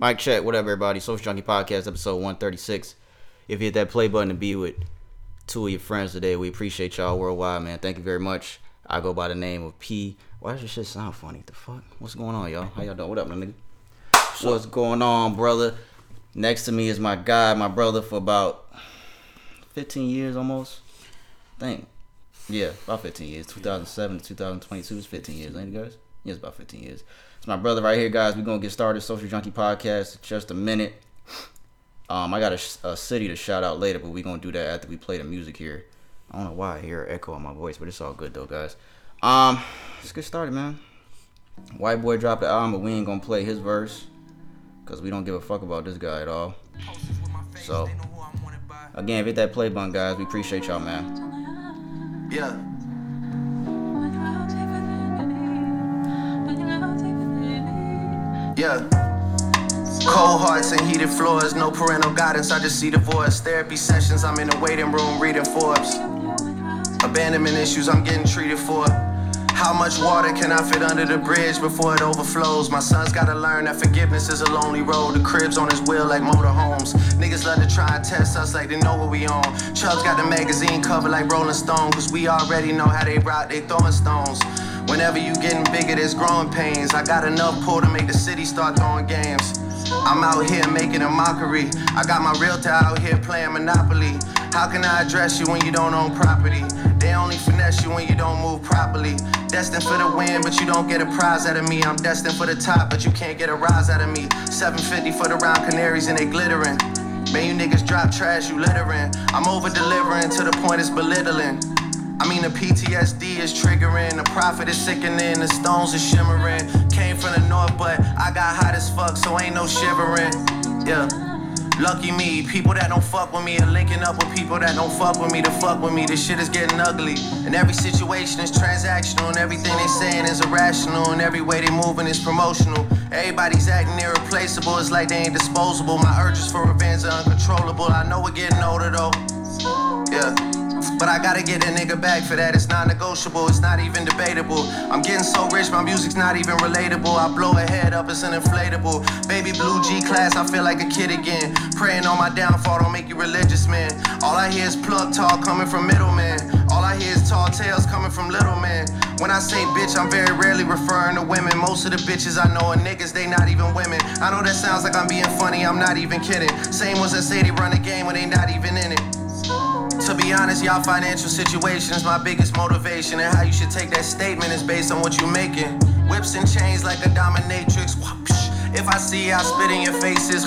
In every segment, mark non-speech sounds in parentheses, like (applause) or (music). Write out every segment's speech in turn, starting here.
Mic check. What up, everybody? Social Junkie Podcast, episode 136. If you hit that play button to be with two of your friends today, we appreciate y'all worldwide, man. Thank you very much. I go by the name of P. Why does this shit sound funny? The fuck? What's going on, y'all? How y'all doing? What up, my nigga? What's going on, brother? Next to me is my guy, my brother for about 15 years almost. Think. Yeah, about 15 years. 2007 to 2022 is 15 years, ain't it, guys? Yeah, it's about 15 years. It's my brother right here, guys. We're to get started. Social Junkie Podcast in just a minute. Um, I got a, a city to shout out later, but we're to do that after we play the music here. I don't know why I hear an echo in my voice, but it's all good, though, guys. Um, Let's get started, man. White Boy dropped the album, but we ain't to play his verse because we don't give a fuck about this guy at all. So, again, hit that play button, guys. We appreciate y'all, man. Yeah. Yeah. Cold hearts and heated floors, no parental guidance, I just see divorce. Therapy sessions, I'm in the waiting room reading Forbes. Abandonment issues, I'm getting treated for. How much water can I fit under the bridge before it overflows? My son's gotta learn that forgiveness is a lonely road. The cribs on his wheel like motorhomes. Niggas love to try and test us like they know what we on. Chubbs got the magazine cover like Rolling Stone, cause we already know how they rock, they throwing stones. Whenever you getting bigger, there's growing pains. I got enough pull to make the city start throwing games. I'm out here making a mockery. I got my realtor out here playing Monopoly. How can I address you when you don't own property? They only finesse you when you don't move properly. Destined for the win, but you don't get a prize out of me. I'm destined for the top, but you can't get a rise out of me. 750 for the round canaries and they glittering. Man, you niggas drop trash, you littering. I'm over delivering to the point it's belittling. I mean, the PTSD is triggering, the profit is sickening, the stones are shimmering. Came from the north, but I got hot as fuck, so ain't no shivering. Yeah. Lucky me, people that don't fuck with me are linking up with people that don't fuck with me to fuck with me. This shit is getting ugly. And every situation is transactional, and everything they saying is irrational, and every way they moving is promotional. Everybody's acting irreplaceable, it's like they ain't disposable. My urges for revenge are uncontrollable. I know we're getting older though. Yeah. But I gotta get a nigga back for that. It's not negotiable, it's not even debatable. I'm getting so rich, my music's not even relatable. I blow a head up, it's an inflatable. Baby blue G class, I feel like a kid again. Praying on my downfall, don't make you religious, man. All I hear is plug talk coming from middlemen. All I hear is tall tales coming from little men. When I say bitch, I'm very rarely referring to women. Most of the bitches I know are niggas, they not even women. I know that sounds like I'm being funny, I'm not even kidding. Same ones that say they run game when they not even in it. To be honest, y'all financial situation is my biggest motivation, and how you should take that statement is based on what you're making. Whips and chains like a dominatrix. If I see I spit in your faces.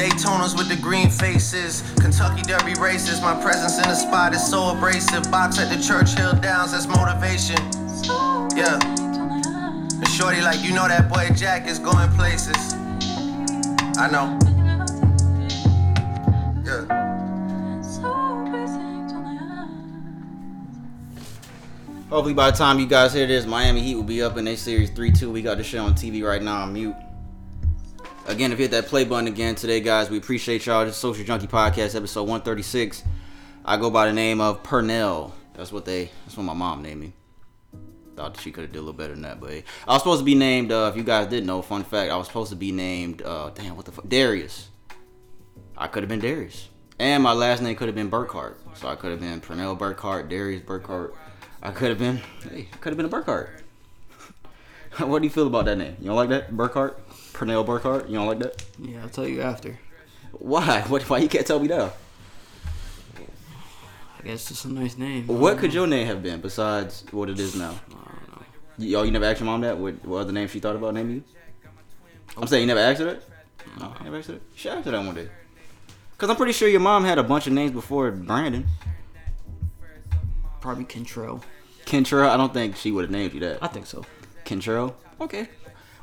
Daytonas with the green faces, Kentucky Derby races. My presence in the spot is so abrasive. Box at the Churchill Downs, that's motivation. Yeah. And shorty, like you know that boy Jack is going places. I know. Yeah. Hopefully, by the time you guys hear this, Miami Heat will be up in their series 3 2. We got the show on TV right now on mute. Again, if you hit that play button again today, guys, we appreciate y'all. This is Social Junkie Podcast, episode 136. I go by the name of Pernell. That's what they, that's what my mom named me. Thought she could have did a little better than that, but hey. I was supposed to be named, uh, if you guys didn't know, fun fact, I was supposed to be named, uh, damn, what the fuck, Darius. I could have been Darius. And my last name could have been Burkhart. So I could have been Pernell Burkhart, Darius Burkhart. I could have been, hey, could have been a Burkhart. (laughs) what do you feel about that name? You don't like that? Burkhart? Pernell Burkhart? You don't like that? Yeah, I'll tell you after. Why? (laughs) What, why you can't tell me now? I guess it's a nice name. What could your name have been besides what it is now? I don't know. You, oh, you never asked your mom that? What, what other name she thought about naming you? I'm saying you never asked her that? No, you never asked her that? You should ask her that one day. Because I'm pretty sure your mom had a bunch of names before Brandon. Probably Control. Kentrell, I don't think she would have named you that. I think so. Kentrell? Okay.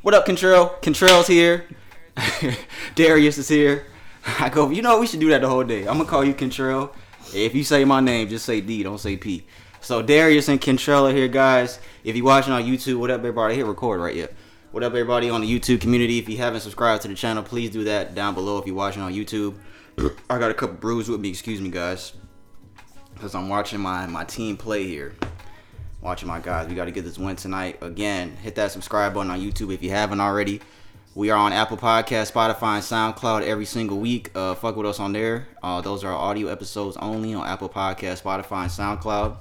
What up, Kentrell? Kentrell's here. (laughs) Darius is here. (laughs) I go, you know, we should do that the whole day. I'm going to call you Kentrell. If you say my name, just say D, don't say P. So Darius and Kentrell are here, guys. If you're watching on YouTube, what up, everybody? Hit record right here. What up, everybody on the YouTube community? If you haven't subscribed to the channel, please do that down below if you're watching on YouTube. (clears throat) I got a couple brews with me, excuse me, guys. Because I'm watching my, my team play here. Watching my guys. We got to get this win tonight. Again, hit that subscribe button on YouTube if you haven't already. We are on Apple Podcast, Spotify, and SoundCloud every single week. Uh, fuck with us on there. Uh, those are audio episodes only on Apple Podcast, Spotify, and SoundCloud.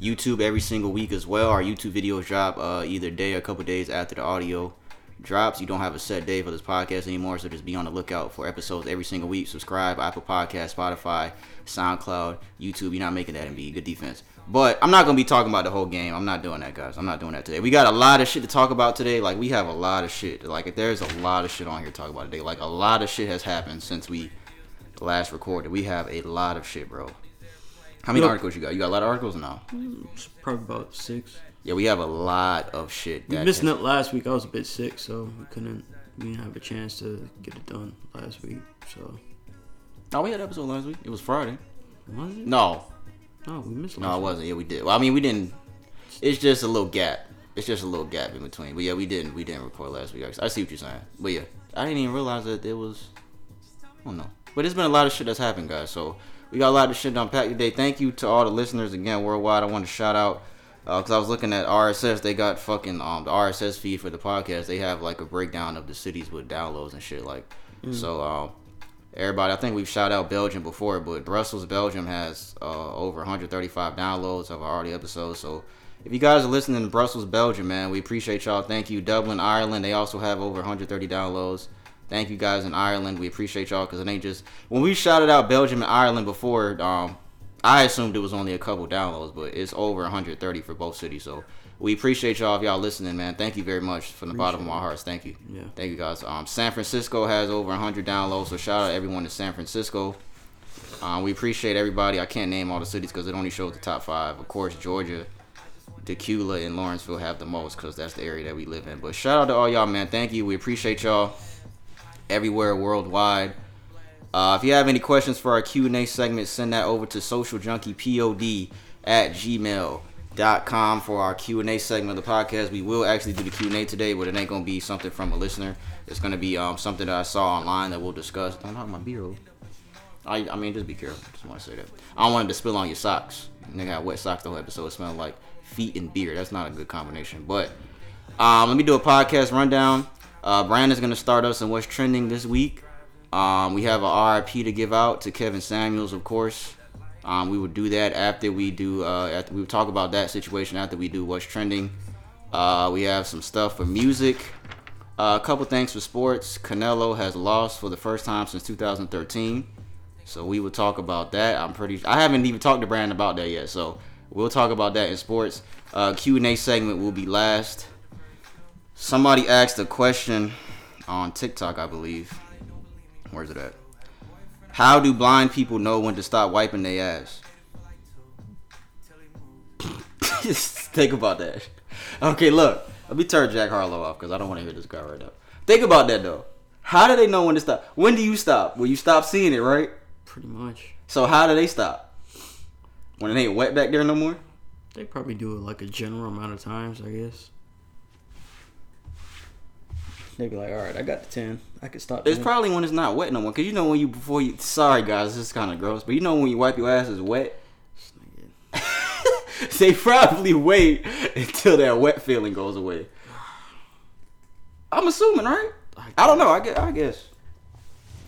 YouTube every single week as well. Our YouTube videos drop uh, either day or a couple days after the audio drops. You don't have a set day for this podcast anymore, so just be on the lookout for episodes every single week. Subscribe, Apple Podcast, Spotify, SoundCloud, YouTube. You're not making that and be Good defense. But I'm not gonna be talking about the whole game. I'm not doing that, guys. I'm not doing that today. We got a lot of shit to talk about today. Like we have a lot of shit. Like there's a lot of shit on here to talk about today. Like a lot of shit has happened since we last recorded. We have a lot of shit, bro. How many Look- articles you got? You got a lot of articles now. Probably about six. Yeah, we have a lot of shit. We missed it last week. I was a bit sick, so we couldn't. We didn't have a chance to get it done last week. So Oh, we had an episode last week. It was Friday. was it? No, No, we missed. no, it wasn't. Yeah, we did. Well, I mean, we didn't. It's just a little gap. It's just a little gap in between. But yeah, we didn't. We didn't record last week. I see what you're saying. But yeah, I didn't even realize that it was. I don't know. But there's been a lot of shit that's happened, guys. So we got a lot of shit to unpack today. Thank you to all the listeners again worldwide. I want to shout out because I was looking at RSS. They got fucking um the RSS feed for the podcast. They have like a breakdown of the cities with downloads and shit. Like so. um Everybody, I think we've shout out Belgium before, but Brussels, Belgium has uh, over 135 downloads of our audio episodes. So if you guys are listening to Brussels, Belgium, man, we appreciate y'all. Thank you. Dublin, Ireland, they also have over 130 downloads. Thank you guys in Ireland. We appreciate y'all because it ain't just when we shouted out Belgium and Ireland before. Um, I assumed it was only a couple downloads, but it's over 130 for both cities. So we appreciate y'all if y'all listening, man. Thank you very much from the bottom of my heart. Thank you. Yeah. Thank you guys. Um, San Francisco has over 100 downloads, so shout out everyone in San Francisco. Um, we appreciate everybody. I can't name all the cities because it only shows the top five. Of course, Georgia, Dacula, and Lawrenceville have the most because that's the area that we live in. But shout out to all y'all, man. Thank you. We appreciate y'all everywhere worldwide. Uh, if you have any questions for our Q&A segment, send that over to socialjunkiepod at gmail.com for our Q&A segment of the podcast. We will actually do the Q&A today, but it ain't to be something from a listener. It's to be um, something that I saw online that we'll discuss. Don't knock my beer. I, I mean, just be careful. Just want to say that. I don't want to spill on your socks. Nigga got wet socks the whole episode. It smelled like feet and beer. That's not a good combination. But um, let me do a podcast rundown. Uh, Brandon's gonna start us on what's trending this week. Um, we have a RIP to give out to Kevin Samuels, of course. Um, we will do that after we do. Uh, after we will talk about that situation after we do what's trending. Uh, we have some stuff for music. Uh, a couple things for sports. Canelo has lost for the first time since 2013. So we will talk about that. I'm pretty. I haven't even talked to Brandon about that yet. So we'll talk about that in sports. Uh, Q and A segment will be last. Somebody asked a question on TikTok, I believe. Where's it at? How do blind people know when to stop wiping their ass? Just (laughs) think about that. Okay, look. Let me turn Jack Harlow off because I don't want to hear this guy right now. Think about that though. How do they know when to stop? When do you stop? When you stop seeing it, right? Pretty much. So how do they stop? When it ain't wet back there no more? They probably do it like a general amount of times, I guess. They be like, all right, I got the ten. I could stop. It's 10." probably when it's not wet no more. Cause you know when you before you. Sorry guys, this is kind of gross, but you know when you wipe your ass is wet. (laughs) They probably wait until that wet feeling goes away. I'm assuming, right? I don't know. I guess. I guess.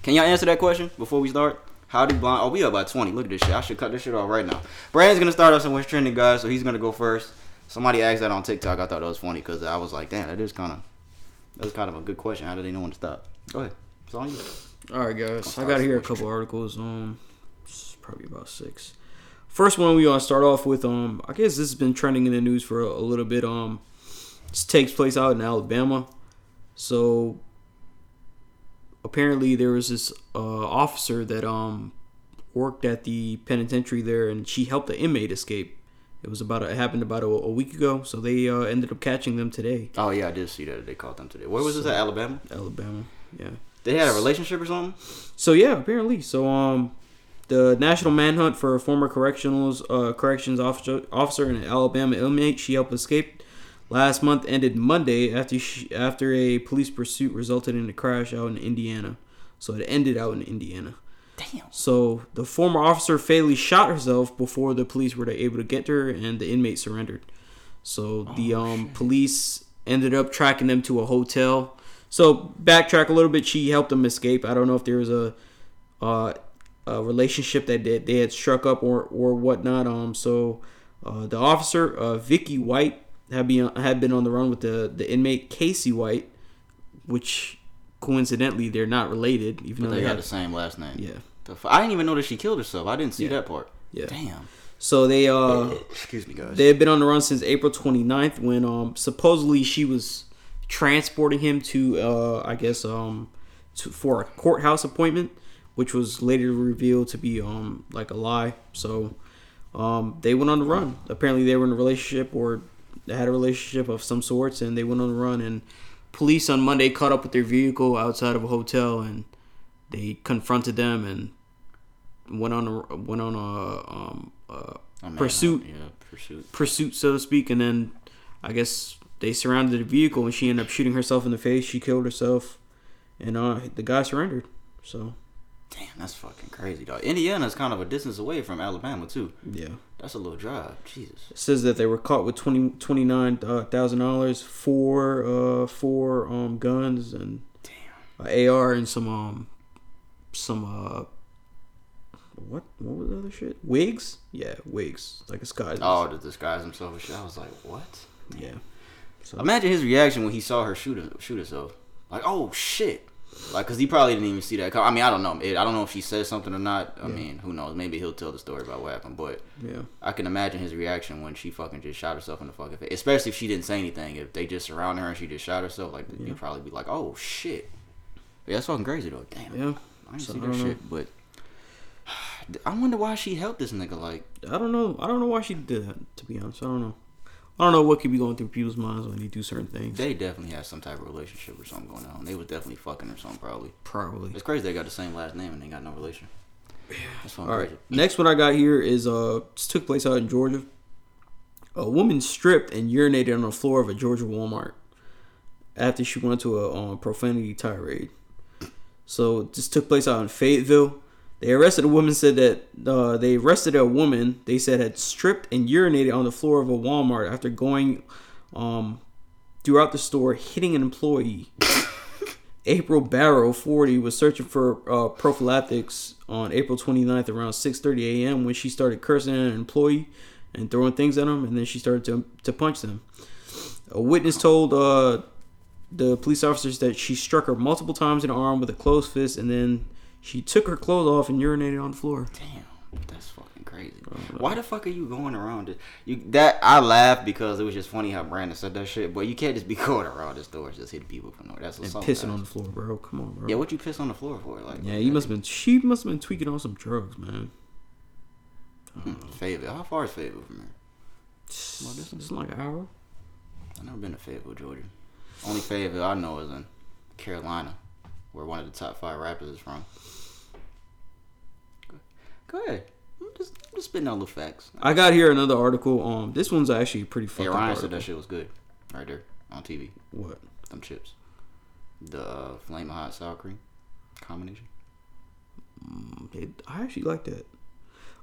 Can y'all answer that question before we start? How do blind? Oh, we up by 20. Look at this shit. I should cut this shit off right now. Brandon's gonna start us on what's trending, guys. So he's gonna go first. Somebody asked that on TikTok. I thought that was funny because I was like, damn, that is kind of that's kind of a good question. How do they know when to stop? Go ahead. It's on you. All right, guys. I got here a couple articles. Um, probably about six. First one we gonna start off with. Um, I guess this has been trending in the news for a, a little bit. Um, this takes place out in Alabama. So apparently there was this uh, officer that um worked at the penitentiary there, and she helped the inmate escape. It was about a, it happened about a, a week ago. So they uh, ended up catching them today. Oh yeah, I did see that they caught them today. Where was this at? Alabama. Alabama. Yeah. They had a relationship or something. So yeah, apparently. So um, the national manhunt for a former correctionals uh, corrections officer officer an Alabama inmate she helped escape last month ended Monday after she, after a police pursuit resulted in a crash out in Indiana. So it ended out in Indiana. Damn. So the former officer fatally shot herself before the police were able to get to her, and the inmate surrendered. So the um, police ended up tracking them to a hotel So backtrack a little bit. She helped them escape. I don't know if there was a uh, a relationship that they, they had struck up or or whatnot. Um, so uh, the officer, uh, Vicky White, had been had been on the run with the the inmate Casey White, which coincidentally they're not related, even But though they they got have the same last name. yeah The fu- I didn't even know that she killed herself. I didn't see Yeah. that part. Yeah. Damn. So they uh (coughs) Excuse me, guys. they had been on the run since April 29th when um supposedly she was transporting him to uh I guess um to, for a courthouse appointment which was later revealed to be um like a lie. So um they went on the run. Apparently they were in a relationship or they had a relationship of some sorts and they went on the run and police on Monday caught up with their vehicle outside of a hotel and they confronted them and went on a went on a um Oh, man, pursuit Yeah, pursuit. pursuit, so to speak, and then I guess they surrounded the vehicle and she ended up shooting herself in the face. She killed herself, and uh, the guy surrendered. So Damn, that's fucking crazy, dog. Indiana's kind of a distance away from Alabama too. yeah, That's a little drive. Jesus. it says that they were caught with twenty twenty nine thousand dollars, four uh four um guns and Damn. AR and some um some uh what what was the other shit wigs yeah wigs like a sky Oh, to disguise himself and shit. I was like, what? yeah so Imagine his reaction when he saw her shoot shoot herself. Like, oh shit. Like, cause he probably didn't even see that. I mean, I don't know. I don't know if she said something or not. I Yeah. mean, who knows? Maybe he'll tell the story about what happened. But yeah I can imagine his reaction when she fucking just shot herself in the fucking face. Especially if she didn't say anything. If they just surround her and she just shot herself, like Yeah. you'd probably be like, "Oh shit." Yeah, that's fucking crazy though. Damn. yeah I didn't So, see that don't know. shit. But (sighs) I wonder why she helped this nigga. Like, I don't know. I don't know why she did that. To be honest, I don't know. I don't know what could be going through people's minds when they do certain things. they definitely have some type of relationship or something going on. They was definitely fucking or something probably. Probably. It's crazy they got the same last name and they got no relation. That's All right. Next one I got here is uh this took place out in Georgia. A woman stripped and urinated on the floor of a Georgia Walmart after she went to a um, profanity tirade. So this took place out in Fayetteville. They arrested a woman. Said that uh, they arrested a woman. They said had stripped and urinated on the floor of a Walmart after going um, throughout the store, hitting an employee. (laughs) April Barrow, 40, was searching for uh, prophylactics on April 29th around 6:30 a.m. when she started cursing at an employee and throwing things at him, and then she started to, to punch them. A witness told uh, the police officers that she struck her multiple times in the arm with a closed fist, and then she took her clothes off and urinated on the floor. Damn, that's fucking crazy. Why the fuck are you going around it? You that I laughed because it was just funny how Brandon said that shit. But you can't just be (laughs) going around the stores just hitting people from no. That's And pissing on the floor, bro. Come on, bro. Yeah, what you piss on the floor for? Like, Yeah, you must have been. She must have been tweaking on some drugs, man. Hmm, Fayetteville. How far is Fayetteville from here? It's, it's like an hour. I've never been to Fayetteville, Georgia. Only Fayetteville I know is in Carolina, where one of the top five rappers is from. Go- ahead. I'm just, I'm just spitting out little facts. I got here another article. Um, this one's actually pretty fucked Hey. Ryan said that shit was good. Right there on TV. What? Them chips. The uh, flame hot sour cream combination. It, I actually like that.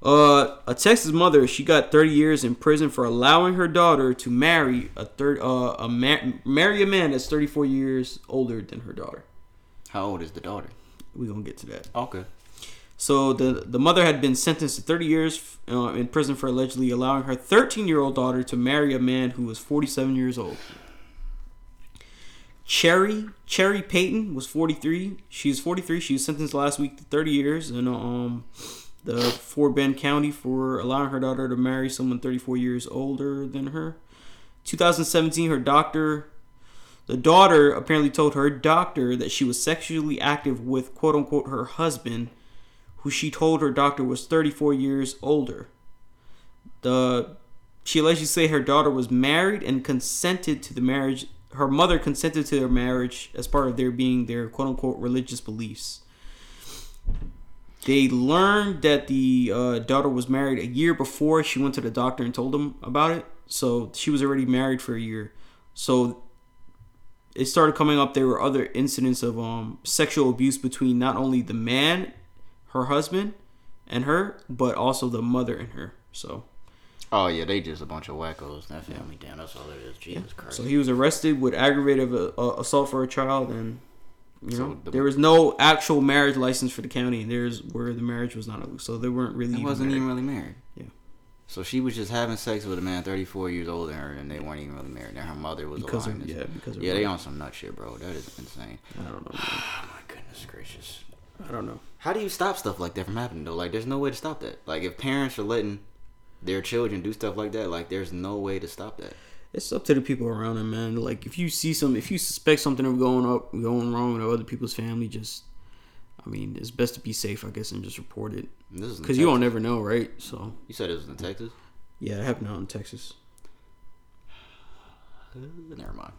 Uh, a Texas mother, she got 30 years in prison for allowing her daughter to marry a third, uh, a ma- marry a man that's 34 years older than her daughter. How old is the daughter? We're gonna get to that. Okay. So the the mother had been sentenced to 30 years uh, in prison for allegedly allowing her 13 year old daughter to marry a man who was 47 years old. Cherry Cherry Payton was 43. She's 43. She was sentenced last week to 30 years in um the Fort Bend County for allowing her daughter to marry someone 34 years older than her. 2017, her doctor, the daughter apparently told her doctor that she was sexually active with quote unquote her husband, who she told her doctor was 34 years older. The she allegedly say her daughter was married and consented to the marriage. Her mother consented to their marriage as part of their being their quote unquote religious beliefs. They learned that the uh, daughter was married a year before she went to the doctor and told them about it. So she was already married for a year. So it started coming up. There were other incidents of um, sexual abuse between not only the man, her husband, and her, but also the mother and her. So Oh yeah, they just a bunch of wackos. That family, damn, that's all it is. Jesus Christ. So he was arrested with aggravated uh, uh, assault for a child, and you So know the- there was no actual marriage license for the county, and there's where the marriage was not, so they weren't really. He wasn't married. even really married. Yeah. So she was just having sex with a man 34 years older than her, and they weren't even really married. And her mother was because alive. of yeah because yeah, they on some nut shit, bro. That is insane. I don't know. (sighs) man. Oh my goodness gracious. I don't know. How do you stop stuff like that from happening though? Like, there's no way to stop that. Like, if parents are letting their children do stuff like that, like, there's no way to stop that. It's up to the people around them, man. Like if you see some, if you suspect something of going up, going wrong with other people's family, just, I mean, it's best to be safe, I guess, and just report it this is because you don't ever know, right? So You said it was in Texas. yeah, it happened out in Texas. Uh, (sighs) Never mind.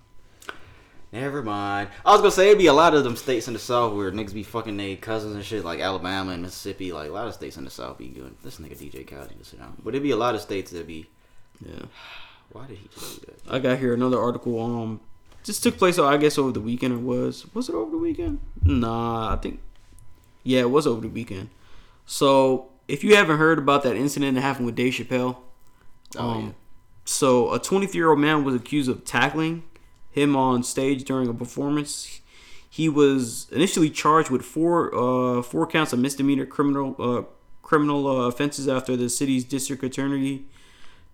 Never mind. I was gonna say it'd be a lot of them states in the South where niggas be fucking their cousins and shit, like Alabama and Mississippi. Like a lot of states in the South be doing this nigga DJ Khaled to sit down. But it'd be a lot of states that be. Yeah. (sighs) Why did he just do that? I got here another article. Um, this took place, I guess, over the weekend. It was was it over the weekend? Nah, I think. Yeah, it was over the weekend. So if you haven't heard about that incident that happened with Dave Chappelle, Oh um, yeah. so a 23 year old man was accused of tackling him on stage during a performance. He was initially charged with four uh, four counts of misdemeanor criminal uh, criminal uh, offenses after the city's district attorney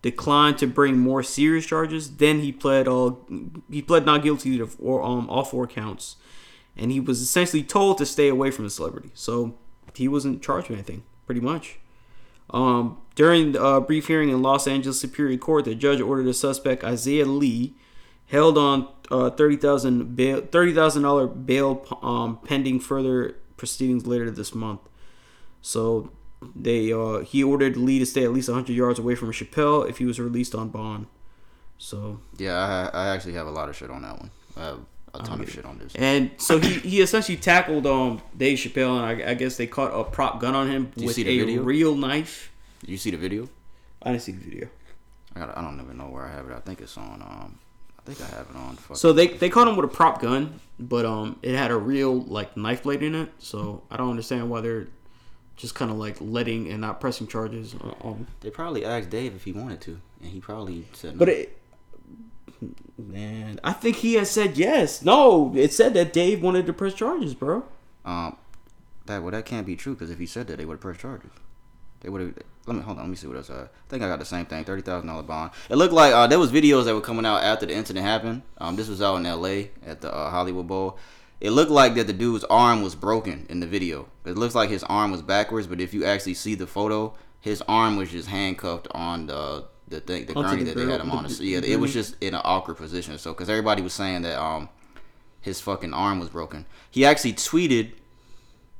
declined to bring more serious charges. Then he pled all he pled not guilty to four, um, all four counts, and he was essentially told to stay away from the celebrity. So he wasn't charged with anything, pretty much. Um, during a brief hearing in Los Angeles Superior Court, the judge ordered the suspect Isaiah Lee held on uh, thirty thousand bail thirty thousand dollar bail um, pending further proceedings later this month. So they uh, he ordered Lee to stay at least hundred yards away from Chappelle if he was released on bond. So Yeah, I, I actually have a lot of shit on that one. I have a ton of shit on this. and so he, he essentially tackled um Dave Chappelle and I, I guess they caught a prop gun on him you with see the a video? real knife. Did you see the video? I didn't see the video. I got. I don't even know where I have it. I think it's on. Um, think I have it on. Fuck. So they they caught him with a prop gun, but um, it had a real like knife blade in it. So I don't understand why they're just kind of like letting and not pressing charges on. they probably asked Dave if he wanted to, and he probably said no. But it, man, I think he has said yes. No, it said that Dave wanted to press charges, bro. Um, that well, that can't be true because if he said that, they would have pressed charges. They would have. Let me hold on. Let me see what else. I, I think I got the same thing. Thirty thousand dollar bond. It looked like uh, there was videos that were coming out after the incident happened. Um, this was out in L.A. at the uh, Hollywood Bowl. It looked like that the dude's arm was broken in the video. It looks like his arm was backwards, but if you actually see the photo, his arm was just handcuffed on the the thing, the gurney the that they had him on. the- So, yeah, it was just in an awkward position. So, because everybody was saying that um his fucking arm was broken. He actually tweeted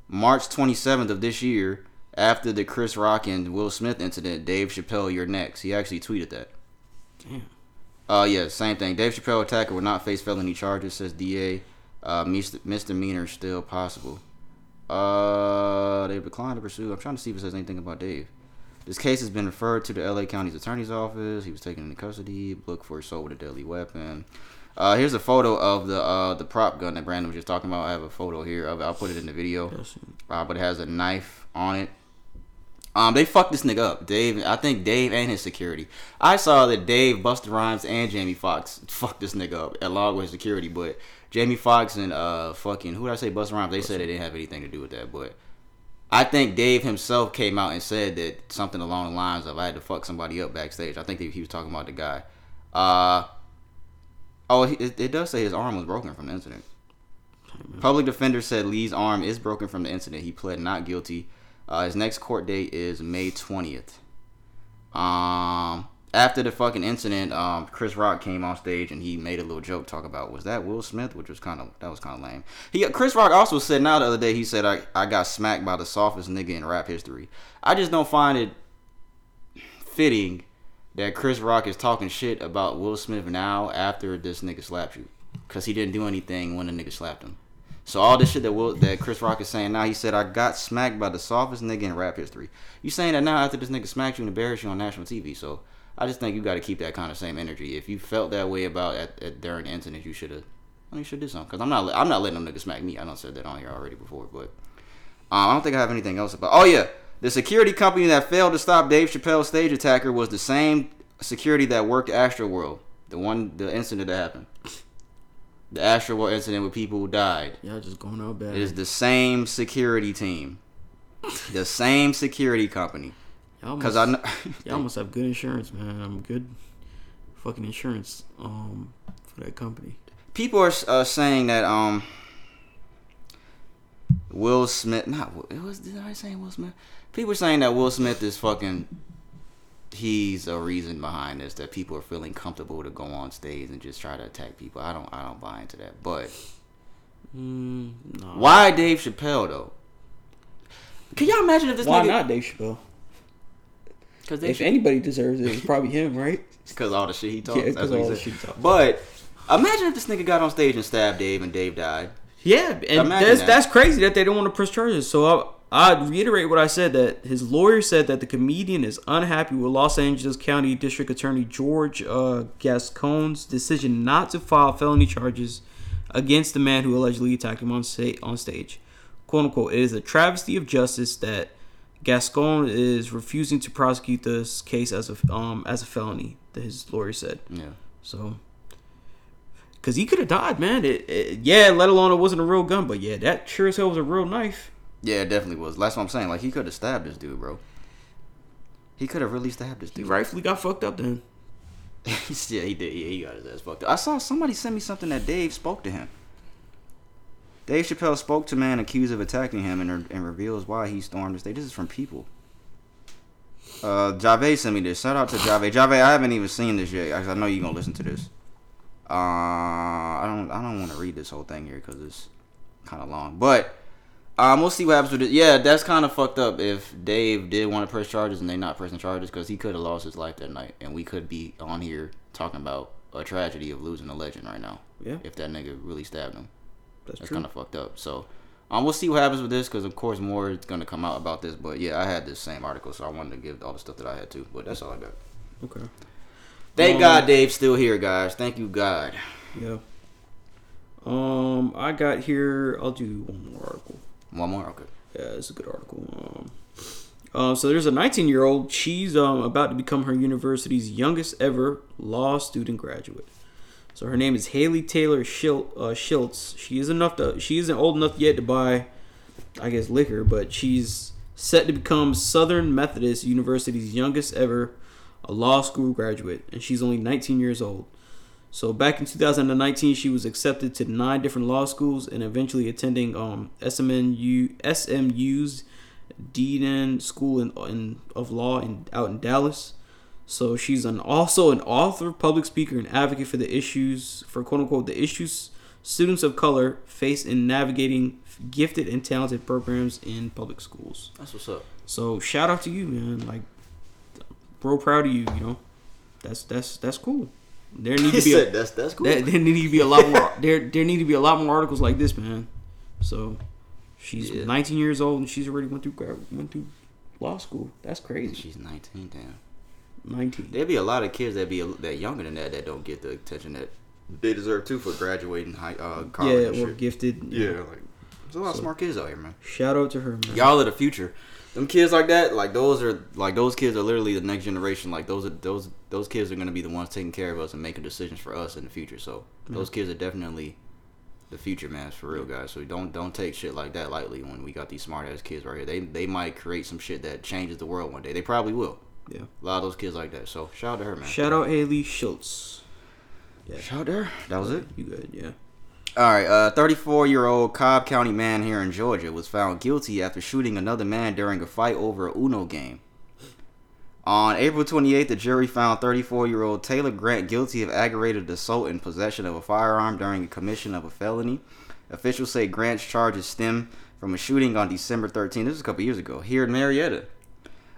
March 27th of this year after the Chris Rock and Will Smith incident, Dave Chappelle, you're next. He actually tweeted that. Damn. Uh, yeah, same thing. Dave Chappelle attacker will not face felony charges, says DA. Uh, mis- misdemeanor still possible. Uh, they've declined to pursue. I'm trying to see if it says anything about Dave. This case has been referred to the LA County's attorney's office. He was taken into custody, booked for assault with a deadly weapon. Uh, here's a photo of the uh, the prop gun that Brandon was just talking about. I have a photo here of it. I'll put it in the video. Uh, but it has a knife on it. Um, they fucked this nigga up. Dave, I think Dave and his security. I saw that Dave, Busta Rhymes, and Jamie Foxx fucked this nigga up along with security. But Jamie Foxx and uh fucking who did I say Busta Rhymes? They said they didn't have anything to do with that. But I think Dave himself came out and said that something along the lines of I had to fuck somebody up backstage. I think he was talking about the guy. Uh oh, it, it does say his arm was broken from the incident. Public defender said Lee's arm is broken from the incident. He pled not guilty. Uh, his next court date is May twentieth. Um, after the fucking incident, um, Chris Rock came on stage and he made a little joke talk about was that Will Smith, which was kind of that was kind of lame. He Chris Rock also said now the other day he said I I got smacked by the softest nigga in rap history. I just don't find it fitting that Chris Rock is talking shit about Will Smith now after this nigga slapped you, cause he didn't do anything when the nigga slapped him. So all this shit that Will, that Chris Rock is saying now, he said I got smacked by the softest nigga in rap history. You saying that now after this nigga smacked you and embarrassed you on national TV? So I just think you got to keep that kind of same energy. If you felt that way about at, at during the incident, you should have. You should do something. Cause I'm not. I'm not letting them nigga smack me. I don't said that on here already before, but um, I don't think I have anything else about. Oh yeah, The security company that failed to stop Dave Chappelle's stage attacker was the same security that worked Astroworld. The one, the incident that happened. The Astroworld incident with people who died. Y'all just going out bad. It is the same security team. The same security company. Y'all Because I know. (laughs) y'all (laughs) must have good insurance, man. I'm good. Fucking insurance. Um, for that company. people are uh, saying that um Will Smith not it was did I say Will Smith? People are saying that Will Smith is fucking he's a reason behind this that people are feeling comfortable to go on stage and just try to attack people. I don't I don't buy into that. But Mm, nah. why Dave Chappelle though? Can y'all imagine if this Why nigga not Dave Chappelle? Because If anybody deserves it, it's probably him, right? (laughs) because all the shit he talks. Yeah, that's 'cause what he all the said. shit he talks. But imagine if this nigga got on stage and stabbed Dave and Dave died. Yeah, and that's that. that's crazy that they don't want to press charges. So I I reiterate what I said that his lawyer said that the comedian is unhappy with Los Angeles County District Attorney George uh, Gascon's decision not to file felony charges against the man who allegedly attacked him on sta- on stage. "Quote unquote," it is a travesty of justice that Gascon is refusing to prosecute this case as a um as a felony. That his lawyer said. Yeah. So, because he could have died, man. It, it- yeah, let alone it wasn't a real gun, but yeah, that sure as hell was a real knife. Yeah, it definitely was. That's what I'm saying. Like he could have stabbed this dude, bro. He could have really stabbed this He dude. rightfully got fucked up then. (laughs) yeah, he did. Yeah, he got his ass fucked up. I saw somebody send me something that Dave spoke to him. Dave Chappelle spoke to man accused of attacking him and, and reveals why he stormed the stage. This is from People. Uh, Jave sent me this. Shout out to Jave. Jave, I haven't even seen this yet. I I know you're gonna listen to this. Uh, I don't. I don't want to read this whole thing here because it's kind of long. But um, we'll see what happens with it. Yeah, that's kind of fucked up. If Dave did want to press charges and they not pressing charges because he could have lost his life that night, and we could be on here talking about a tragedy of losing a legend right now. Yeah. If that nigga really stabbed him, That's that's kind of fucked up. So. Um, we'll see what happens with this because, of course, more is gonna come out about this. But yeah, I had this same article, so I wanted to give all the stuff that I had too. But that's all I got. Okay. Thank Um, God Dave's still here, guys. Thank you, God. Yeah. Um, I got here. I'll do one more article. One more, okay. Yeah, it's a good article. Um, uh, so there's a 19 year old. She's um about to become her university's youngest ever law student graduate. So her name is Haley Taylor Schil- uh, Schiltz. She is enough to. She isn't old enough yet to buy, I guess, liquor, but she's set to become Southern Methodist University's youngest ever a law school graduate, and she's only 19 years old. So back in 2019, she was accepted to nine different law schools and eventually attending um, SMNU SMU's Dean School in, in, of Law in, out in Dallas. So she's an also an author, public speaker, and advocate for the issues for quote unquote the issues students of color face in navigating gifted and talented programs in public schools. That's what's up. So shout out to you, man. Like, real proud of you. You know, that's that's that's cool. There need to be a, that's that's cool. there, there need to be a lot more. There there need to be a lot more articles like this, man. So she's Yeah. 19 years old and she's already went through grad, went through law school. That's crazy. She's 19, damn. 19. There'd be a lot of kids that be a, that younger than that that don't get the attention that they deserve too for graduating high uh, college Yeah, or shit. gifted. Yeah, like there's a lot of smart kids out here, man. Shout out to her, man. Y'all are the future. Them kids like that, like those are like those kids are literally the next generation. Like those are those those kids are gonna be the ones taking care of us and making decisions for us in the future. So those kids are definitely the future, man. For real, guys. So don't don't take shit like that lightly. When we got these smart ass kids right here, they they might create some shit that changes the world one day. They probably will. Yeah. A lot of those kids like that. So shout out to her, man. Shout out Haley Schultz. Yeah. Shout out to her. That was it. You good? Yeah. All right, uh, 34 year old Cobb County man here in Georgia was found guilty after shooting another man during a fight over a Uno game. On April 28th, the jury found 34 year old Taylor Grant guilty of aggravated assault and possession of a firearm during the commission of a felony. Officials say Grant's charges stem from a shooting on December 13th, this was a couple years ago, here in Marietta.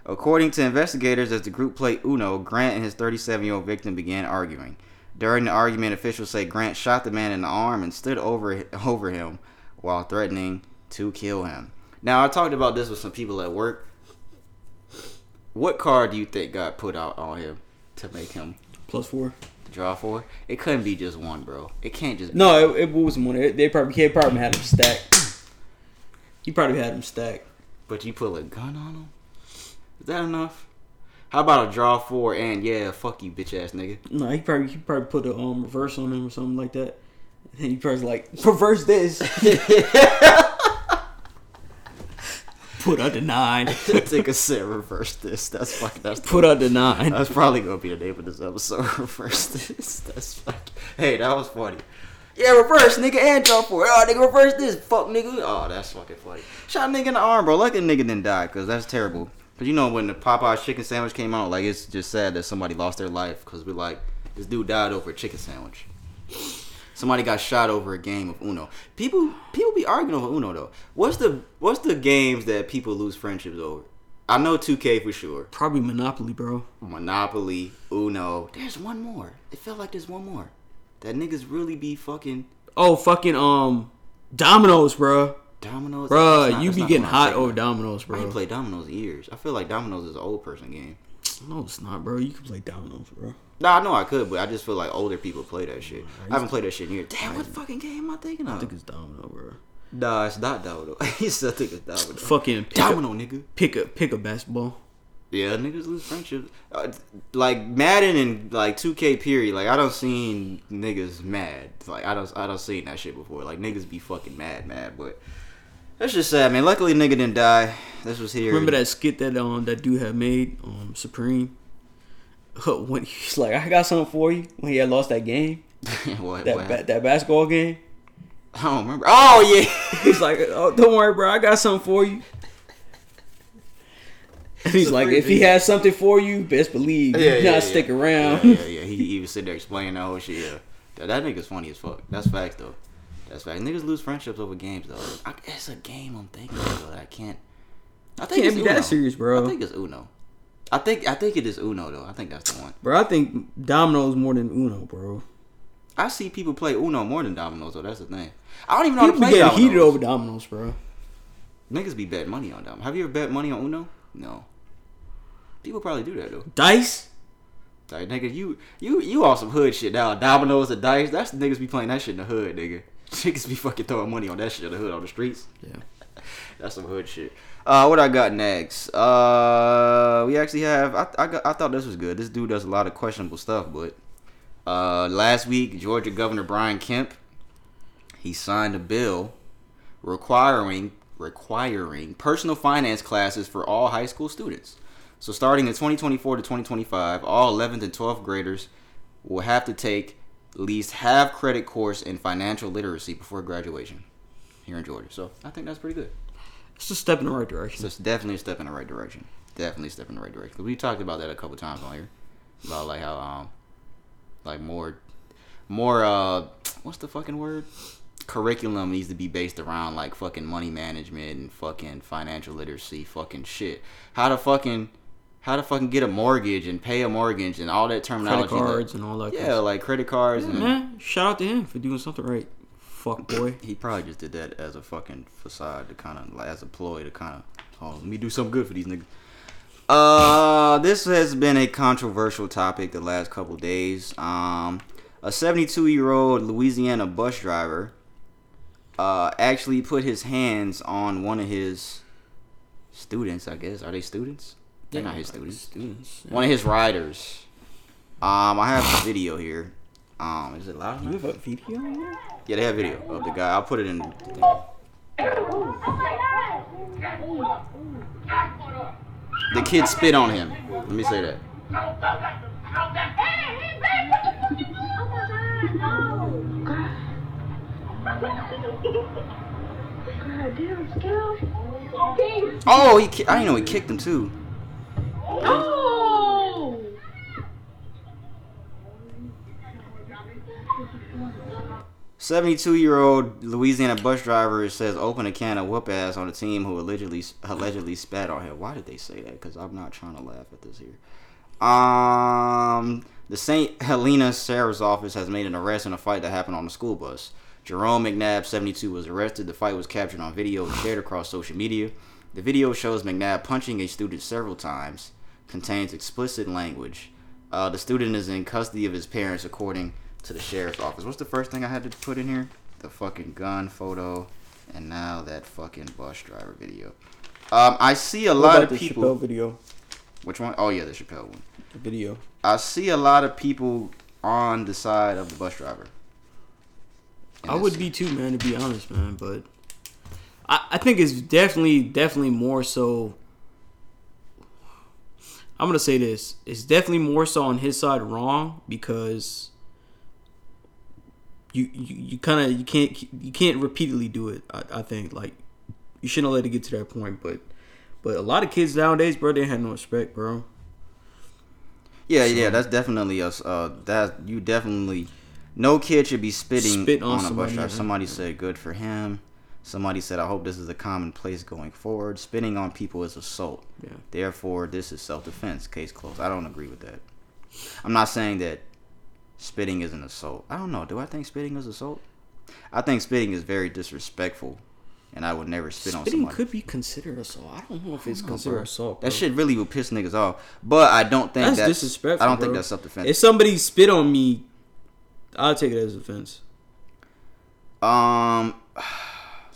According to investigators, as the group played Uno, Grant and his 37 year old victim began arguing. During the argument, officials say Grant shot the man in the arm and stood over over him while threatening to kill him. Now, I talked about this with some people at work. What card do you think got put out on him to make him Plus four. draw four. It couldn't be just one, bro. It can't just. Be No, it, it wasn't one. It- They probably he probably had him stacked. He probably had him stacked. But you pull a gun on him. Is that enough? How about a draw four and yeah, fuck you, bitch ass nigga. No, he probably he probably put a um reverse on him or something like that. And he probably like reverse this. (laughs) put under nine. Take a set, (laughs) reverse this. That's fucking. That's Put under nine. That's probably gonna be the name of this episode. (laughs) Reverse this. That's fucking. Hey, that was funny. Yeah, reverse nigga and draw four. Oh, nigga, reverse this. Fuck nigga. Oh, that's fucking funny. Shot a nigga in the arm, bro. Like a nigga didn't die, cause that's terrible. Cause you know when the Popeyes chicken sandwich came out, like it's just sad that somebody lost their life. Cause we like this dude died over a chicken sandwich. Somebody got shot over a game of Uno. People people be arguing over Uno though. What's the what's the games that people lose friendships over? I know 2K for sure. Probably Monopoly, bro. Monopoly, Uno. There's one more. It felt like there's one more. That niggas really be fucking Oh, fucking um, Dominoes, bro. Dominoes. Bro, you be getting hot over Dominoes, bro. I ain't played dominoes in years. I feel like dominoes is an old person game. No, it's not, bro. You can play Dominoes, bro. Nah, I know I could, but I just feel like older people play that shit. I haven't played that shit in years. Damn, what fucking game am I thinking I of? think it's Domino, bro. Nah, it's not domino. he (laughs) said I think it's domino. Fucking domino, A, nigga. pick a pick a basketball. Yeah, niggas lose friendships. Uh, like Madden and like 2K period. Like I don't seen niggas mad. Like I don't I don't seen that shit before. Like niggas be fucking mad, mad. But that's just sad, man. Luckily, nigga didn't die. This was here. Remember that skit that um that dude had made um Supreme. (laughs) When he's like, I got something for you. When he had lost that game, (laughs) what? that what ba- that basketball game. I don't remember. Oh yeah. (laughs) He's like, oh, don't worry, bro. I got something for you. And he's like, if he has something for you, best believe you yeah, not yeah, stick yeah. around. Yeah, yeah, yeah. He, he was sitting there explaining that whole shit. Yeah, that, that nigga's funny as fuck. That's facts though. That's facts. Niggas lose friendships over games though. I, it's a game I'm thinking of though I can't. I think Can't it's be that serious, bro. I think it's Uno. I think I think it is Uno though. I think that's the one. Bro, I think Domino's more than Uno, bro. I see people play Uno more than Dominoes though. That's the thing. I don't even know People how to play getting Dominoes. heated over Domino's, bro. Niggas be betting money on Dominoes. Have you ever bet money on Uno? No. People probably do that though. Dice? Like nigga, you you you on some hood shit now. Dominoes and dice. That's niggas be playing that shit in the hood, nigga. Niggas be fucking throwing money on that shit in the hood on the streets. Yeah. (laughs) That's some hood shit. Uh, what I got next? Uh, we actually have. I I, got, I thought this was good. This dude does a lot of questionable stuff, but uh, last week Georgia Governor Brian Kemp he signed a bill requiring requiring personal finance classes for all high school students. So starting in 2024 to 2025, all 11th and 12th graders will have to take least half credit course in financial literacy before graduation here in Georgia. So I think that's pretty good. It's a step in the right direction. So it's definitely a step in the right direction. Definitely a step in the right direction. we talked about that a couple times on here about like how um like more more uh what's the fucking word curriculum needs to be based around like fucking money management and fucking financial literacy fucking shit. How to fucking how to fucking get a mortgage and pay a mortgage and all that terminology. Credit cards and all that. yeah, like credit cards Yeah, and man, shout out to him for doing something right. Fuck (coughs) boy. he probably just did that as a fucking facade to kind of like as a ploy to kind of oh let me do something good for these niggas. Uh, this has been a controversial topic the last couple days. Um, a 72 year old Louisiana bus driver uh actually put his hands on one of his students. I guess are they students? They're not his students. Students. One of his riders. Um, I have the video here. Um, is it loud? You have a video? Yeah, they have video of the guy. I'll put it in. The kid spit on him. Let me say that. Oh, he! Ki- I didn't know he kicked him too. (gasps) Oh! 72 year old Louisiana bus driver says open a can of whoop ass on a team who allegedly allegedly spat on him. Why did they say that? Because I'm not trying to laugh at this here. Um, the St. Helena Sheriff's Office has made an arrest in a fight that happened on the school bus. Jerome McNabb, 72, was arrested. The fight was captured on video and shared across social media. The video shows McNabb punching a student several times, contains explicit language. Uh, the student is in custody of his parents, according to the sheriff's office. What's the first thing I had to put in here? The fucking gun photo, and now that fucking bus driver video. Um, I see a What lot about of the people. Chappelle video. Which one? Oh yeah, the Chappelle one. The video. I see a lot of people on the side of the bus driver. I would scene. be too, man. To be honest, man, but I, I think it's definitely, definitely more so. I'm gonna say this: it's definitely more so on his side wrong because you you, you kind of you can't you can't repeatedly do it. I, I think like you shouldn't let it get to that point, but but a lot of kids nowadays, bro, they have no respect, bro. Yeah, yeah, that's definitely us. Uh, that you definitely. No kid should be spitting Spit on on, a driver. Somebody said, "Good for him." Somebody said, "I hope this is a commonplace going forward." Spitting on people is assault. Yeah. Therefore, this is self-defense. Case closed. I don't agree with that. I'm not saying that spitting is an assault. I don't know. Do I think spitting is assault? I think spitting is very disrespectful, and I would never spit on Spitting somebody. could be considered assault. I don't know if it's considered bro. assault. That shit really would piss niggas off. But I don't think That's, that's, disrespectful. I don't think bro. that's self-defense. If somebody spit on me, I'll take it as offense. Um,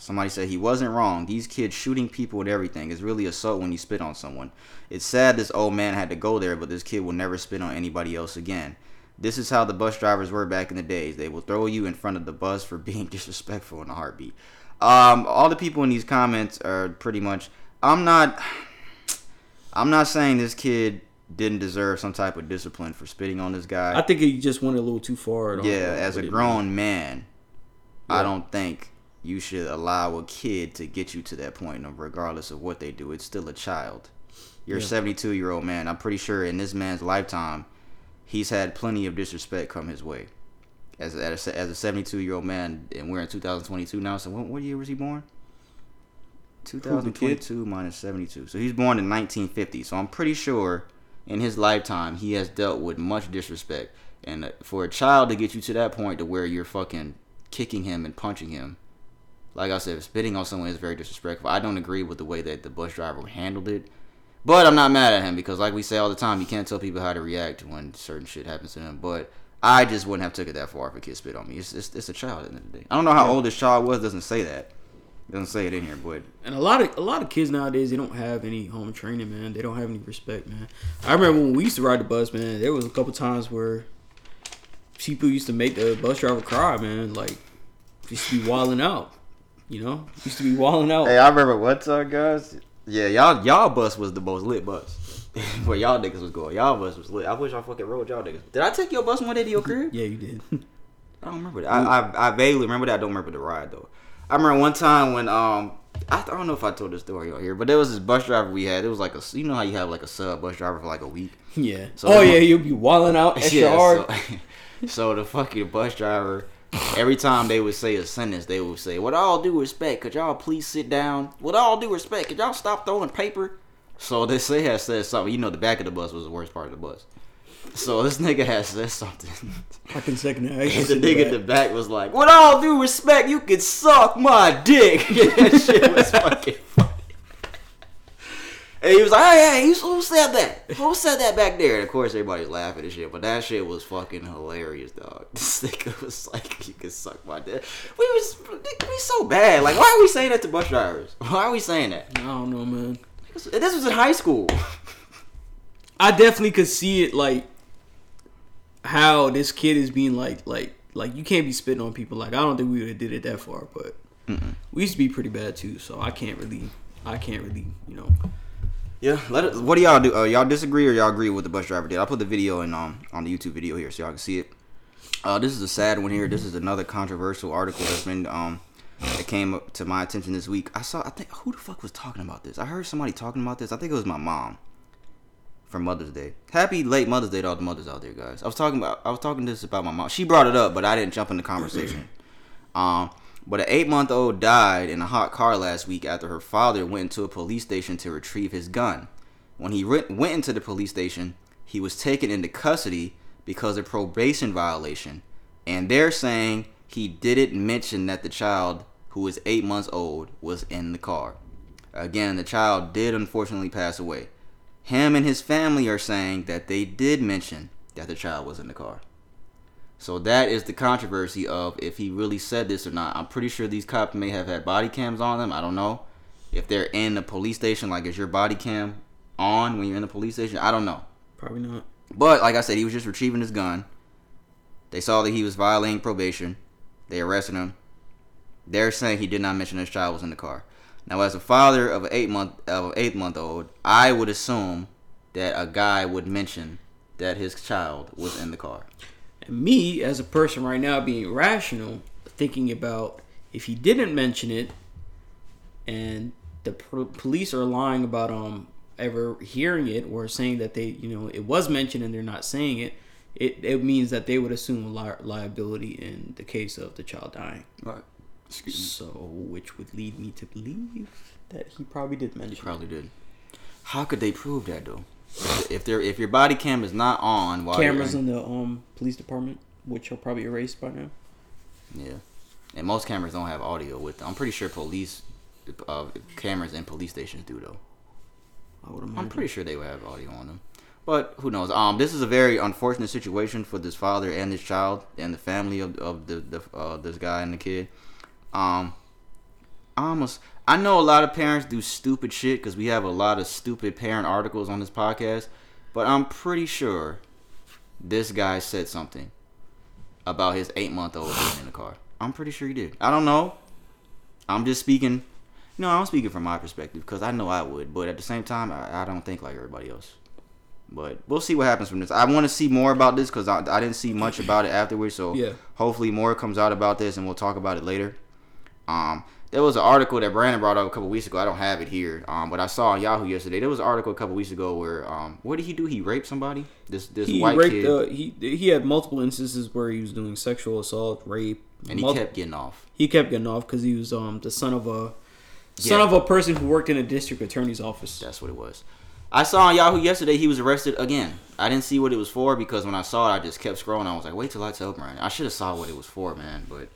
somebody said he wasn't wrong. These kids shooting people and everything is really assault when you spit on someone. It's sad this old man had to go there, but this kid will never spit on anybody else again. This is how the bus drivers were back in the days. They will throw you in front of the bus for (laughs) being disrespectful in a heartbeat. Um, all the people in these comments are pretty much. I'm not. I'm not saying this kid didn't deserve some type of discipline for spitting on this guy. I think he just went a little too far. Yeah, as a it, grown man, I Yeah. don't think you should allow a kid to get you to that point, regardless of what they do. It's still a child. You're Yeah. a 72 year old man. I'm pretty sure in this man's lifetime, he's had plenty of disrespect come his way. As a, as a, 72 year old man, and we're in 2022 now. So what, what year was he born? 2022 minus 72. So he's born in 1950. So I'm pretty sure in his lifetime he has dealt with much disrespect. And uh, for a child to get you to that point to where you're fucking kicking him and punching him, like I said, spitting on someone is very disrespectful. I don't agree with the way that the bus driver handled it. But I'm not mad at him because, like we say all the time, you can't tell people how to react when certain shit happens to them. But I just wouldn't have took it that far if a kid spit on me. It's it's, it's a child at the end of the day. I don't know how Yeah. old this child was. Doesn't say that. Doesn't say it in here, but And a lot of a lot of kids nowadays they don't have any home training, man. They don't have any respect, man. I remember when we used to ride the bus, man. There was a couple times where people used to make the bus driver cry, man. Like just be wilding out, you know. Used to be walling out. Hey, I remember one time, guys. Yeah, y'all y'all bus was the most lit bus. (laughs) Where y'all niggas was going. Y'all bus was lit. I wish I fucking rode y'all niggas. Did I take your bus one day to your crib? Yeah, you did. (laughs) I don't remember that. I, I I vaguely remember that. I don't remember the ride though. I remember one time when um I, I don't know if I told this story out here, but there was this bus driver we had. It was like a you know how you have like a sub bus driver for like a week. yeah. So oh yeah, you'll be walling out (laughs) extra Yeah, hard. So, so the fucking bus driver, every time they would say a sentence, they would say, "With all due respect, could y'all please sit down? With all due respect, could y'all stop throwing paper?" So this they had said something. You know, the back of the bus was the worst part of the bus. So this nigga has said something. I can second that. I can the nigga in the back was like, "With all due respect, you can suck my dick." (laughs) that shit was (laughs) fucking funny. And he was like, "Hey, hey, who said that? Who said that back there?" And of course, everybody's laughing and shit. But that shit was fucking hilarious, dog. (laughs) This nigga was like, "You can suck my dick." We was we so bad. Like, why are we saying that to bus drivers? (laughs) Why are we saying that? I don't know, man. This was in high school. (laughs) I definitely could see it like how this kid is being like like like you can't be spitting on people. Like I don't think we would have did it that far, but we used to be pretty bad too. So I can't really I can't really you know. Yeah, let it, what do y'all do? Uh, y'all disagree or y'all agree with the bus driver did? I'll put the video in um on the YouTube video here so y'all can see it. Uh, this is a sad one here. This is another controversial article that's been um that came to my attention this week. I saw I think who the fuck was talking about this? I heard somebody talking about this. I think it was my mom for Mother's Day. Happy late Mother's Day to all the mothers out there, guys. I was talking about I was talking this about my mom. She brought it up, but I didn't jump in the conversation. (clears throat) Um, but an eight month old died in a hot car last week after her father went into a police station to retrieve his gun. When he re- went into the police station, he was taken into custody because of probation violation. And they're saying he didn't mention that the child, who was eight months old, was in the car. Again, the child did unfortunately pass away. Him and his family are saying that they did mention that the child was in the car. So that is the controversy of if he really said this or not. I'm pretty sure these cops may have had body cams on them. I don't know. If they're in the police station, like is your body cam on when you're in the police station. I don't know. Probably not. But like I said, he was just retrieving his gun. They saw that he was violating probation. They arrested him. They're saying he did not mention his child was in the car. Now, as a father of an eight month of an eight month old, I would assume that a guy would mention that his child was in the car. Me, as a person right now, being rational, thinking about if he didn't mention it, and the pro- police are lying about um ever hearing it or saying that they you know it was mentioned and they're not saying it, it it means that they would assume li- liability in the case of the child dying. Right. So, which would lead me to believe that he probably did mention. it. He probably did. How could they prove that though? If there, if your body cam is not on while Cameras in the um police department, which are probably erased by now. yeah, and most cameras don't have audio with them. I'm pretty sure police uh, cameras in police stations do though. I would imagine. I'm pretty sure they would have audio on them. But who knows? Um, this is a very unfortunate situation for this father and this child and the family of, of the, the uh, this guy and the kid. Um, I almost I know a lot of parents do stupid shit because we have a lot of stupid parent articles on this podcast. But I'm pretty sure this guy said something about his eight month old being in the car. I'm pretty sure he did. I don't know. I'm just speaking. No, I'm speaking from my perspective because I know I would, but at the same time, I, I don't think like everybody else. But we'll see what happens from this. I want to see more about this because I, I didn't see much about it afterwards. So Yeah. hopefully more comes out about this, and we'll talk about it later. Um, there was an article that Brandon brought up a couple weeks ago. I don't have it here, um, but I saw on Yahoo yesterday. There was an article a couple weeks ago where um, what did he do? He raped somebody. This this he white raped. kid, Uh, he he had multiple instances where he was doing sexual assault, rape, and he kept getting off. he kept getting off because he was um the son of a son Yeah. of a person who worked in a district attorney's office. That's what it was. I saw on Yahoo yesterday he was arrested again. I didn't see what it was for because when I saw it, I just kept scrolling. I was like, wait till I tell Brian. I should have saw what it was for, man, but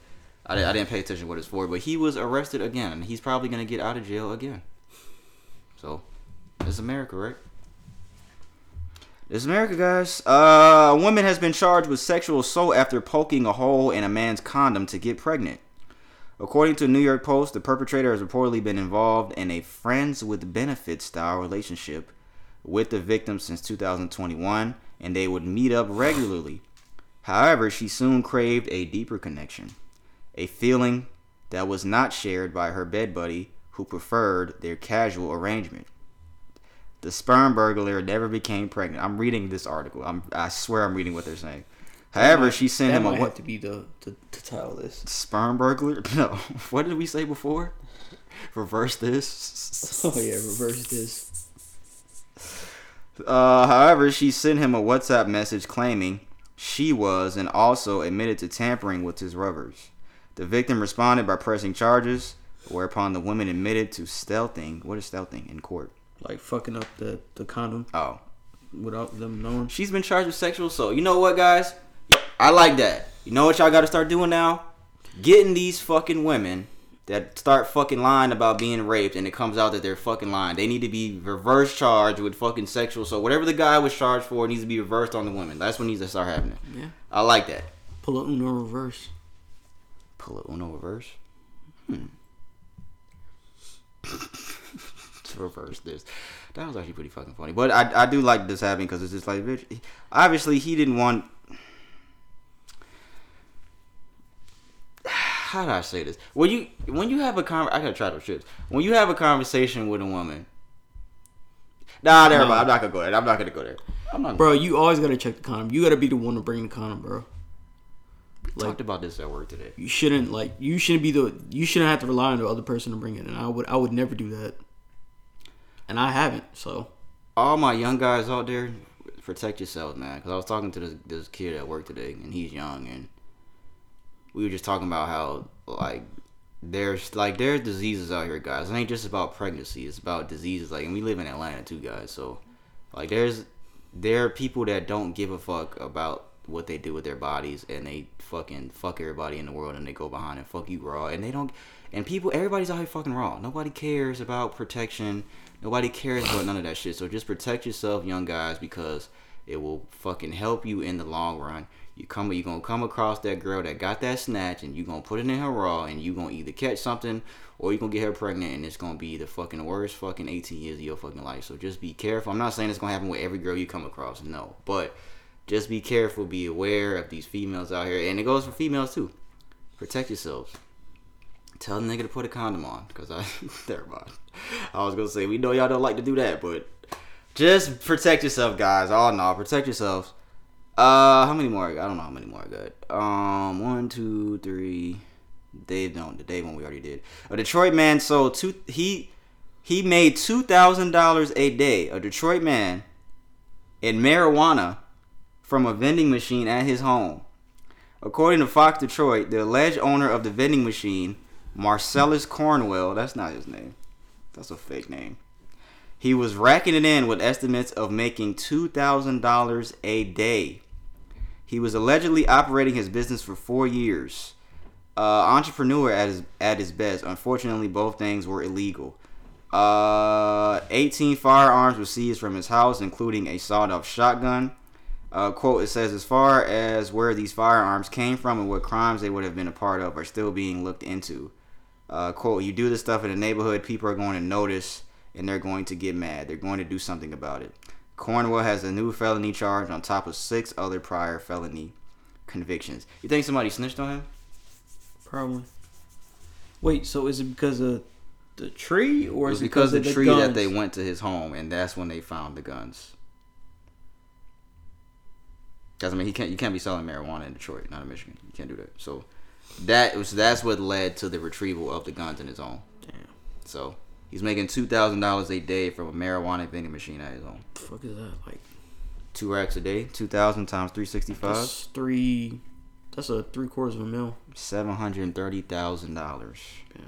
I, I didn't pay attention to what it's for. But he was arrested again, and he's probably gonna get out of jail again. So, it's America, right? It's America, guys. Uh, a woman has been charged with sexual assault after poking a hole in a man's condom to get pregnant. According to the New York Post, the perpetrator has reportedly been involved in a friends with benefits style relationship with the victim since 2021, and they would meet up regularly. However, she soon craved a deeper connection, a feeling that was not shared by her bed buddy, who preferred their casual arrangement. The sperm burglar never became pregnant. I'm reading this article. I'm, I swear I'm reading what they're saying. However, she sent him a what? to be the to, to title this. Sperm burglar? (laughs) No. What did we say before? (laughs) Reverse this. (laughs) Oh yeah, reverse this. Uh, however, she sent him a WhatsApp message claiming she was and also admitted to tampering with his rubbers. The victim responded by pressing charges, whereupon the woman admitted to stealthing. What is stealthing in court? Like fucking up the the condom Oh, without them knowing. she's been charged with sexual assault. You know what, guys? I like that. You know what y'all got to start doing now? Getting these fucking women that start fucking lying about being raped and it comes out that they're fucking lying. They need to be reverse charged with fucking sexual. So whatever the guy was charged for needs to be reversed on the women. That's what needs to start happening. Yeah. I like that. Pull a Uno reverse. Pull a Uno reverse. Hmm. (laughs) to reverse this. That was actually pretty fucking funny. But I, I do like this happening because it's just like, bitch. Obviously, he didn't want. (sighs) How do I say this? When you when you have a con, I gotta try those shits. When you have a conversation with a woman. Nah, never No. mind. I'm not gonna go there. I'm not gonna go there. I'm not. Bro, you always gotta check the condom. You gotta be the one to bring the condom, bro. We talked about this at work today. You shouldn't like you shouldn't be the you shouldn't have to rely on the other person to bring it. And I would I would never do that. And I haven't, so all my young guys out there, protect yourselves, man. Because I was talking to this this kid at work today, and he's young, and we were just talking about how like there's like there's diseases out here, guys. It ain't just about pregnancy; it's about diseases. Like, and we live in Atlanta too, guys. So, like, there's there are people that don't give a fuck about what they do with their bodies, and they fucking fuck everybody in the world, and they go behind and fuck you raw, and they don't. And people, everybody's out here fucking raw. Nobody cares about protection. Nobody cares about none of that shit. So just protect yourself, young guys, because it will fucking help you in the long run. You come, you gonna come across that girl that got that snatch, and you gonna put it in her raw, and you gonna either catch something or you gonna get her pregnant, and it's gonna be the fucking worst fucking 18 years of your fucking life. So just be careful. I'm not saying it's gonna happen with every girl you come across, no, but just be careful, be aware of these females out here, and it goes for females too. Protect yourselves. Tell the nigga to put a condom on, cause I (laughs) never mind. I was gonna say we know y'all don't like to do that, but just protect yourself, guys. Oh no, protect yourselves. Uh, how many more? I don't know how many more I got. Um, one, two, three. Dave don't. The Dave one we already did. A Detroit man sold two. He he made two thousand dollars a day. A Detroit man in marijuana from a vending machine at his home. According to Fox Detroit, the alleged owner of the vending machine, Marcellus Cornwell, that's not his name. That's a fake name. He was racking it in with estimates of making $2,000 a day. He was allegedly operating his business for four years. Uh, entrepreneur at his, at his best. Unfortunately, both things were illegal. Uh, 18 firearms were seized from his house, including a sawed-off shotgun. Uh, quote, it says, as far as where these firearms came from and what crimes they would have been a part of are still being looked into. Uh, quote, you do this stuff in the neighborhood, people are going to notice and they're going to get mad. They're going to do something about it. Cornwell has a new felony charge on top of six other prior felony convictions. You think somebody snitched on him? Probably. Wait, so is it because of the tree, or is it because of the the tree guns? that they went to his home, and that's when they found the guns. Because I mean, he can't. You can't be selling marijuana in Detroit, not in Michigan. You can't do that. So that was that's what led to the retrieval of the guns in his home. Damn, So he's making two thousand dollars a day from a marijuana vending machine at his home. the fuck is that? Like Two racks a day, two thousand times three sixty five, that's three. That's a three quarters of a mil. seven hundred and thirty thousand dollars. Yeah.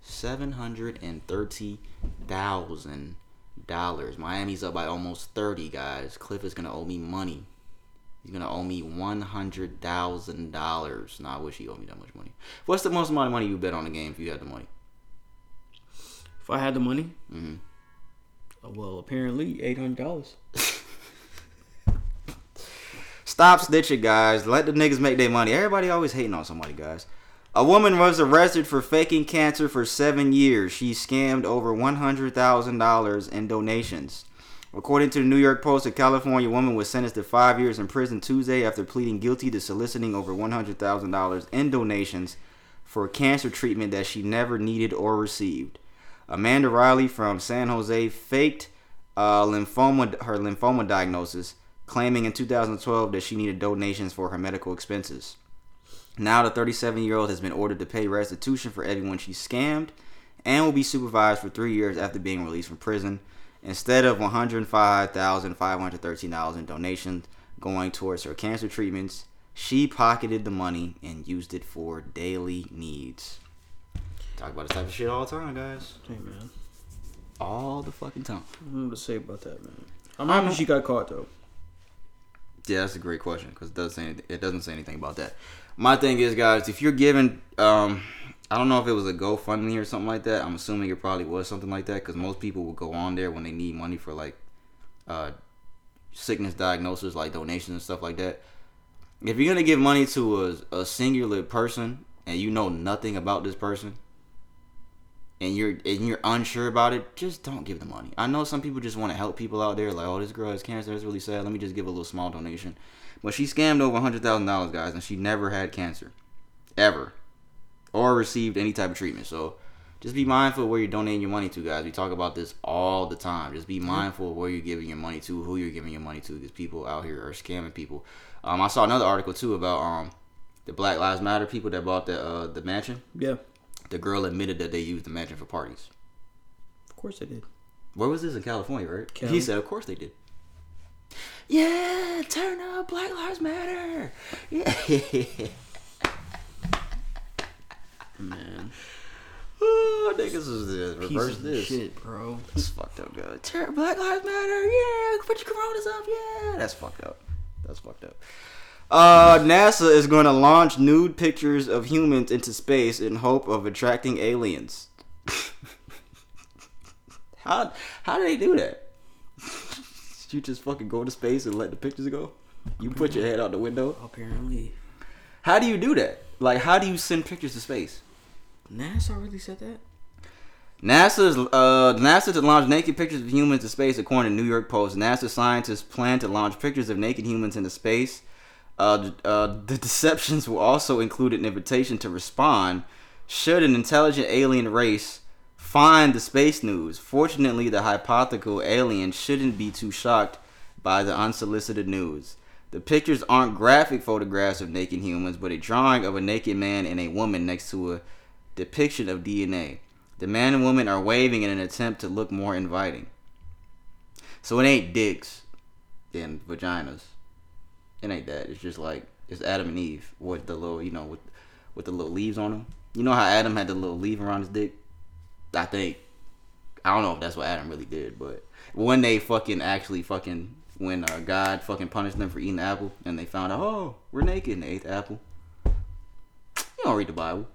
Seven hundred and thirty thousand dollars. Miami's up by almost thirty, guys. Cliff is gonna owe me money. He's gonna owe me one hundred thousand dollars. Nah, I wish he owed me that much money. What's the most amount of money you bet on the game if you had the money? If I had the money, hmm uh, well, apparently eight hundred dollars. (laughs) Stop snitching, guys. Let the niggas make their money. Everybody always hating on somebody, guys. A woman was arrested for faking cancer for seven years. She scammed over $100,000 in donations. According to the New York Post, a California woman was sentenced to five years in prison Tuesday after pleading guilty to soliciting over $100,000 in donations for cancer treatment that she never needed or received. Amanda Riley from San Jose faked uh, lymphoma, her lymphoma diagnosis, claiming in 2012 that she needed donations for her medical expenses. Now, the 37 year old has been ordered to pay restitution for everyone she scammed and will be supervised for three years after being released from prison. Instead of $105,513 in donations going towards her cancer treatments, she pocketed the money and used it for daily needs. Talk about this type of shit all the time, guys. Hey man, All the fucking time. I'm gonna say about that, man. I'm happy she got caught though. Yeah, that's a great question because it doesn't say anything, it doesn't say anything about that. My thing is, guys, if you're giving, um, I don't know if it was a GoFundMe or something like that. I'm assuming it probably was something like that because most people will go on there when they need money for like uh, sickness diagnosis, like donations and stuff like that. If you're gonna give money to a, a singular person and you know nothing about this person, and you're and you're unsure about it, just don't give the money. I know some people just want to help people out there, like, oh, this girl has cancer, that's really sad. Let me just give a little small donation. But she scammed over hundred thousand dollars, guys, and she never had cancer, ever, or received any type of treatment. So just be mindful of where you're donating your money to, guys. We talk about this all the time. Just be mindful of where you're giving your money to, who you're giving your money to, because people out here are scamming people. Um, I saw another article too about um the Black Lives Matter people that bought the uh, the mansion. Yeah, The girl admitted that they used the mansion for parties. of course they did. Where was this in California, right? Cali. He said, "Of course they did." Yeah, turn up, Black Lives Matter. Yeah. (laughs) Man, (laughs) oh, niggas is this. Reverse this. shit, bro. It's fucked up. Turn Black Lives Matter. Yeah, put your coronas up. Yeah, that's fucked up. That's fucked up. Uh, NASA is going to launch nude pictures of humans into space in hope of attracting aliens. (laughs) how how do they do that? (laughs) you just fucking go to space and let the pictures go? You put your head out the window. Apparently, How do you do that? Like, how do you send pictures to space? NASA really said that. NASA's uh, NASA to launch naked pictures of humans to space, according to New York Post. NASA scientists plan to launch pictures of naked humans into space. Uh, uh, the (laughs) deceptions will also include an invitation to respond should an intelligent alien race find the space news. Fortunately, the hypothetical alien shouldn't be too shocked by the unsolicited news. The pictures aren't graphic photographs of naked humans, but a drawing of a naked man and a woman next to a depiction of DNA. The man and woman are waving in an attempt to look more inviting. So it ain't dicks and vaginas. It ain't that. It's just like it's Adam and Eve with the little, you know, with with the little leaves on them. You know how Adam had the little leaf around his dick? I think. I don't know if that's what Adam really did, but when they fucking actually fucking when uh, God fucking punished them for eating the apple and they found out, oh, we're naked and they ate the apple. You don't read the Bible.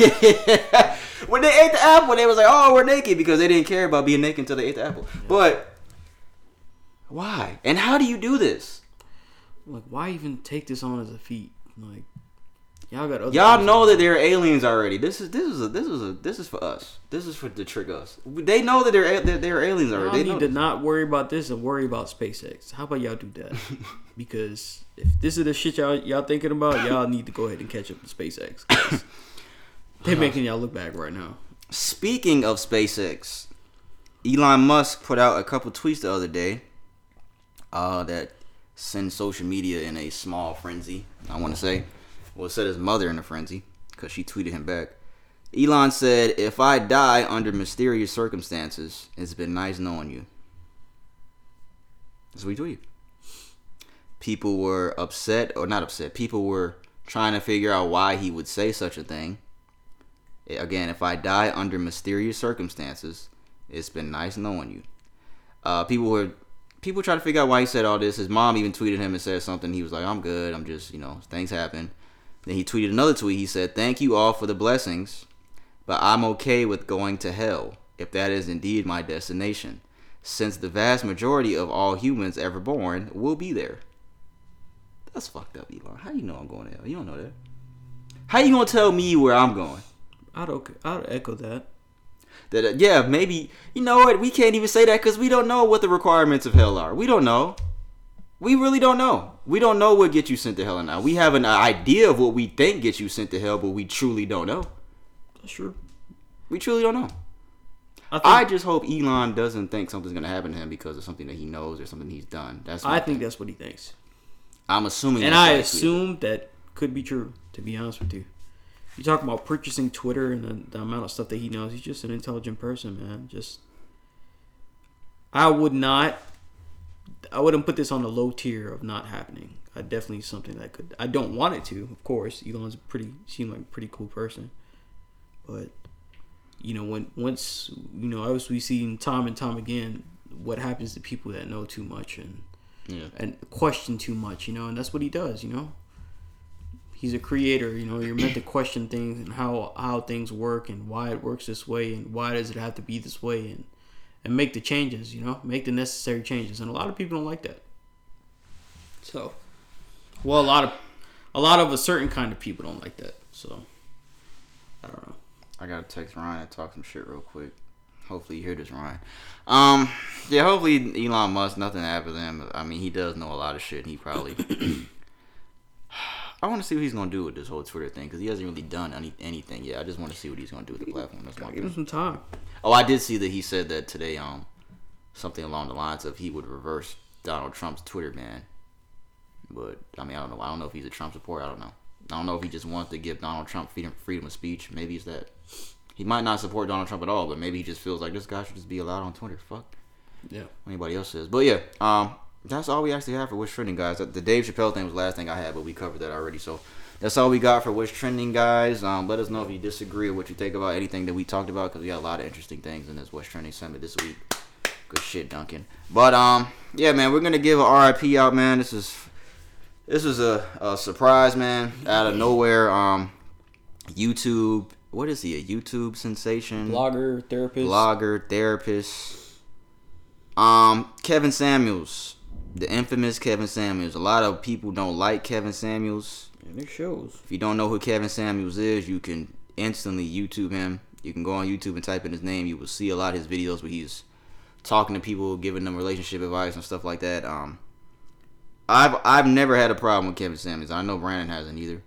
(laughs) when they ate the apple, they was like, "Oh, we're naked," because they didn't care about being naked until they ate the apple. But why? And how do you do this? Like, why even take this on as a feat? Like, y'all got other. Y'all know that there are aliens already. This is this is a, this is a this is for us. This is for to trick us. They know that there that there are aliens Y'all already. They need know to not worry about this and worry about SpaceX. How about y'all do that? (laughs) because if this is the shit y'all y'all thinking about, y'all need to go ahead and catch up to SpaceX. (laughs) 'cause They making y'all look bad right now. Speaking of SpaceX, Elon Musk put out a couple tweets the other day uh, that send social media in a small frenzy. I want to say, well, it set his mother in a frenzy because she tweeted him back. Elon said, "If I die under mysterious circumstances, it's been nice knowing you." That's what he tweeted. People were upset, or not upset. People were trying to figure out why he would say such a thing. Again, if I die under mysterious circumstances, it's been nice knowing you. Uh, people were people try to figure out why he said all this. His mom even tweeted him and said something. He was like, "I'm good. I'm just you know things happen." Then he tweeted another tweet. He said, "Thank you all for the blessings, but I'm okay with going to hell if that is indeed my destination, since the vast majority of all humans ever born will be there." That's fucked up, Elon. How you know I'm going to hell? You don't know that. How you gonna tell me where I'm going? I'd okay, I'd echo that. that uh, yeah maybe you know what we can't even say that because we don't know what the requirements of hell are we don't know we really don't know we don't know what gets you sent to hell or not we have an idea of what we think gets you sent to hell but we truly don't know That's true. we truly don't know I think i just hope elon doesn't think something's going to happen to him because of something that he knows or something he's done that's I think thing. that's what he thinks, i'm assuming and that's I why he tweeted. assume that could be true. To be honest with you, you talking about purchasing Twitter and the, the amount of stuff that he knows. He's just an intelligent person, man. Just I would not. I wouldn't put this on the low tier of not happening. I definitely something that could. I don't want it to, of course. Elon's a pretty seemed like a pretty cool person, but you know when once you know as we've seen time and time again what happens to people that know too much and yeah and question too much, you know, and that's what he does, you know. He's a creator, you know. You're meant to question things and how how things work and why it works this way and why does it have to be this way and and make the changes, you know, make the necessary changes. And a lot of people don't like that. So, well, a lot of a lot of a certain kind of people don't like that. So, I don't know. I gotta text Ryan and talk some shit real quick. Hopefully you hear this, Ryan. Um, yeah, hopefully Elon Musk, nothing happened to him. I mean, he does know a lot of shit. He probably. (coughs) (coughs) (coughs) (sighs) (sighs) I want to see what he's gonna do with this whole Twitter thing because he hasn't really done any, anything yet. I just want to see what he's gonna do with the platform. That's my Give him some time. Oh, I did see that he said that today. Um, something along the lines of he would reverse Donald Trump's Twitter ban. But I mean, I don't know. I don't know if he's a Trump supporter. I don't know. I don't know if he just wants to give Donald Trump freedom, freedom of speech. Maybe it's that. He might not support Donald Trump at all, but maybe he just feels like this guy should just be allowed on Twitter. Fuck Yeah. anybody else says. But yeah, um, that's all we actually have for what's trending, guys. The Dave Chappelle thing was the last thing I had, but we covered that already. So that's all we got for what's trending, guys. Um, let us know if you disagree or what you think about anything that we talked about, because we got a lot of interesting things in this what's trending summit this week. Good shit, Duncan. But um, yeah, man, we're gonna give a RIP out, man. This is this is a, a surprise, man, out of nowhere. Um, YouTube, what is he? A YouTube sensation? Blogger, therapist. blogger, therapist. Um, Kevin Samuels the infamous Kevin Samuels. A lot of people don't like Kevin Samuels. And it shows. If you don't know who Kevin Samuels is, you can instantly YouTube him. You can go on YouTube and type in his name. You will see a lot of his videos where he's talking to people, giving them relationship advice and stuff like that. Um, I've I've never had a problem with Kevin Samuels. I know Brandon hasn't either.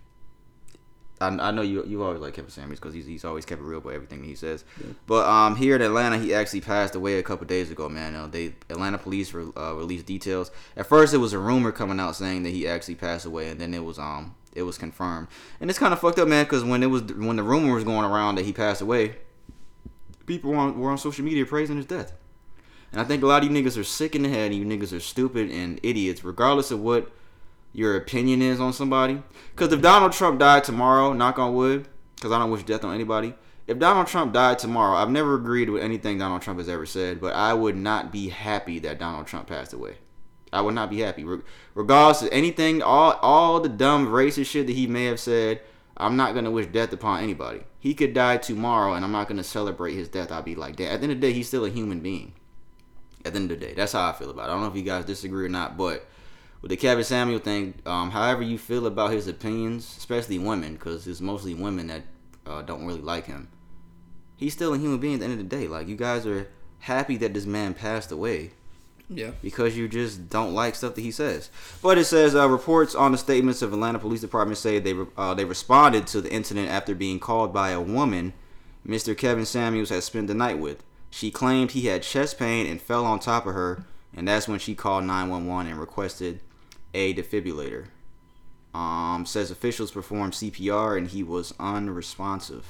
I, I know you you always like Kevin Samuels because he's, he's always kept it real about everything he says. But um, here in Atlanta, he actually passed away a couple days ago. Man, uh, they Atlanta police re, uh, released details. At first, it was a rumor coming out saying that he actually passed away, and then it was um it was confirmed. And it's kind of fucked up, man, because when it was when the rumor was going around that he passed away, people were on, were on social media praising his death. And I think a lot of you niggas are sick in the head, and you niggas are stupid and idiots, regardless of what your opinion is on somebody. Because if Donald Trump died tomorrow, knock on wood, because I don't wish death on anybody. If Donald Trump died tomorrow, I've never agreed with anything Donald Trump has ever said, but I would not be happy that Donald Trump passed away. I would not be happy. Re- regardless of anything, all all the dumb racist shit that he may have said, I'm not gonna wish death upon anybody. He could die tomorrow, and I'm not gonna celebrate his death. I'll be like, that. At the end of the day, he's still a human being. At the end of the day, that's how I feel about it. I don't know if you guys disagree or not, but with the Kevin Samuel thing, um, however you feel about his opinions, especially women, because it's mostly women that uh, don't really like him. He's still a human being at the end of the day. Like you guys are happy that this man passed away Yeah. because you just don't like stuff that he says. But it says uh, reports on the statements of Atlanta Police Department say they re- uh, they responded to the incident after being called by a woman Mr. Kevin Samuels had spent the night with. She claimed he had chest pain and fell on top of her, and that's when she called 911 and requested a defibrillator. Um, says officials performed CPR and he was unresponsive.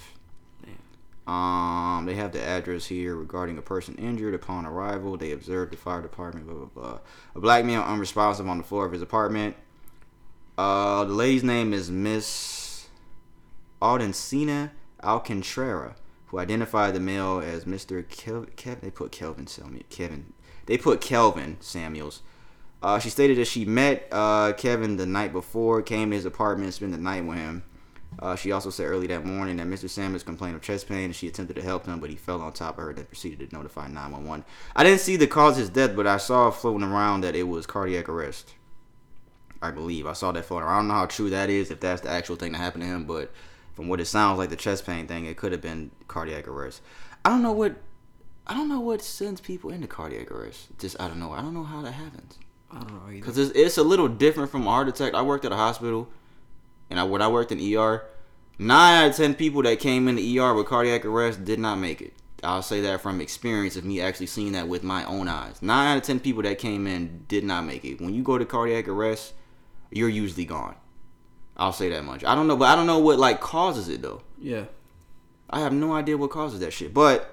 Um, they have the address here regarding a person injured upon arrival. They observed the fire department. Blah blah blah. A black male unresponsive on the floor of his apartment. Uh, the lady's name is Miss Aldencina Alcantara, who identified the male as Mr. Kel- Kev- They put Kelvin Samuels. Kevin. They put Kelvin Samuels. Uh, she stated that she met uh, Kevin the night before, came to his apartment, spent the night with him. Uh, she also said early that morning that Mr. Samuels complained of chest pain and she attempted to help him, but he fell on top of her and then proceeded to notify 911. I didn't see the cause of his death, but I saw floating around that it was cardiac arrest. I believe. I saw that floating around. I don't know how true that is, if that's the actual thing that happened to him, but from what it sounds like, the chest pain thing, it could have been cardiac arrest. I don't know what. I don't know what sends people into cardiac arrest. Just I don't know. I don't know how that happens. I don't know either. Because it's, it's a little different from a heart attack. I worked at a hospital, and I, when I worked in ER, nine out of ten people that came in the ER with cardiac arrest did not make it. I'll say that from experience of me actually seeing that with my own eyes. Nine out of ten people that came in did not make it. When you go to cardiac arrest, you're usually gone. I'll say that much. I don't know, but I don't know what like causes it though. Yeah. I have no idea what causes that shit. But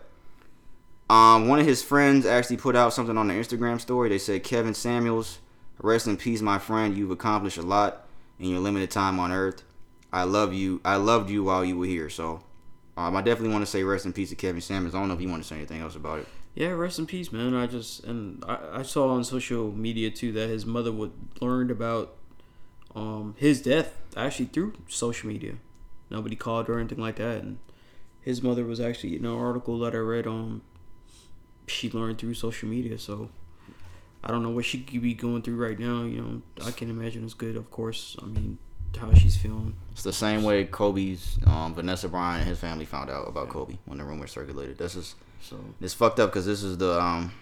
um, one of his friends actually put out something on the Instagram story. They said, Kevin Samuels, rest in peace, my friend. You've accomplished a lot in your limited time on Earth. I love you. I loved you while you were here. So um, I definitely want to say rest in peace to Kevin Samuels. I don't know if you want to say anything else about it. Yeah, rest in peace, man. I just and I, I saw on social media too that his mother would learned about um his death actually through social media. Nobody called or anything like that, and his mother was actually in an article that I read on. She learned through social media, so I don't know what she could be going through right now. You know, I can imagine it's good, of course. I mean, how she's feeling. It's the same way Kobe's um, Vanessa Bryant and his family found out about Kobe when the rumors circulated. This is So It's fucked up because this is the um,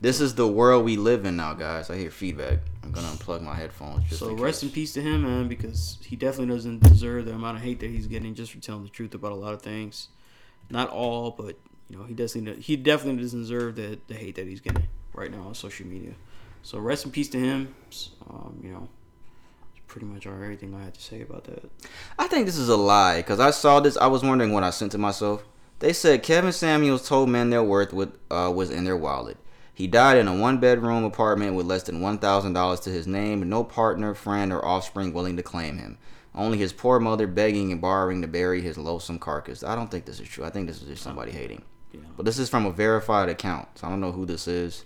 this is the world we live in now, guys. I hear feedback. I'm gonna unplug my headphones. Just So in rest in peace to him, man, because he definitely doesn't deserve the amount of hate that he's getting just for telling the truth about a lot of things. Not all, but you know, he definitely he definitely doesn't deserve the the hate that he's getting right now on social media. So rest in peace to him. Um, you know, pretty much everything I had to say about that. I think this is a lie because I saw this. I was wondering what I sent to myself. They said Kevin Samuels told men their worth with, uh, was in their wallet. He died in a one bedroom apartment with less than $1,000 to his name, no partner, friend, or offspring willing to claim him. Only his poor mother begging and borrowing to bury his loathsome carcass. I don't think this is true. I think this is just somebody hating. Yeah, But this is from a verified account, so I don't know who this is.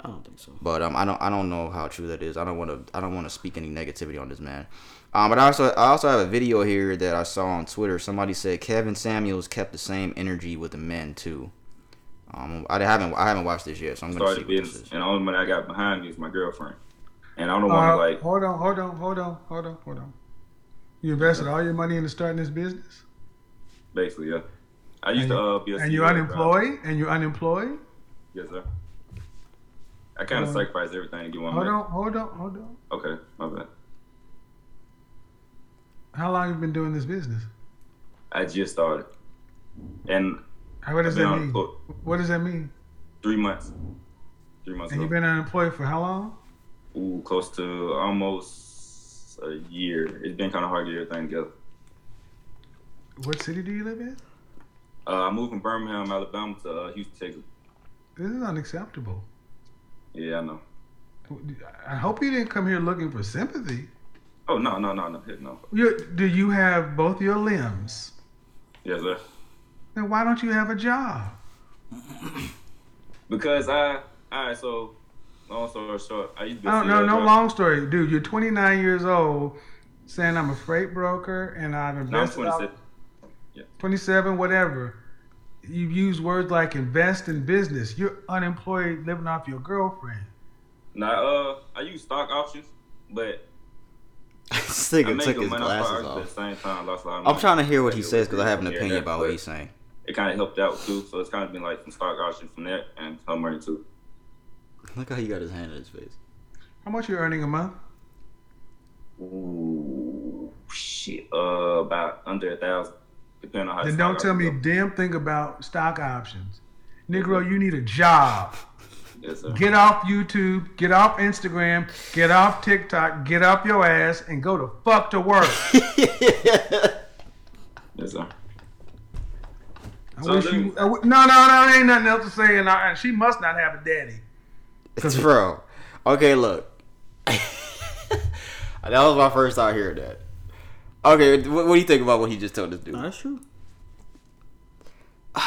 I don't think so. But um, I don't I don't know how true that is. I don't want to I don't want to speak any negativity on this man. Um, but I also I also have a video here that I saw on Twitter. Somebody said Kevin Samuels kept the same energy with the men too. Um, I haven't I haven't watched this yet, so I'm gonna see Started what this is. and the only one I got behind me is my girlfriend. And I don't want to Uh, like hold on, hold on, hold on, hold on, hold on. You invested all your money into starting this business, basically, yeah. I used And to uh, be a and you're unemployed, and you're unemployed. Yes, sir. I kind of Uh, sacrificed everything to get one. Hold on, hold on, hold on. Okay, my bad. How long have you been doing this business? I just started, and What does that mean? for What does that mean? three months. Three months. And you've ago. been unemployed for how long? Ooh, close to almost a year. It's been kind of hard to get everything together. What city do you live in? Uh, I moved from Birmingham, Alabama to uh, Houston, Texas. This is unacceptable. Yeah, I know. I hope you didn't come here looking for sympathy. Oh no, no, no, no, no. You, do you have both your limbs? Yes, sir. Then why don't you have a job? (clears throat) Because I, all right. So, long story short, I used to be. No, no, job. long story, dude. You're 29 years old, saying I'm a freight broker and I've No, I'm invested. out- 27. 27, whatever. You use words like invest in business. You're unemployed, living off your girlfriend. Now, uh, I use stock options, but this I nigga made took good his money off glasses stocks, but at off. the same time, lost a lot of I'm trying to hear what he says because I have an opinion there, about what he's saying. It kind of helped out too, so it's kind of been like some stock options from that and some money too. Look how he got his hand in his face. How much you earning a month? Ooh, shit. Uh, about under a thousand, depending on how. Then don't tell me options damn thing about stock options. Negro, you need a job. Yes, sir. Get off YouTube, get off Instagram, get off TikTok, get off your ass, and go to fuck to work. (laughs) Yes, sir. I So wish then- you. I w- no, no, no, there ain't nothing else to say. And, I, and she must not have a daddy. It's (laughs) bro. Okay, look. (laughs) that was my first time hearing that. Okay, what, what do you think about what he just told us, dude? That's true. (sighs)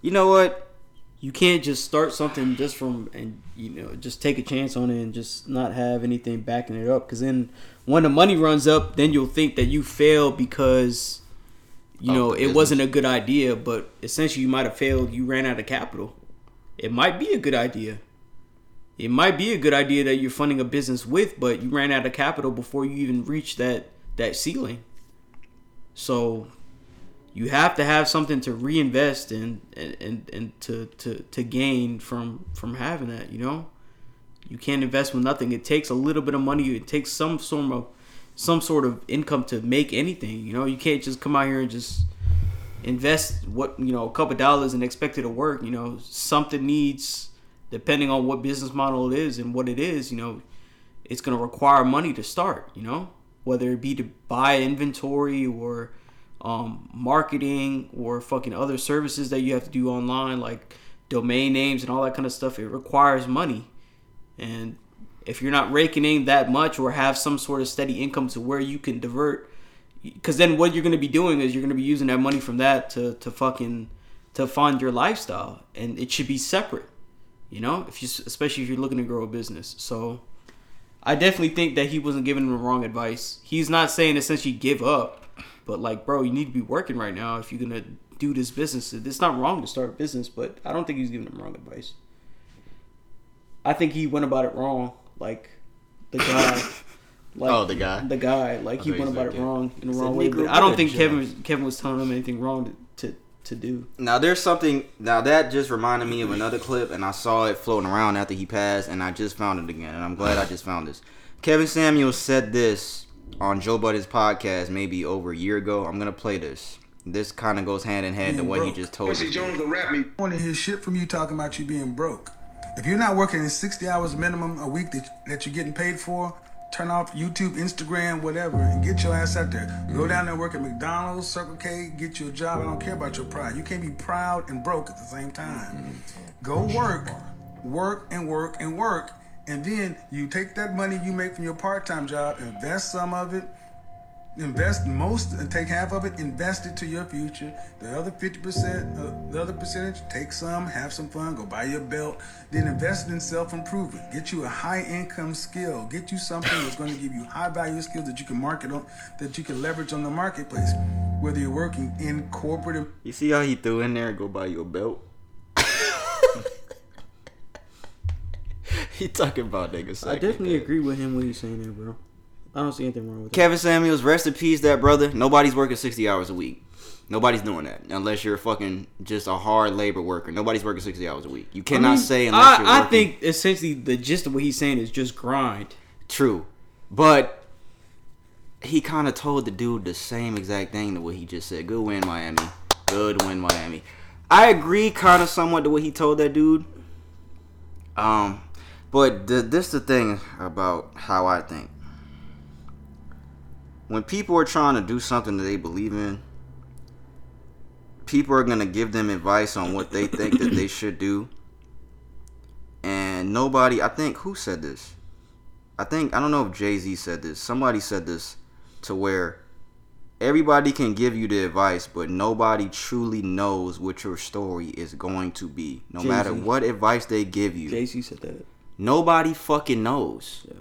You know what? You can't just start something just from and you know just take a chance on it and just not have anything backing it up. Because then when the money runs up, then you'll think that you failed because you Of know it business. wasn't a good idea. But essentially, you might have failed. You ran out of capital. It might be a good idea. It might be a good idea that you're funding a business with, but you ran out of capital before you even reached that that ceiling. So you have to have something to reinvest in and, and, and to, to, to gain from from having that, you know? You can't invest with nothing. It takes a little bit of money. It takes some sort of some sort of income to make anything. You know, you can't just come out here and just invest what you know a couple dollars and expect it to work. You know, something needs depending on what business model it is and what it is. You know, it's gonna require money to start. You know, whether it be to buy inventory or um, marketing or fucking other services that you have to do online, like domain names and all that kind of stuff. It requires money, and if you're not raking in that much or have some sort of steady income to where you can divert, because then what you're going to be doing is you're going to be using that money from that to to fucking to fund your lifestyle, and it should be separate. You know, if you especially if you're looking to grow a business, so. I definitely think that he wasn't giving him the wrong advice. He's not saying essentially give up, but like, bro, you need to be working right now if you're gonna do this business. It's not wrong to start a business, but I don't think he's giving him wrong advice. I think he went about it wrong. Like the guy, (laughs) like Oh, the guy? the guy, like he went about it wrong in the wrong way. But I don't think. Kevin Kevin was telling him anything wrong to to, to do. Now there's something. Now that just reminded me of another clip, and I saw it floating around after he passed, and I just found it again, and I'm glad I just found this. Kevin Samuels said this on Joe Budden's podcast maybe over a year ago. I'm gonna play this. This kind of goes hand in hand to what he just told Quincy us. Jones will rap me. I want to hear shit from you talking about you being broke. If you're not working 60 hours minimum a week that, that you're getting paid for, turn off YouTube, Instagram, whatever, and get your ass out there. Go down there, and work at McDonald's, Circle K, get you a job. I don't care about your pride. You can't be proud and broke at the same time. Mm-hmm. Go work, work and work and work, and then you take that money you make from your part-time job, invest some of it, invest most uh, take half of it invest it to your future. The other 50% uh, the other percentage take some have some fun go buy your belt. Then invest in self-improvement. Get you a high income skill. Get you something that's going to give you high value skills that you can market on that you can leverage on the marketplace whether you're working in corporate you see how he threw in there go buy your belt? (laughs) He talking about niggas i definitely that. agree with him when he's saying that bro. I don't see anything wrong with that. Kevin Samuels, rest in peace, that brother. Nobody's working sixty hours a week. Nobody's doing that unless you're fucking just a hard labor worker. Nobody's working sixty hours a week. You cannot I mean, say unless you're I, I think essentially the gist of what he's saying is just grind. True, but he kind of told the dude the same exact thing to what he just said. Good win, Miami. Good win, Miami. I agree, kind of somewhat to what he told that dude. Um, but the, this the thing about how I think. When people are trying to do something that they believe in, people are gonna give them advice on what they think that they should do. And nobody, I think, who said this? I think I don't know if Jay Z said this. Somebody said this to where everybody can give you the advice, but nobody truly knows what your story is going to be. No Jay-Z. matter what advice they give you, Jay Z said that. nobody fucking knows. Yeah.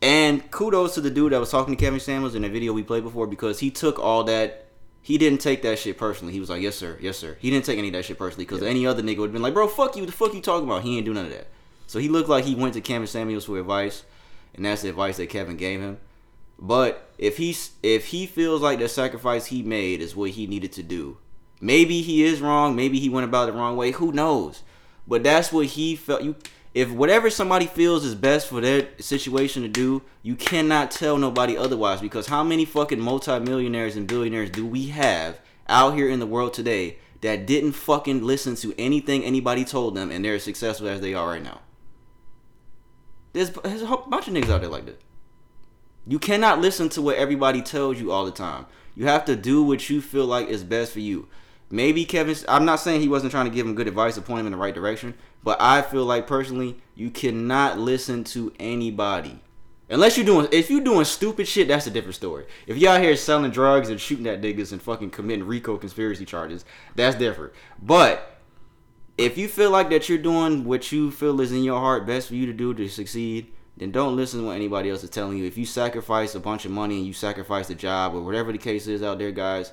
And kudos to the dude that was talking to Kevin Samuels in the video we played before because he took all that. He didn't take that shit personally. He was like, "Yes, sir. Yes, sir." He didn't take any of that shit personally because any other nigga would have been like, "Bro, fuck you. The fuck you talking about?" He ain't do none of that. So he looked like he went to Kevin Samuels for advice, and that's the advice that Kevin gave him. But if he's if he feels like the sacrifice he made is what he needed to do, maybe he is wrong. Maybe he went about it the wrong way. Who knows? But that's what he felt. You if whatever somebody feels is best for their situation to do, you cannot tell nobody otherwise. Because how many fucking multimillionaires and billionaires do we have out here in the world today that didn't fucking listen to anything anybody told them and they're as successful as they are right now? There's, there's a whole bunch of niggas out there like that. You cannot listen to what everybody tells you all the time. You have to do what you feel like is best for you. Maybe Kevin. I'm not saying he wasn't trying to give him good advice or point him in the right direction, but I feel like personally, you cannot listen to anybody unless you're doing. If you're doing stupid shit, that's a different story. If out here selling drugs and shooting at niggas and fucking committing RICO conspiracy charges, that's different. But if you feel like that you're doing what you feel is in your heart best for you to do to succeed, then don't listen to what anybody else is telling you. If you sacrifice a bunch of money and you sacrifice the job or whatever the case is out there, guys,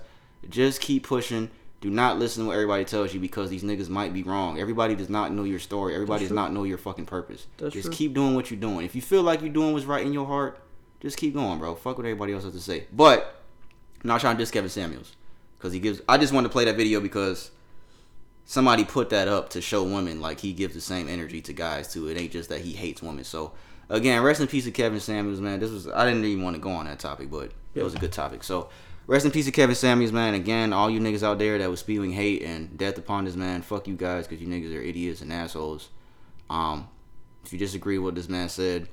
just keep pushing. Do not listen to what everybody tells you because these niggas might be wrong. Everybody does not know your story. Everybody does true. not know your fucking purpose. That's just true. keep doing what you're doing. If you feel like you're doing what's right in your heart, just keep going, bro. Fuck what everybody else has to say. But I'm not trying to diss Kevin Samuels because he gives. I just wanted to play that video because somebody put that up to show women like he gives the same energy to guys too. It ain't just that he hates women. So again, rest in peace to Kevin Samuels, man. This was I didn't even want to go on that topic, but it was a good topic. So rest in peace to Kevin Samuels, man. Again, all you niggas out there that was spewing hate and death upon this man, fuck you guys because you niggas are idiots and assholes. Um, if you disagree with what this man said,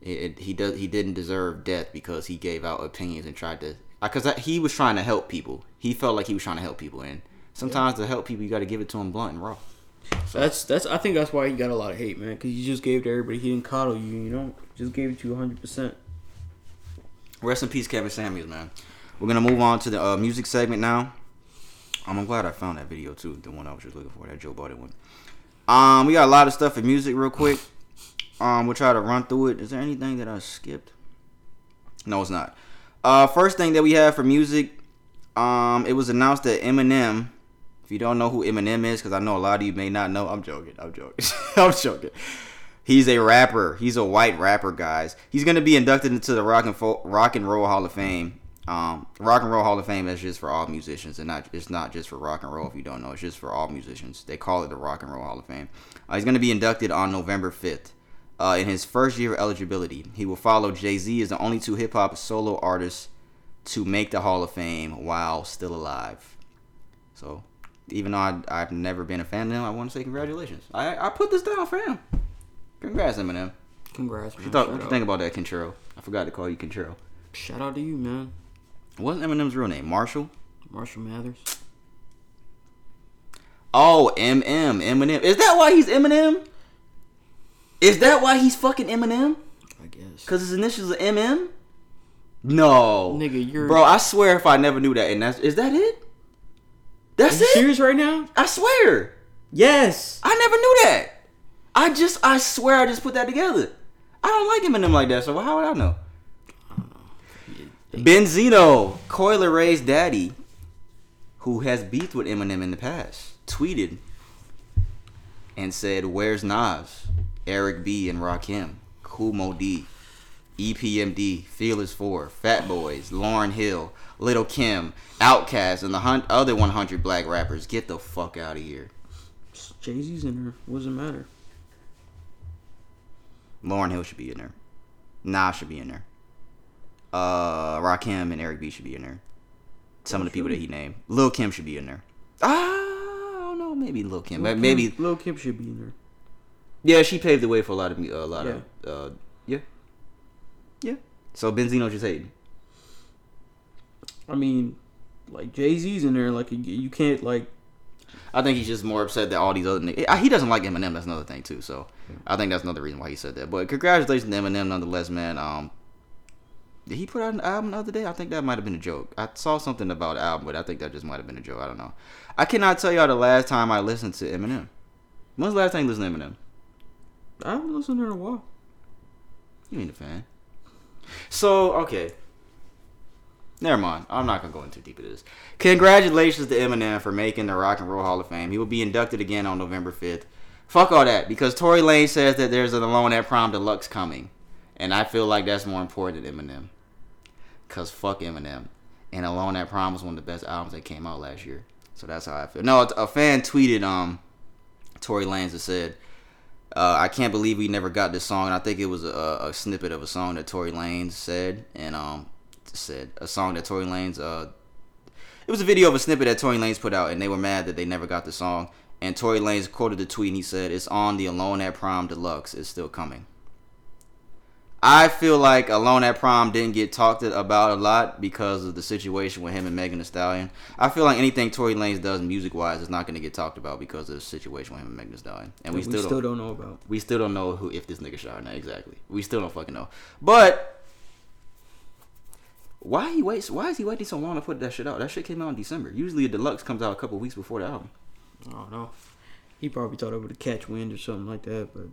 it, it, he does he didn't deserve death because he gave out opinions and tried to because he was trying to help people. He felt like he was trying to help people, and sometimes to help people, you got to give it to them blunt and raw. That's that's. I think that's why he got a lot of hate, man. Because you just gave to everybody. He didn't coddle you. You know, just gave it to you 100. percent Rest in peace, Kevin Samuels, man. We're gonna move on to the uh, music segment now. Um, I'm glad I found that video too, the one I was just looking for, that Joe Budden one. Um, we got a lot of stuff in music, real quick. Um, we'll try to run through it. Is there anything that I skipped? No, it's not. Uh, first thing that we have for music, um, it was announced that Eminem. If you don't know who Eminem is, because I know a lot of you may not know, I'm joking. I'm joking. (laughs) I'm joking. He's a rapper. He's a white rapper, guys. He's gonna be inducted into the Rock and Fo- Rock and Roll Hall of Fame. Um, Rock and Roll Hall of Fame is just for all musicians, and not it's not just for rock and roll. If you don't know, it's just for all musicians. They call it the Rock and Roll Hall of Fame. Uh, he's gonna be inducted on November fifth. Uh, in his first year of eligibility, he will follow Jay Z as the only two hip hop solo artists to make the Hall of Fame while still alive. So, even though I, I've never been a fan of him, I want to say congratulations. I, I put this down for him. Congrats, Eminem. Congrats, What you, thought, what you think about that, Contrero? I forgot to call you Contrero. Shout out to you, man. What's Eminem's real name? Marshall? Marshall Mathers. Oh, MM, Eminem. Is that why he's Eminem? Is that why he's fucking Eminem? I guess. Cause his initials are MM? No, Nigga, you're- bro. I swear, if I never knew that, and that's is that it? That's Are you it. serious right now? I swear, Yes. I never knew that. I just, I swear, I just put that together. I don't like Eminem like that, so how would I know? Benzino, Coi Leray's daddy, who has beefed with Eminem in the past, tweeted and said, "Where's Nas?" Eric B and Rakim, Kool Moe Dee, E EPMD, Fearless Four, Fat Boys, Lauryn Hill, Little Kim, Outkast, and the hun- other 100 black rappers. Get the fuck out of here. Jay Z's in there. What does it matter? Lauryn Hill should be in there. Nas should be in there. Uh, Rakim and Eric B should be in there. Some of the people that he named. Lil Kim should be in there. Ah, I don't know. Maybe Lil Kim. Lil' maybe Kim, Lil Kim should be in there. Yeah, she paved the way for a lot of mu- a lot of uh yeah. Yeah. So Benzino just hating. I mean, like Jay Z's in there. Like you, you can't like. I think he's just more upset that all these other niggas. He doesn't like Eminem. That's another thing too. So I think that's another reason why he said that. But congratulations to Eminem, nonetheless, man. Um, did he put out an album the other day? I think that might have been a joke. I saw something about the album, but I think that just might have been a joke. I don't know. I cannot tell y'all the last time I listened to Eminem. When's the last time you listened to Eminem? I haven't listened to in a while. You ain't a fan. So okay. Never mind. I'm not gonna go into deep into this. Congratulations to Eminem for making the Rock and Roll Hall of Fame. He will be inducted again on November 5th. Fuck all that because Tory Lanez says that there's an Alone at Prom Deluxe coming, and I feel like that's more important than Eminem. Cause fuck Eminem, and Alone at Prom was one of the best albums that came out last year. So that's how I feel. No, a fan tweeted um Tory Lanez said uh, I can't believe we never got this song. And I think it was a, a snippet of a song that Tory Lanez said, and um, said a song that Tory Lanez uh, it was a video of a snippet that Tory Lanez put out, and they were mad that they never got the song. And Tory Lanez quoted the tweet, and he said, "It's on the Alone at Prom Deluxe. It's still coming." I feel like Alone at Prom didn't get talked about a lot because of the situation with him and Megan Thee Stallion. I feel like anything Tory Lanez does music wise is not going to get talked about because of the situation with him and Megan Thee Stallion. And we, we still, still don't, don't know about. we still don't know who if this nigga shot or not exactly. We still don't fucking know. But why he waits? Why is he waiting so long to put that shit out? That shit came out in December. Usually a deluxe comes out a couple weeks before the album. I don't know. He probably thought it would catch wind or something like that, but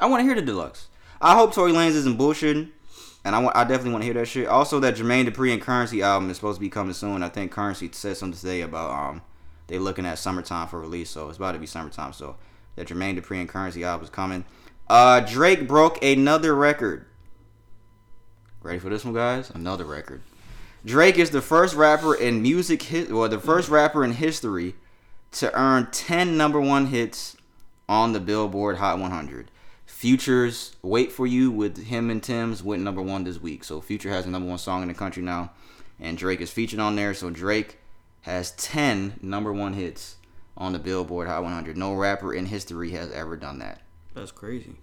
I want to hear the deluxe. I hope Tory Lanez isn't bullshitting, and I want. I definitely want to hear that shit. Also, that Jermaine Dupri and Currency album is supposed to be coming soon. I think Currency said something today about um they looking at summertime for release, so it's about to be summertime. So that Jermaine Dupri and Currency album is coming. Uh, Drake broke another record. Ready for this one, guys? Another record. Drake is the first rapper in music hit, well, the first rapper in history to earn 10 number one hits on the Billboard Hot 100. Future's "Wait for You" with him and Tems went number one this week. So Future has a number one song in the country now, and Drake is featured on there. So Drake has 10 number one hits on the Billboard Hot 100. No rapper in history has ever done that. that's crazy.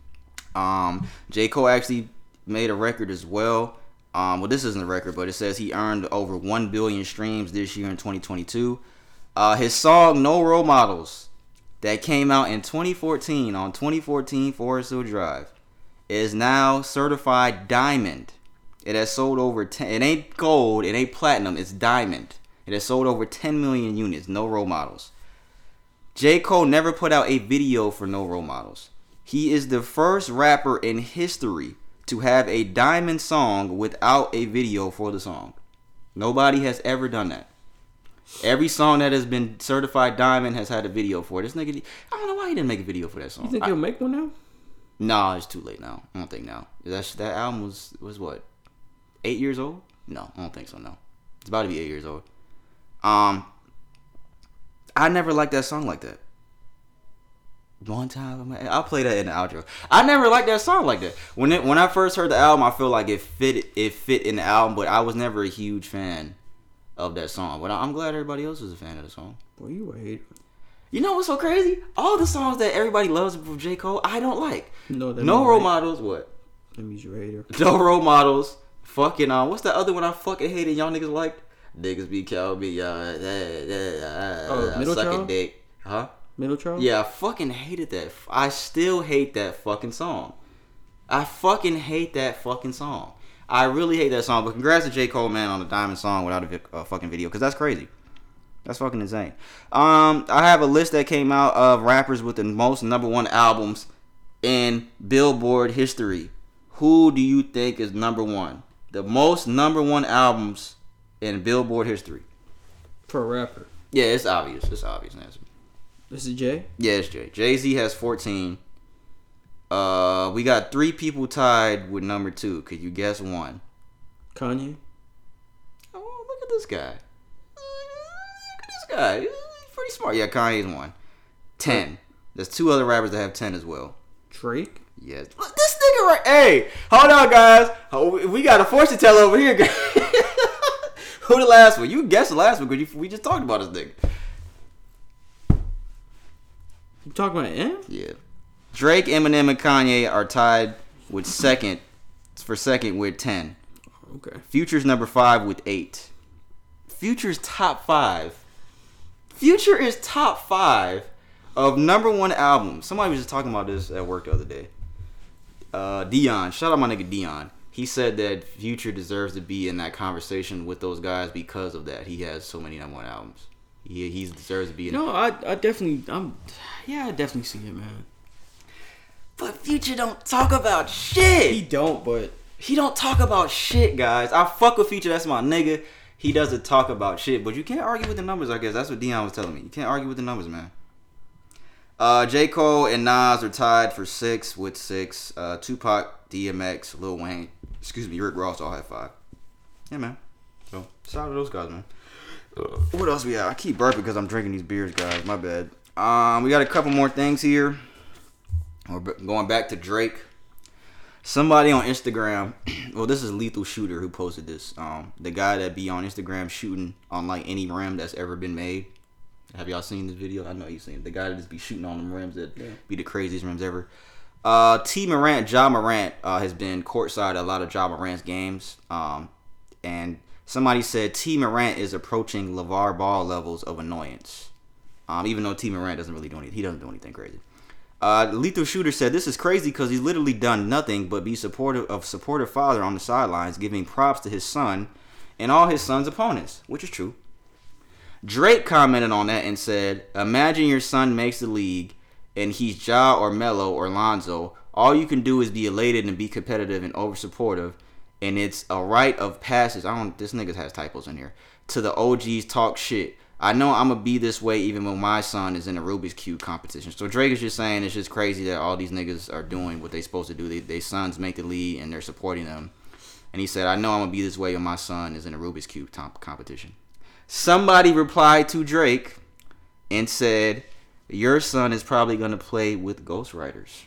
Um, J. Cole actually made a record as well. Um, well, this isn't a record, but it says he earned over 1 billion streams this year in 2022. Uh, his song No Role Models that came out in 2014 on 2014 Forest Hill Drive is now certified diamond. It has sold over 10. It ain't gold. It ain't platinum. It's diamond. It has sold over 10 million units. No role models. J. Cole never put out a video for No Role Models. He is the first rapper in history to have a diamond song without a video for the song. Nobody has ever done that. Every song that has been certified diamond has had a video for it. This nigga, I don't know why he didn't make a video for that song. You think I- he'll make one now? Nah, it's too late now. I don't think now. That's that album was was what eight years old? No, I don't think so. No, it's about to be eight years old. Um, I never liked that song like that. One time, I'll play that in the outro. I never liked that song like that. When it when I first heard the album, I feel like it fit it fit in the album, but I was never a huge fan of that song. But I'm glad everybody else was a fan of the song. Boy, you a hater. You know what's so crazy? All the songs that everybody loves from J Cole, I don't like. No, that No role models. What? That means you're a hater. (laughs) No role models. Fucking um, what's the other one I fucking hated? Y'all niggas liked. Niggas be cow me, uh, uh, uh, Oh, uh, Middle sucking Child? dick, huh? Middle child? Yeah, I fucking hated that. I still hate that fucking song. I fucking hate that fucking song. I really hate that song. But congrats to J Cole, man, on the Diamond song without a uh, fucking video, because that's crazy. That's fucking insane. Um, I have a list that came out of rappers with the most number one albums in Billboard history. Who do you think is number one? The most number one albums in Billboard history. For a rapper. Yeah, it's obvious. It's obvious answer. This is Jay. Yeah, it's Jay. Jay Z has 14. Uh, we got three people tied with number two. Could you guess one? Kanye. Oh, look at this guy. Look at this guy. He's pretty smart. Yeah, Kanye's one. Ten. There's two other rappers that have ten as well. Drake. Yes. Look, this nigga right. Hey, hold on, guys. Oh, We got a fortune teller over here. (laughs) Who the last one? You guessed the last one because we just talked about this nigga. You talking about M? Yeah. Drake, Eminem, and Kanye are tied with second for second with ten. Okay. Future's number five with eight. Future's top five. Future is top five of number one albums. Somebody was just talking about this at work the other day. Uh, Dion, shout out my nigga Dion. He said that Future deserves to be in that conversation with those guys because of that. He has so many number one albums. He he deserves to be in. No, I I definitely I'm yeah I definitely see it, man. But Future don't talk about shit. He don't, but He don't talk about shit, guys. I fuck with Future. That's my nigga. He doesn't talk about shit, but you can't argue with the numbers. I guess that's what Dion was telling me. You can't argue with the numbers, man. Uh, J Cole and Nas are tied for six with six. Uh, Tupac, DMX, Lil Wayne, excuse me, Rick Ross all have five. Yeah, man. So shout out to those guys, man. Uh, what else we have? I keep burping because I'm drinking these beers, guys. My bad. Um, we got a couple more things here. We're going back to Drake. Somebody on Instagram, (clears throat) well, this is Lethal Shooter who posted this. Um, the guy that be on Instagram shooting on like any rim that's ever been made. Have y'all seen this video? I know you've seen it. The guy that just be shooting on them rims that be the craziest rims ever. Uh, Tee Morant, Ja Morant, uh, has been courtside at a lot of Ja Morant's games. Um, and somebody said Tee Morant is approaching LaVar Ball levels of annoyance. Um, even though Tee Morant doesn't really do anything, he doesn't do anything crazy. Uh, Lethal Shooter said this is crazy because he's literally done nothing but be supportive of supportive father on the sidelines, giving props to his son and all his son's opponents, which is true. Drake commented on that and said, "Imagine your son makes the league, and he's Ja or Melo or Lonzo. All you can do is be elated and be competitive and over supportive, and it's a rite of passage. I don't. This nigga has typos in here. To the OGs talk shit. I know I'm gonna be this way even when my son is in a Rubik's cube competition. So Drake is just saying it's just crazy that all these niggas are doing what they supposed to do. They, they sons make the lead and they're supporting them. And he said, I know I'm gonna be this way when my son is in a Rubik's cube top competition. Somebody replied to Drake and said, Your son is probably gonna play with ghostwriters.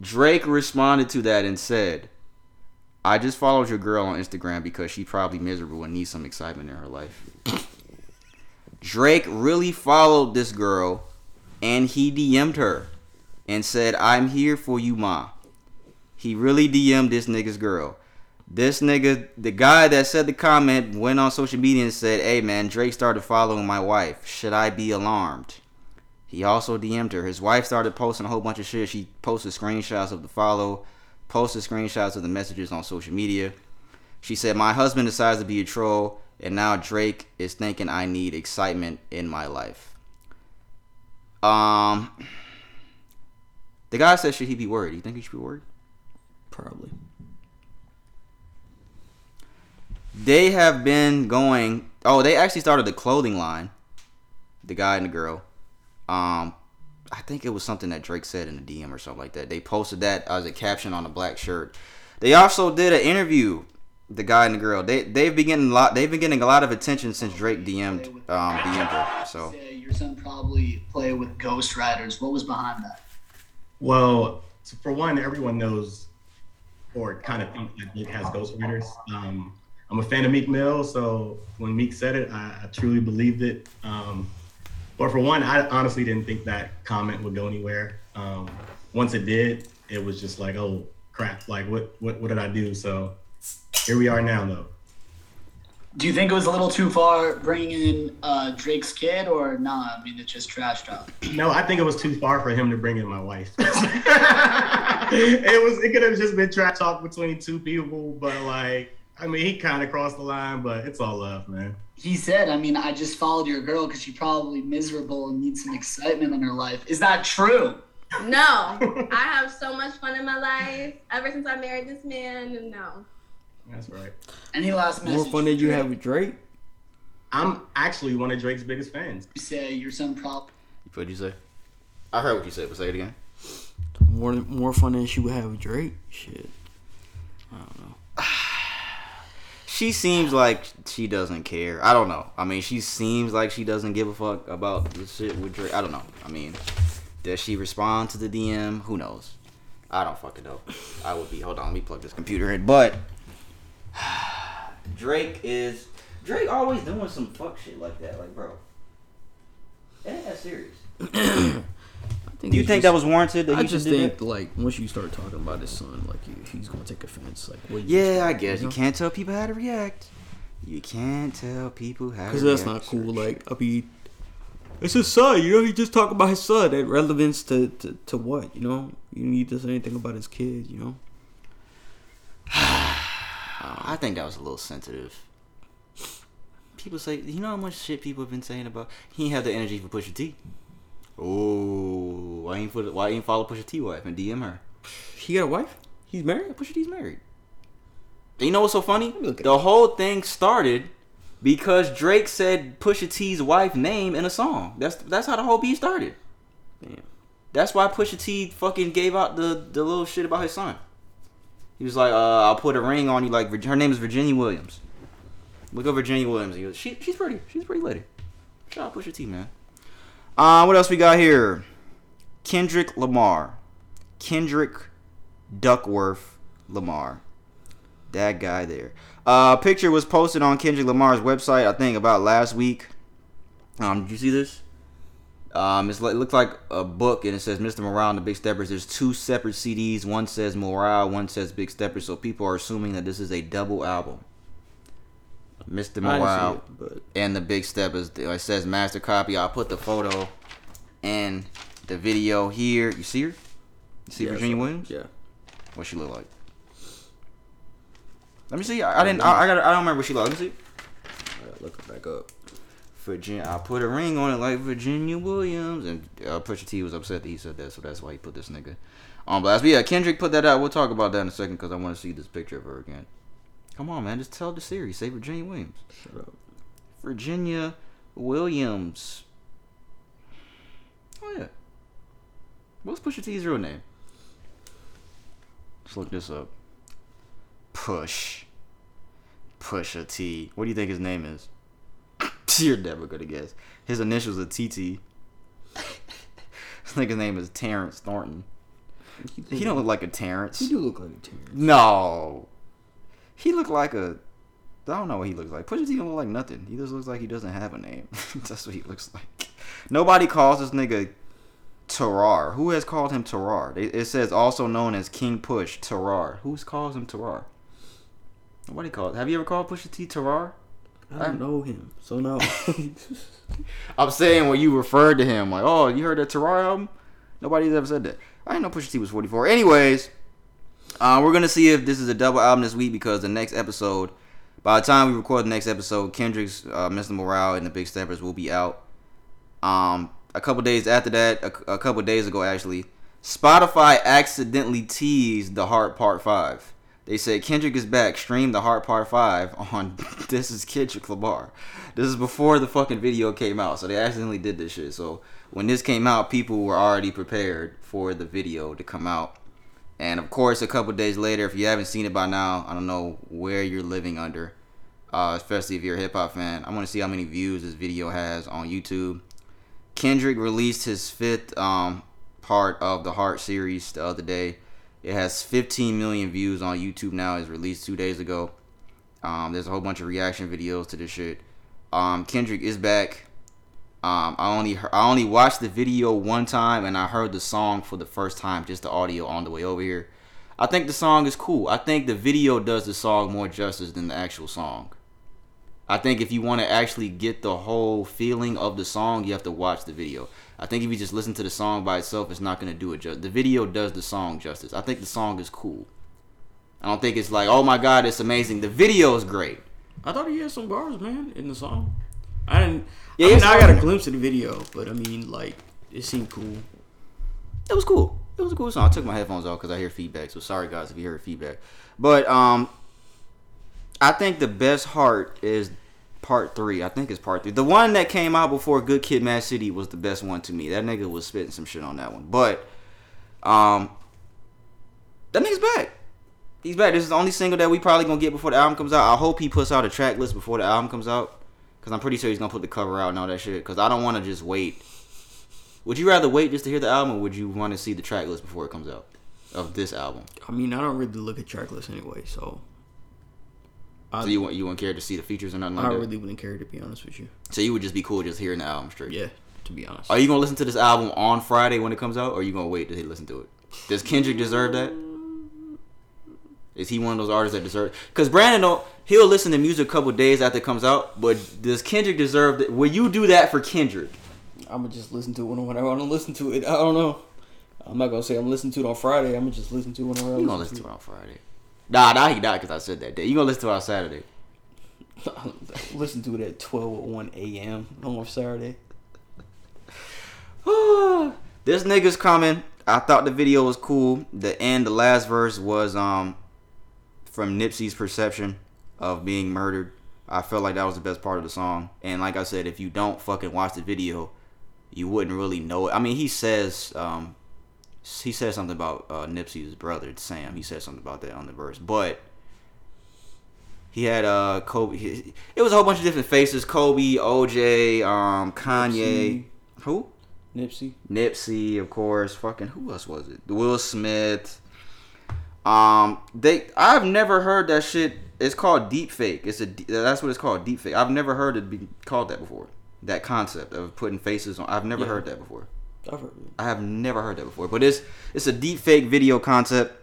Drake responded to that and said, I just followed your girl on Instagram because she probably miserable and needs some excitement in her life. (laughs) Drake really followed this girl and he DM'd her and said, I'm here for you, ma. He really DM'd this nigga's girl. This nigga, the guy that said the comment, went on social media and said, Hey man, Drake started following my wife. Should I be alarmed? He also DM'd her. His wife started posting a whole bunch of shit. She posted screenshots of the follow, posted screenshots of the messages on social media. She said, My husband decides to be a troll, and now Drake is thinking I need excitement in my life. Um, the guy said, Should he be worried? You think he should be worried? probably. They have been going. Oh, they actually started the clothing line. The guy and the girl. Um, I think it was something that Drake said in the DM or something like that. They posted that as a caption on a black shirt. They also did an interview. The guy and the girl. They they've been getting a lot. They've been getting a lot of attention since Drake DM'd um DM'd her. So Say Your son probably play with ghostwriters. What was behind that? Well, so for one, everyone knows or kind of thinks that Meek has ghostwriters. Um, I'm a fan of Meek Mill, so when Meek said it, I, I truly believed it. Um, but for one, I honestly didn't think that comment would go anywhere. Um, once it did, it was just like, oh crap! Like, what what what did I do? So here we are now, though. Do you think it was a little too far bringing in uh, Drake's kid, or nah? I mean, it's just trash talk. (clears throat) No, I think it was too far for him to bring in my wife. (laughs) it was it could have just been trash talk between two people, but like I mean he kind of crossed the line, but it's all love, man. He said, "I mean, I just followed your girl because she's probably miserable and needs some excitement in her life." Is that true? No, (laughs) I have so much fun in my life ever since I married this man. And no, That's right. Any last message? More fun than you have with Drake. I'm actually one of Drake's biggest fans. You say you're some prop. What'd you say? I heard what you said, but say it again. More more fun than she would have with Drake. Shit. I don't know. (sighs) She seems like she doesn't care. I don't know. I mean, she seems like she doesn't give a fuck about the shit with Drake. I don't know. I mean, does she respond to the DM? Who knows? I don't fucking know. I would be. Hold on, let me plug this computer in. But (sighs) Drake is Drake always doing some fuck shit like that. Like, bro, it ain't that serious. (clears throat) I Do you think just- that was warranted? That I he just did think that? like once you start talking about his son, like he, he's gonna take offense. Like what? Yeah, I guess you can't tell people how to react. You can't tell people how because that's react not cool. certain Like I mean, it's his son. You know, he just talk about his son. That relevance to, to to what? You know, you need to say anything about his kid. You know. (sighs) (sighs) I think that was a little sensitive. People say, you know how much shit people have been saying about he ain't have the energy for Pusha T. Oh, why ain't put why ain't follow Pusha T wife and DM her? He got a wife. He's married. Pusha T's married. And you know what's so funny? The whole thing started because Drake said Pusha T's wife name in a song. That's that's how the whole beat started. Damn. That's why Pusha T fucking gave out the the little shit about his son. He was like, uh, "I'll put a ring on you." Like her name is Virginia Williams. Look up Virginia Williams. He goes, she, she's pretty. She's a pretty lady. Shout out Pusha T, man. Uh, what else we got here? Kendrick Lamar. Kendrick Duckworth Lamar. That guy there. Uh, picture was posted on Kendrick Lamar's website, I think, about last week. Um, did you see this? Um, it's like, it looks like a book, and it says Mr. Morale and the Big Steppers. There's two separate CDs. One says Morale, one says Big Steppers. So people are assuming that this is a double album. Mr. Morale it, but and the Big Steppers. It says master copy. I'll put the photo and the video here. You see her? You see Yeah, Virginia so- Williams? Yeah. What she look like? Let me see. I, I didn't. I, I got. I don't remember what she looked. Let me see. I gotta look it back up. Virginia. I put a ring on it like Virginia Williams, and uh, Pusha T was upset that he said that, so that's why he put this nigga on blast. But yeah, Kendrick put that out. We'll talk about that in a second because I want to see this picture of her again. Come on, man, just tell the series. Say Virginia Williams. Shut up. Virginia Williams. Oh yeah. What's Pusha T's real name? Let's look this up. Push. Pusha T. What do you think his name is? (laughs) You're never gonna guess. His initials are TT. I think his name is Terrence Thornton. He don't look like a Terrence. He do look like a Terrence. No. He look like a. I don't know what he looks like. Pusha T don't look like nothing. He just looks like he doesn't have a name. (laughs) That's what he looks like. Nobody calls this nigga Terrar. Who has called him Terrar? It says also known as King Push Terrar. Who's calls him Terrar? Nobody calls. Have you ever called Pusha T Terrar? I don't know him, so no. (laughs) I'm saying when you referred to him, like, oh, you heard that Terrar album? Nobody's ever said that. I didn't know Pusha T was 44. Anyways, uh, we're gonna see if this is a double album this week because the next episode, by the time we record the next episode, Kendrick's uh, Mr. Morale and the Big Steppers will be out. Um, a couple days after that, a, a couple days ago actually, Spotify accidentally teased the Heart Part Five. They said Kendrick is back. Stream the Heart Part Five on. (laughs) this is Kendrick Lamar. This is before the fucking video came out, so they accidentally did this shit. So when this came out, people were already prepared for the video to come out. And of course, a couple days later, if you haven't seen it by now, I don't know where you're living under. Uh, especially if you're a hip hop fan, I want to see how many views this video has on YouTube. Kendrick released his fifth um, part of the Heart series the other day. It has 15 million views on YouTube now. It's released two days ago. Um, there's a whole bunch of reaction videos to this shit. Um, Kendrick is back. Um, I only I only watched the video one time and I heard the song for the first time, just the audio on the way over here. I think the song is cool. I think the video does the song more justice than the actual song. I think if you want to actually get the whole feeling of the song, you have to watch the video. I think if you just listen to the song by itself, it's not going to do it justice. The video does the song justice. I think the song is cool. I don't think it's like, oh my god, it's amazing. The video is great. I thought he had some bars, man, in the song. I didn't. Yeah, I mean, I got a glimpse of the video, but I mean, like, it seemed cool. It was cool. It was a cool song. I took my headphones off because I hear feedback. So sorry guys if you heard feedback. But um, I think the best heart is part three. I think it's part three. The one that came out before Good Kid, Mad City was the best one to me. That nigga was spitting some shit on that one. But, um, that nigga's back. He's back. This is the only single that we probably gonna get before the album comes out. I hope he puts out a track list before the album comes out, cause I'm pretty sure he's gonna put the cover out and all that shit. Cause I don't want to just wait. Would you rather wait just to hear the album, or would you want to see the track list before it comes out of this album? I mean, I don't really look at track lists anyway, so I, So you want you wouldn't care to see the features or nothing I like that? I really wouldn't care to be honest with you. So you would just be cool just hearing the album straight. Yeah, to be honest. Are you gonna listen to this album on Friday when it comes out, or are you gonna wait to listen to it? Does Kendrick deserve that? Is he one of those artists that deserve? Because Brandon, don't, he'll listen to music a couple days after it comes out. But does Kendrick deserve that? Will you do that for Kendrick? I'm gonna just listen to it when I want to listen to it. I don't know. I'm not gonna say I'm listening to it on Friday. I'm gonna just listen to it whenever You gonna listen to it on Friday? Nah, nah, he died because I said that day. You gonna listen to it on Saturday? (laughs) listen to it at 12:01 a.m. on Saturday. (sighs) this nigga's coming. I thought the video was cool. The end, the last verse was um from Nipsey's perception of being murdered. I felt like that was the best part of the song. And like I said, if you don't fucking watch the video, you wouldn't really know it. I mean, he says um he says something about uh, Nipsey's brother Sam. He said something about that on the verse, but he had uh Kobe. he- It was a whole bunch of different faces: Kobe, OJ, um, Kanye. Who? Nipsey. Nipsey, of course. Fucking who else was it? Will Smith. Um, they. I've never heard that shit. It's called deep fake. It's a. That's what it's called, deep fake. I've never heard it be called that before. That concept of putting faces on. I've never Yeah. heard that before. I've heard it. I have never heard that before. But it's it's a deep fake video concept.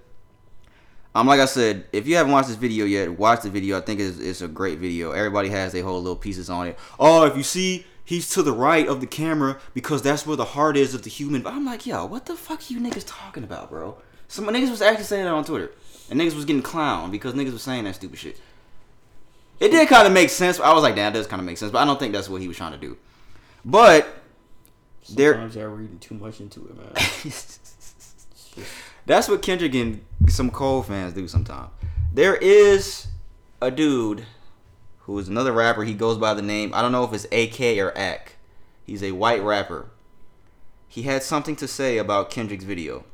Um, like I said, if you haven't watched this video yet, watch the video. I think it's, it's a great video. Everybody has their whole little pieces on it. Oh, if you see, he's to the right of the camera because that's where the heart is of the human. But I'm like, yo, what the fuck are you niggas talking about, bro? Some niggas was actually saying that on Twitter, and niggas was getting clowned because niggas was saying that stupid shit. It did kind of make sense. I was like, damn, that does kind of make sense, but I don't think that's what he was trying to do. But Sometimes they're reading too much into it, man. (laughs) That's what Kendrick and some Cole fans do sometimes. There is a dude who is another rapper. He goes by the name, I don't know if it's AK or AK. He's a white rapper. He had something to say about Kendrick's video.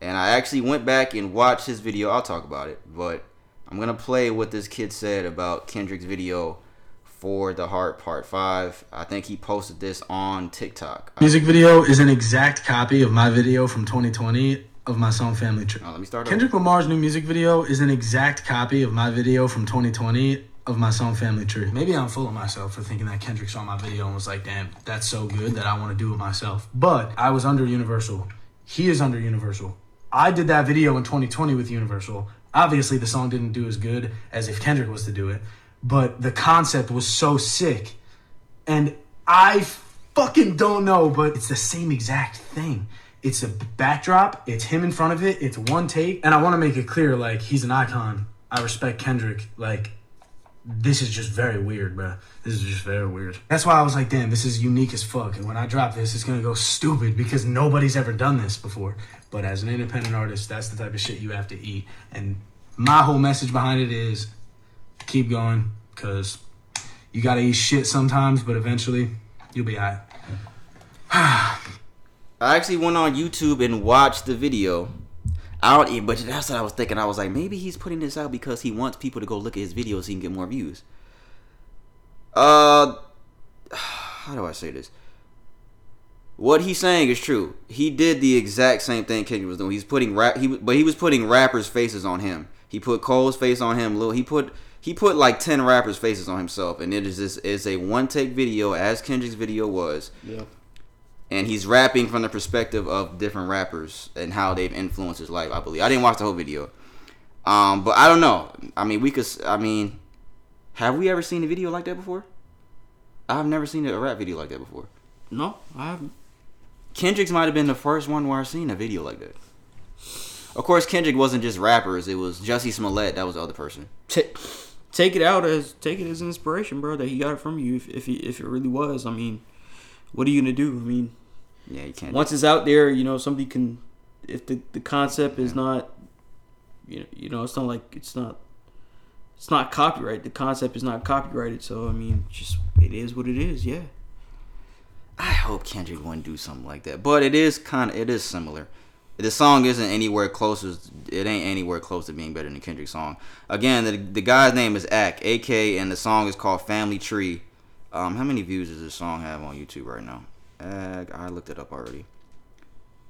And I actually went back and watched his video. I'll talk about it. But I'm going to play what this kid said about Kendrick's video for The Heart Part 5. I think he posted this on TikTok. Uh, music video is an exact copy of my video from 2020 of my song Family Tree. Oh, let me start over. Kendrick Lamar's new music video is an exact copy of my video from 2020 of my song Family Tree. Maybe I'm full of myself for thinking that Kendrick saw my video and was like, damn, that's so good that I want to do it myself. But I was under Universal. He is under Universal. I did that video in 2020 with Universal. Obviously, the song didn't do as good as if Kendrick was to do it, but the concept was so sick. And I fucking don't know, but it's the same exact thing. It's a backdrop, it's him in front of it, it's one take. And I want to make it clear like, he's an icon. I respect Kendrick. Like, this is just very weird, bro. This is just very weird. That's why I was like, damn, this is unique as fuck. And when I drop this, it's gonna go stupid because nobody's ever done this before. But as an independent artist, that's the type of shit you have to eat. And my whole message behind it is keep going because you gotta eat shit sometimes, but eventually you'll be alright. (sighs) I actually went on YouTube and watched the video. I don't even, but that's what I was thinking. I was like, maybe he's putting this out because he wants people to go look at his videos so he can get more views. Uh, (sighs) how do I say this? What he's saying is true. He did the exact same thing Kendrick was doing. He's putting rap, he but he was putting rappers' faces on him. He put Cole's face on him. Lil, he put he put like ten rappers' faces on himself, and it is this is a one take video as Kendrick's video was Yeah. and he's rapping from the perspective of different rappers and how they've influenced his life. I believe I didn't watch the whole video, um, but I don't know. I mean, we could. I mean, have we ever seen a video like that before? I've never seen a rap video like that before. No, I haven't. Kendrick's might have been the first one where I've seen a video like that. Of course, Kendrick wasn't just rappers; it was Jussie Smollett. That was the other person. Take, it out as take it as inspiration, bro. That he got it from you. If if, he, if it really was, I mean, what are you gonna do? I mean, Yeah, you can't. once it's out there, you know, somebody can. If the the concept is not, you know, you know, it's not like it's not. it's not copyright. The concept is not copyrighted. So I mean, just it is what it is. Yeah. I hope Kendrick wouldn't do something like that. But it is kind of it is similar. The song isn't anywhere close. It ain't anywhere close to being better than Kendrick's song. Again, the, the guy's name is Ak, AK, and the song is called Family Tree. Um, how many views does this song have on YouTube right now? Ak, I looked it up already.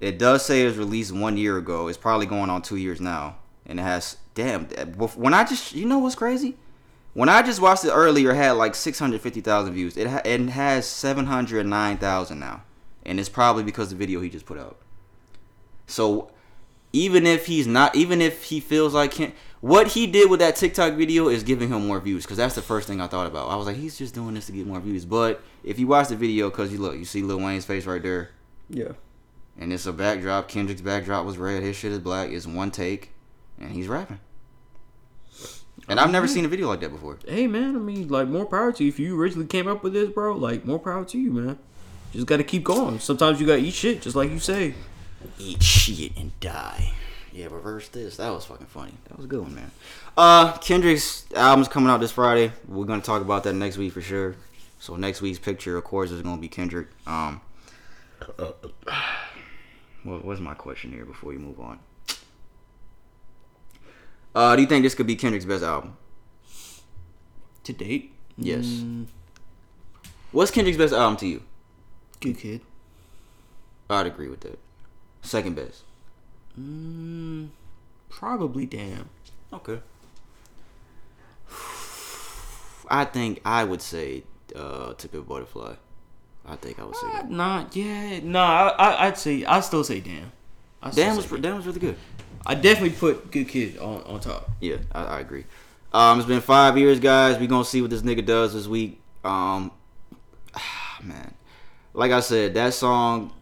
It does say it was released one year ago. It's probably going on two years now, and it has damn. When I just you know what's crazy? When I just watched it earlier, it had like 650,000 views. It, ha- it has 709,000 now. And it's probably because the video he just put out. So even if he's not, even if he feels like him, what he did with that TikTok video is giving him more views. Because that's the first thing I thought about. I was like, he's just doing this to get more views. But if you watch the video, because you look, you see Lil Wayne's face right there. Yeah. And it's a backdrop. Kendrick's backdrop was red. His shit is black. It's one take. And he's rapping. And I've never seen a video like that before. Hey man, I mean, like more power to you. If you originally came up with this, bro, like more power to you, man. Just gotta keep going. Sometimes you gotta eat shit, just like you say. Eat shit and die. Yeah, reverse this. That was fucking funny. That was a good one, man. Uh, Kendrick's album's coming out this Friday. We're gonna talk about that next week for sure. So next week's picture, of course, is gonna be Kendrick. Um, (sighs) what, what's my question here before we move on? Uh, do you think this could be Kendrick's best album? To date, Yes. Mm, What's Kendrick's best album to you? good kid. I'd agree with that. Second best. Mm, probably damn. Okay. I think I would say uh, "To Pimp a Butterfly." I think I would say that. Nah, yeah, no. I, I, I'd say I still say damn. I Damn was damn was really good. I definitely put good kid on on top. Yeah, I, I agree. Um, it's been five years, guys. We gonna see what this nigga does this week. Um, (sighs) man, like I said, that song.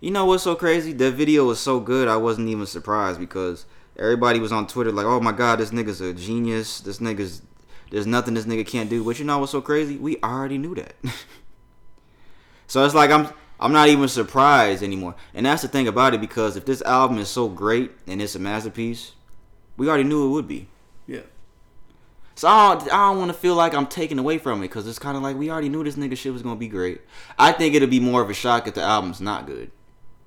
You know what's so crazy? That video was so good. I wasn't even surprised because everybody was on Twitter like, "Oh my god, this nigga's a genius. This nigga's there's nothing this nigga can't do." But you know what's so crazy? We already knew that. (laughs) so it's like I'm I'm not even surprised anymore. And that's the thing about it because if this album is so great and it's a masterpiece, we already knew it would be. Yeah. So I don't, I don't want to feel like I'm taking away from it because it's kind of like we already knew this nigga shit was gonna be great. I think it'll be more of a shock if the album's not good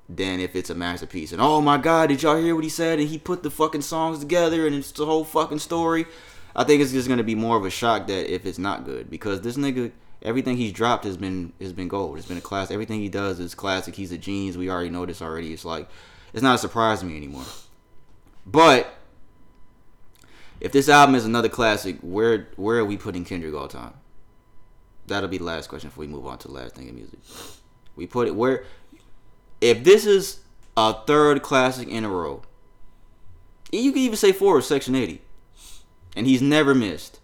than if it's a masterpiece. And oh my god, did y'all hear what he said? And he put the fucking songs together and it's the whole fucking story. I think it's just gonna be more of a shock that if it's not good because this nigga, everything he's dropped has been has been gold. It's been a class. Everything he does is classic. He's a genius. We already know this already. It's like it's not a surprise to me anymore. But if this album is another classic, where where are we putting Kendrick all time? That'll be the last question before we move on to the last thing in music. We put it where if this is a third classic in a row, you can even say four of Section 80, and he's never missed.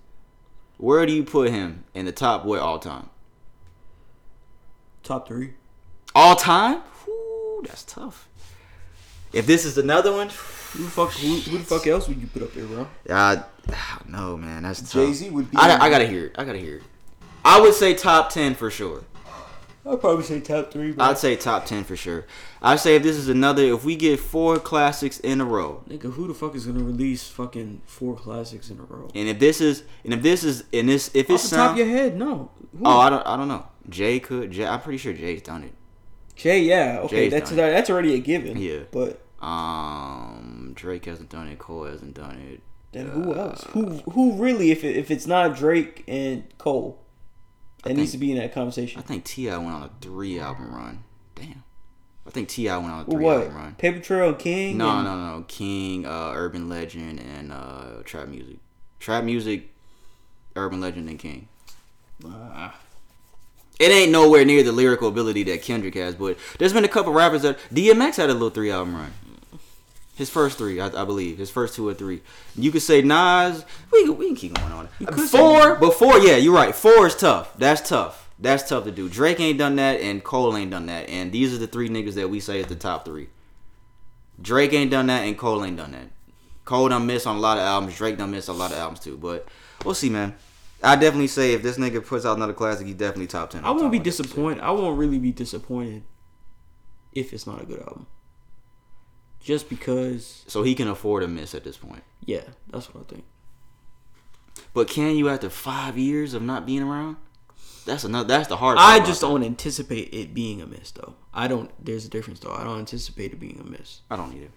Where do you put him in the top what all time? Top three. All time? Whew, that's tough. If this is another one, Who the fuck? Who, who the fuck else would you put up there, bro? I (sighs) no man, that's tough. Jay-Z would be- I, I gotta hear it. I gotta hear it. I would say top ten for sure. I'd probably say top three, bro. I'd say top ten for sure. I'd say if this is another, if we get four classics in a row, Nigga, who the fuck is gonna release fucking four classics in a row? and if this is, and if this is, and this, if it's Off the top of your head, no. Who? oh, I don't, I don't know. Jay could. Jay, I'm pretty sure Jay's done it. Jay, yeah, okay, Jay's that's that's already a given. Yeah. but Um, Drake hasn't done it. Cole hasn't done it. then who Uh, else? Who who really? If it, if it's not Drake and Cole, that needs to be in that conversation. I think T.I. went on a three album run. Damn. I think T.I. went on a three what? album run. Paper Trail King. No, and- no, no. King, uh, Urban Legend, and uh, Trap Music. Trap Music, Urban Legend, and King. Ah. It ain't nowhere near the lyrical ability that Kendrick has, but there's been a couple rappers that DMX had a little three album run. His first three, I, I believe, his first two or three. You could say Nas. We can- we can keep going on. Four, but four, yeah, you're right. Four is tough. That's tough. That's tough to do. Drake ain't done that, and Cole ain't done that, and these are the three niggas that we say is the top three. Drake ain't done that, and Cole ain't done that. Cole done miss on a lot of albums. Drake done miss on a lot of albums too. But we'll see, man. I definitely say if this nigga puts out another classic, he's definitely top ten. I won't be disappointed. I won't really be disappointed if it's not a good album. Just because, So he can afford a miss at this point. yeah, that's what I think. But can you after five years of not being around? That's another. That's the hard. part I just don't anticipate it being a miss though. I don't. There's a difference though. I don't anticipate it being a miss. I don't need it.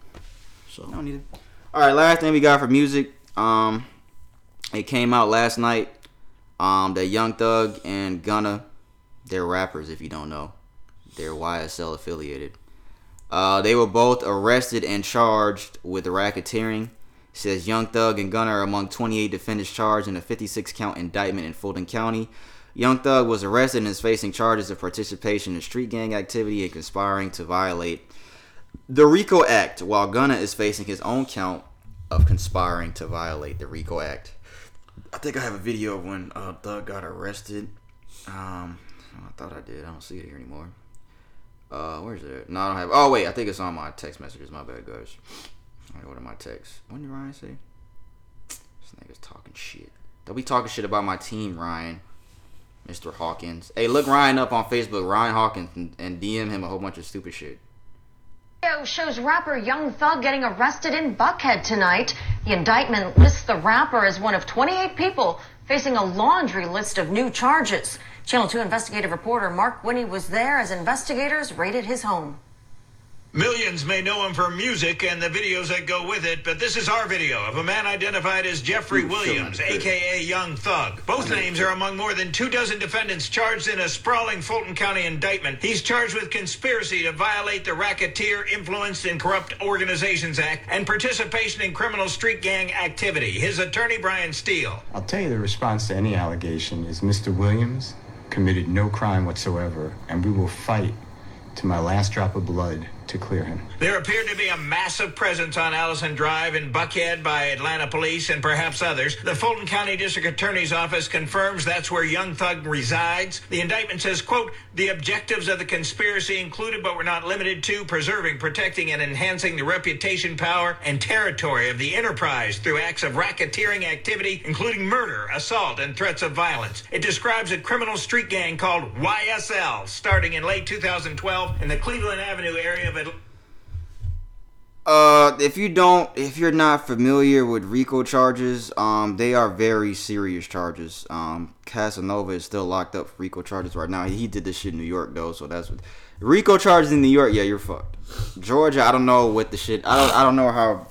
So I don't need it. All right, last thing we got for music. Um, it came out last night. Um, that Young Thug and Gunna, they're rappers. If you don't know, they're YSL affiliated. Uh, they were both arrested and charged with racketeering. says Young Thug and Gunna are among 28 defendants charged in a 56 count indictment in Fulton County. Young Thug was arrested and is facing charges of participation in street gang activity and conspiring to violate the RICO Act, while Gunna is facing his own count of conspiring to violate the RICO Act. I think I have a video of when uh, Thug got arrested. Um, I thought I did. I don't see it here anymore. Uh, where's it? No, I don't have. Oh wait, I think it's on my text messages. My bad, guys. I go to my text. What did Ryan say? This nigga's talking shit. Don't be talking shit about my team, Ryan. Mr. Hawkins. Hey, look Ryan up on Facebook, Ryan Hawkins, and, and DM him a whole bunch of stupid shit. Video shows rapper Young Thug getting arrested in Buckhead tonight. The indictment lists the rapper as one of 28 people facing a laundry list of new charges. Channel 2 investigative reporter Mark Winne was there as investigators raided his home. Millions may know him for music and the videos that go with it, but this is our video of a man identified as Jeffrey Williams, aka Young Thug. Both names are among more than two dozen defendants charged in a sprawling Fulton County indictment. He's charged with conspiracy to violate the Racketeer Influenced and Corrupt Organizations Act and participation in criminal street gang activity. His attorney, Brian Steel. I'll tell you the response to any allegation is Mr. Williams committed no crime whatsoever, and we will fight to my last drop of blood to clear him. There appeared to be a massive presence on Allison Drive in Buckhead by Atlanta police and perhaps others. The Fulton County District Attorney's Office confirms that's where Young Thug resides. The indictment says, quote, the objectives of the conspiracy included but were not limited to preserving, protecting, and enhancing the reputation, power, and territory of the enterprise through acts of racketeering activity, including murder, assault, and threats of violence. It describes a criminal street gang called YSL, starting in late 2012 in the Cleveland Avenue area of Atlanta. Uh, if you don't, if you're not familiar with RICO charges, um, they are very serious charges. Um, Casanova is still locked up for RICO charges right now. He did this shit in New York though, so that's what RICO charges in New York. Yeah, you're fucked. Georgia, I don't know what the shit. I don't. I don't know how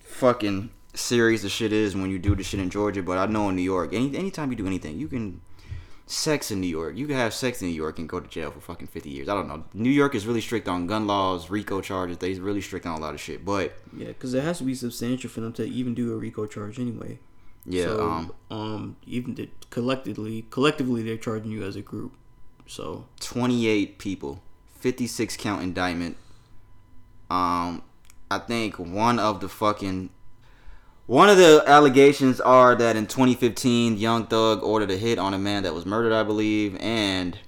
fucking serious the shit is when you do the shit in Georgia, but I know in New York, any anytime you do anything, you can sex in New York. You can have sex in New York and go to jail for fucking 50 years. I don't know. New York is really strict on gun laws, RICO charges. They really strict on a lot of shit. But Yeah, because it has to be substantial for them to even do a RICO charge anyway. Yeah, So, um, um, even the, collectively, collectively, they're charging you as a group. So 28 people, 56 count indictment. Um, I think one of the fucking one of the allegations are that in 2015, Young Thug ordered a hit on a man that was murdered, I believe, and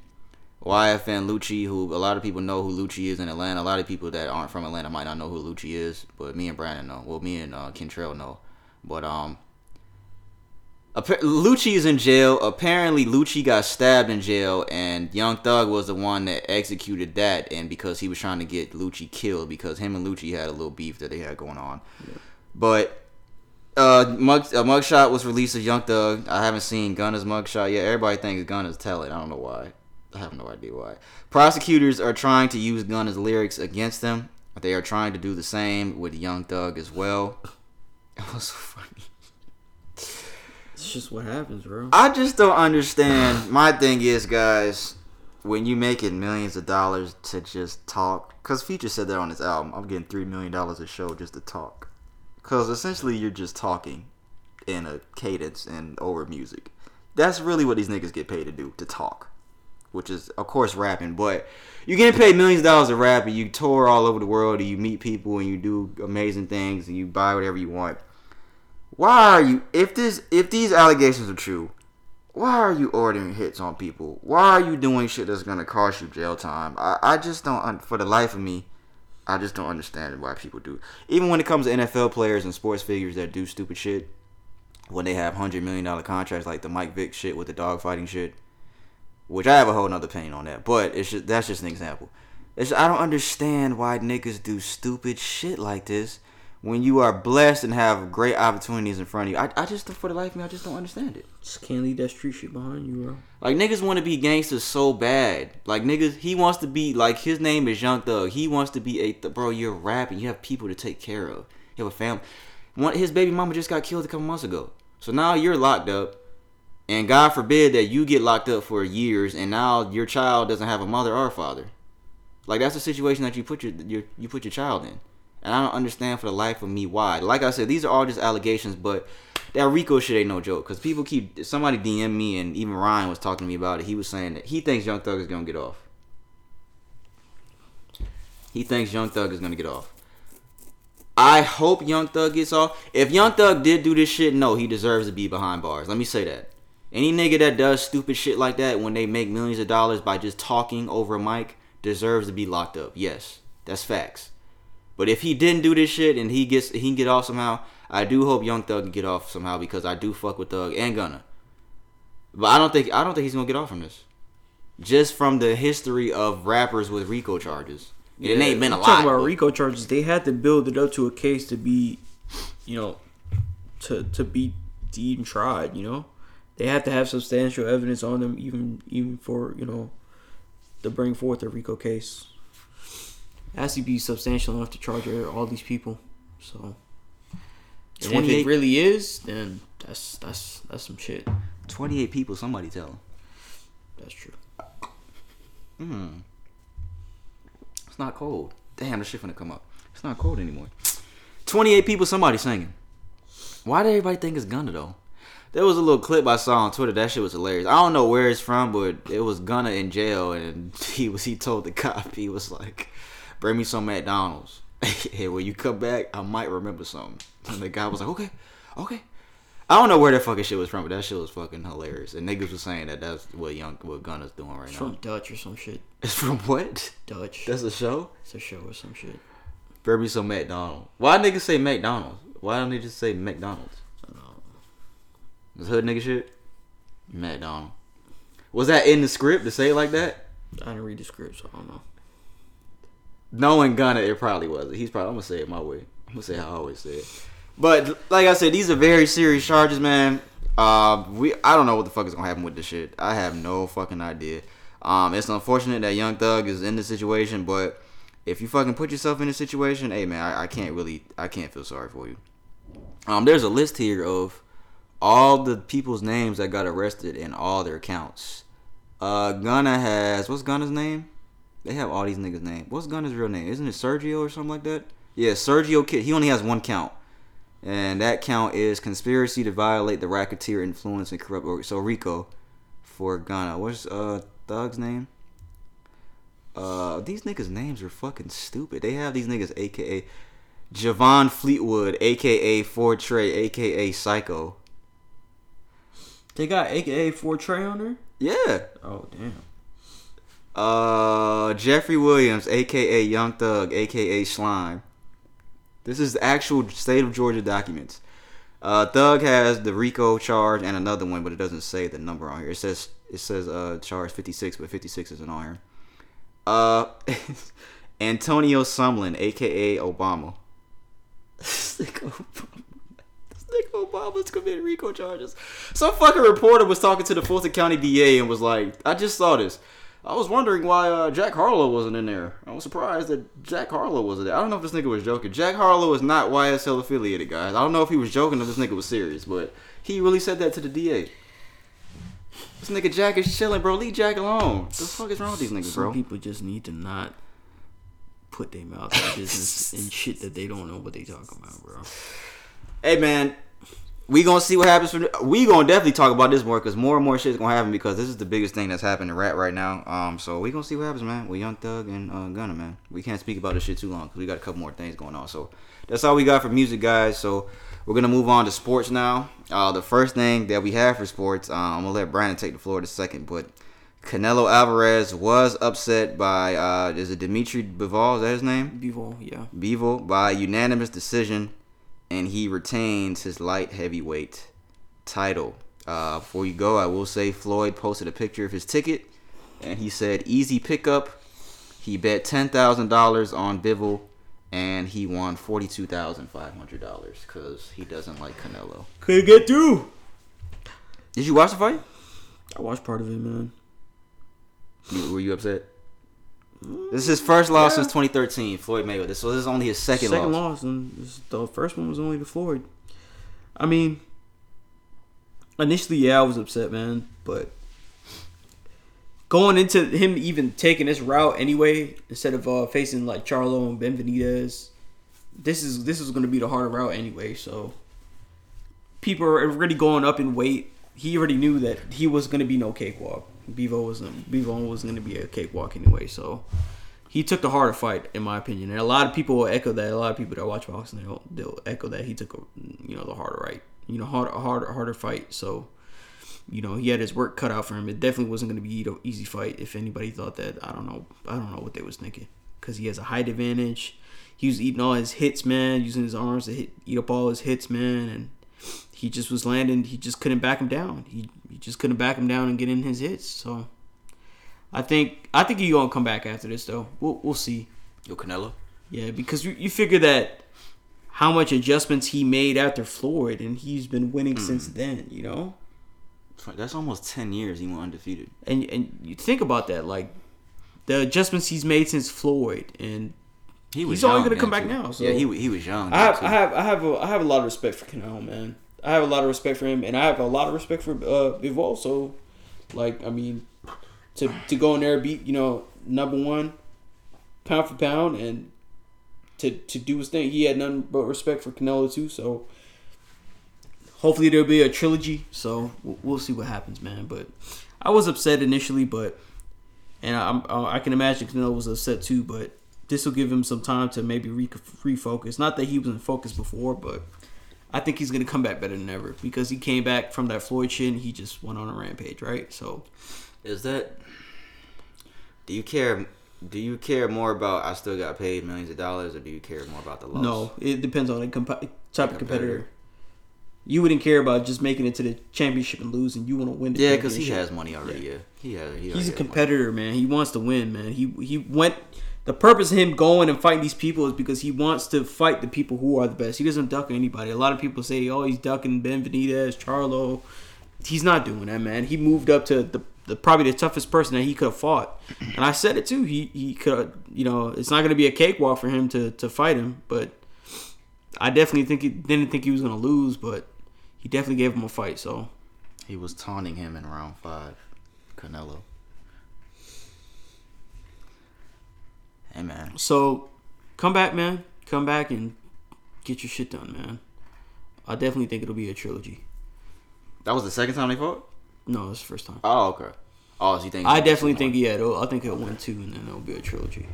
YFN Lucci, who a lot of people know who Lucci is in Atlanta. A lot of people that aren't from Atlanta might not know who Lucci is, but me and Brandon know. Well, me and uh, Kentrell know. But um, Appa- Lucci is in jail. Apparently, Lucci got stabbed in jail, and Young Thug was the one that executed that. And because he was trying to get Lucci killed, because him and Lucci had a little beef that they had going on. But uh, mug a mugshot was released of Young Thug. I haven't seen Gunna's mugshot yet. Everybody thinks Gunna's telling. I don't know why. I have no idea why. Prosecutors are trying to use Gunna's lyrics against them. They are trying to do the same with Young Thug as well. (laughs) It was so funny. it's just what happens, bro. I just don't understand. (sighs) My thing is, guys, when you making millions of dollars to just talk, because Future said that on his album, I'm getting three million dollars a show just to talk, because essentially you're just talking in a cadence and over music. That's really what these niggas get paid to do, to talk, which is of course rapping. But you're getting paid millions of dollars to rap, and you tour all over the world, and you meet people, and you do amazing things, and you buy whatever you want why are you if this if these allegations are true why are you ordering hits on people why are you doing shit that's gonna cost you jail time i, I just don't for the life of me i just don't understand why people do. Even when it comes to nfl players and sports figures that do stupid shit when they have hundred million dollar contracts like the mike vick shit with the dog fighting shit which i have a whole nother opinion on that but it's just that's just an example. It's, i don't understand why niggas do stupid shit like this when you are blessed and have great opportunities in front of you. I, I just for the life of me, I just don't understand it. Just can't leave that street shit behind you, bro. Like niggas want to be gangsters so bad. Like niggas, he wants to be like his name is Young Thug. He wants to be a th- bro. You're rapping. You have people to take care of. You have a family. One his baby mama just got killed a couple months ago. So now you're locked up, and God forbid that you get locked up for years, and now your child doesn't have a mother or a father. Like that's the situation that you put your, your you put your child in, and I don't understand for the life of me why. Like I said, these are all just allegations, but that Rico shit ain't no joke. Cause people keep somebody DM me, and even Ryan was talking to me about it. He was saying that he thinks Young Thug is gonna get off. He thinks Young Thug is gonna get off. I hope Young Thug gets off. If Young Thug did do this shit, no, he deserves to be behind bars. Let me say that. Any nigga that does stupid shit like that when they make millions of dollars by just talking over a mic deserves to be locked up. Yes, that's facts. But if he didn't do this shit and he gets he can get off somehow, I do hope Young Thug can get off somehow because I do fuck with Thug and Gunna. But I don't think I don't think he's gonna get off from this. Just from the history of rappers with RICO charges. it ain't been a lot. Talking about RICO charges, they had to build it up to a case to be, you know, to to be even tried. You know, they have to have substantial evidence on them, even even for you know, to bring forth a RICO case. It has to be substantial enough to charge all these people. So, if it really is, then that's that's that's some shit. 28 people, somebody tell him. That's true. Hmm. It's not cold. Damn, the shit finna come up. It's not cold anymore. 28 people, somebody singing. Why did everybody think it's Gunna though? There was a little clip I saw on Twitter. That shit was hilarious. I don't know where it's from, but it was Gunna in jail, and (laughs) he was he told the cop he was like, "Bring me some McDonald's. (laughs) hey, when you come back, I might remember something." And the guy was like, "Okay, okay." I don't know where that fucking shit was from, but that shit was fucking hilarious. And niggas was saying that that's what young what Gunna's doing right It's now. from Dutch or some shit. (laughs) It's from what? Dutch. That's a show. It's a show or some shit. Bring me some McDonald's. Why niggas say McDonald's? Why don't they just say McDonald's? This hood nigga shit. McDonald. Was that in the script to say it like that? I didn't read the script, so I don't know. Knowing Gunna, it probably wasn't. He's probably. I'm gonna say it my way. I'm gonna say how I always say it. But like I said, these are very serious charges, man. Uh, we I don't know what the fuck is gonna happen with this shit. I have no fucking idea. Um, it's unfortunate that Young Thug is in this situation, but if you fucking put yourself in this situation, hey man, I, I can't really, I can't feel sorry for you. Um, there's a list here of all the people's names that got arrested and all their accounts. Uh, Gunna has what's Gunna's name? They have all these niggas' name. What's Gunna's real name? Isn't it Sergio or something like that? Yeah, Sergio Kid. He only has one count, and that count is conspiracy to violate the racketeer influence and corrupt. or- So Rico for Gunna. What's uh Thug's name? Uh, these niggas' names are fucking stupid. They have these niggas, aka Javon Fleetwood, aka Ford Trey, aka Psycho. They got AKA four Trey on there. Yeah. Oh damn. Uh, Jeffrey Williams, aka Young Thug, aka Slime. This is the actual state of Georgia documents. Uh, Thug has the RICO charge and another one, but it doesn't say the number on here. It says it says uh charge 56, but 56 isn't on here. Uh, (laughs) Antonio Sumlin, aka Obama. (laughs) This Obama. This Obama's committing RICO charges. Some fucking reporter was talking to the Fulton County DA and was like, I just saw this. I was wondering why uh, Jack Harlow wasn't in there. I was surprised that Jack Harlow wasn't there. I don't know if this nigga was joking. Jack Harlow is not YSL affiliated, guys. I don't know if he was joking or this nigga was serious, but he really said that to the DA. This nigga Jack is chilling, bro. Leave Jack alone. What the fuck is wrong with these niggas, Some bro? people just need to not put their mouth in business and shit that they don't know what they talking about, bro. Hey man, we gonna see what happens. From we gonna definitely talk about this more because more and more shit is gonna happen because this is the biggest thing that's happening in rap right now. Um, so we gonna see what happens, man. With Young Thug and uh, Gunna, man. We can't speak about this shit too long because we got a couple more things going on. So that's all we got for music, guys. So we're gonna move on to sports now. Uh, the first thing that we have for sports, um, I'm gonna let Brandon take the floor in a second, but Canelo Alvarez was upset by uh, is it Dmitry Bivol? Is that his name? Bivol, yeah. Bivol by unanimous decision, and he retains his light heavyweight title. Uh, before you go, I will say Floyd posted a picture of his ticket, and he said easy pickup. He bet ten thousand dollars on Bivol, and he won forty two thousand five hundred dollars because he doesn't like Canelo. Couldn't get through. Did you watch the fight? I watched part of it, man. You, were you upset? This is his first loss Yeah. since 2013, Floyd Mayweather. So this is only his second, Second loss. loss, and this, the first one was only to Floyd. I mean, initially, yeah, I was upset, man, but going into him even taking this route anyway, instead of uh, facing like Charlo and Benavidez, this is this is going to be the harder route anyway. So people are already going up in weight. He already knew that he was going to be no cakewalk. Bevo wasn't. Bevo wasn't going to be a cakewalk anyway. So he took the harder fight, in my opinion. And a lot of people will echo that. A lot of people that watch boxing, they'll, they'll echo that he took a, you know, the harder right, you know, harder, harder, harder fight. So, you know, he had his work cut out for him. It definitely wasn't going to be an easy fight. If anybody thought that, I don't know, I don't know what they was thinking, because he has a height advantage. He was eating all his hits, man, using his arms to hit, eat up all his hits, man, and he just was landing. He just couldn't back him down. He, he just couldn't back him down and get in his hits. So. I think I think he gonna come back after this though. We'll we'll see. Yo, Canelo. Yeah, because you, you figure that how much adjustments he made after Floyd, and he's been winning hmm. since then. You know, That's almost 10 years he went undefeated. and and you think about that, like the adjustments he's made since Floyd, and He was he's only gonna come back too. now. So Yeah, he- he was young I have I have I have a, I have a lot of respect for Canelo, man. I have a lot of respect for him, and I have a lot of respect for uh. So, like, I mean, to to go in there beat you know number one pound for pound and to to do his thing. He had nothing but respect for Canelo too. So hopefully there'll be a trilogy. So we'll, we'll see what happens, man. But I was upset initially, but and I, I can imagine Canelo was upset too. But this will give him some time to maybe re- refocus. Not that he wasn't focused before, but I think he's gonna come back better than ever because he came back from that Floyd shit and he just went on a rampage, right? So Is that. Do you care. Do you care more about I still got paid millions of dollars, or do you care more about the loss? No, it depends on the comp- type of competitor. You wouldn't care about just making it to the championship and losing. You want to win the Yeah, because he has money already. Yeah, he has. He He's a competitor, man. He wants to win, man. He he went. The purpose of him going and fighting these people is because he wants to fight the people who are the best. He doesn't duck anybody. A lot of people say, "Oh, he's ducking Ben Benitez, Charlo." He's not doing that, man. He moved up to the, the probably the toughest person that he could have fought, and I said it too. He he could, you know, it's not going to be a cakewalk for him to to fight him, but I definitely think he didn't think he was going to lose, but he definitely gave him a fight. So He was taunting him in round five, Canelo. Hey man, So, come back, man. Come back and get your shit done, man. I definitely think it'll be a trilogy. that was the second time they fought. No, it's the first time. Oh, okay. Oh, so you think? I definitely think yeah. It'll, I think it'll win two, and then it'll be a trilogy.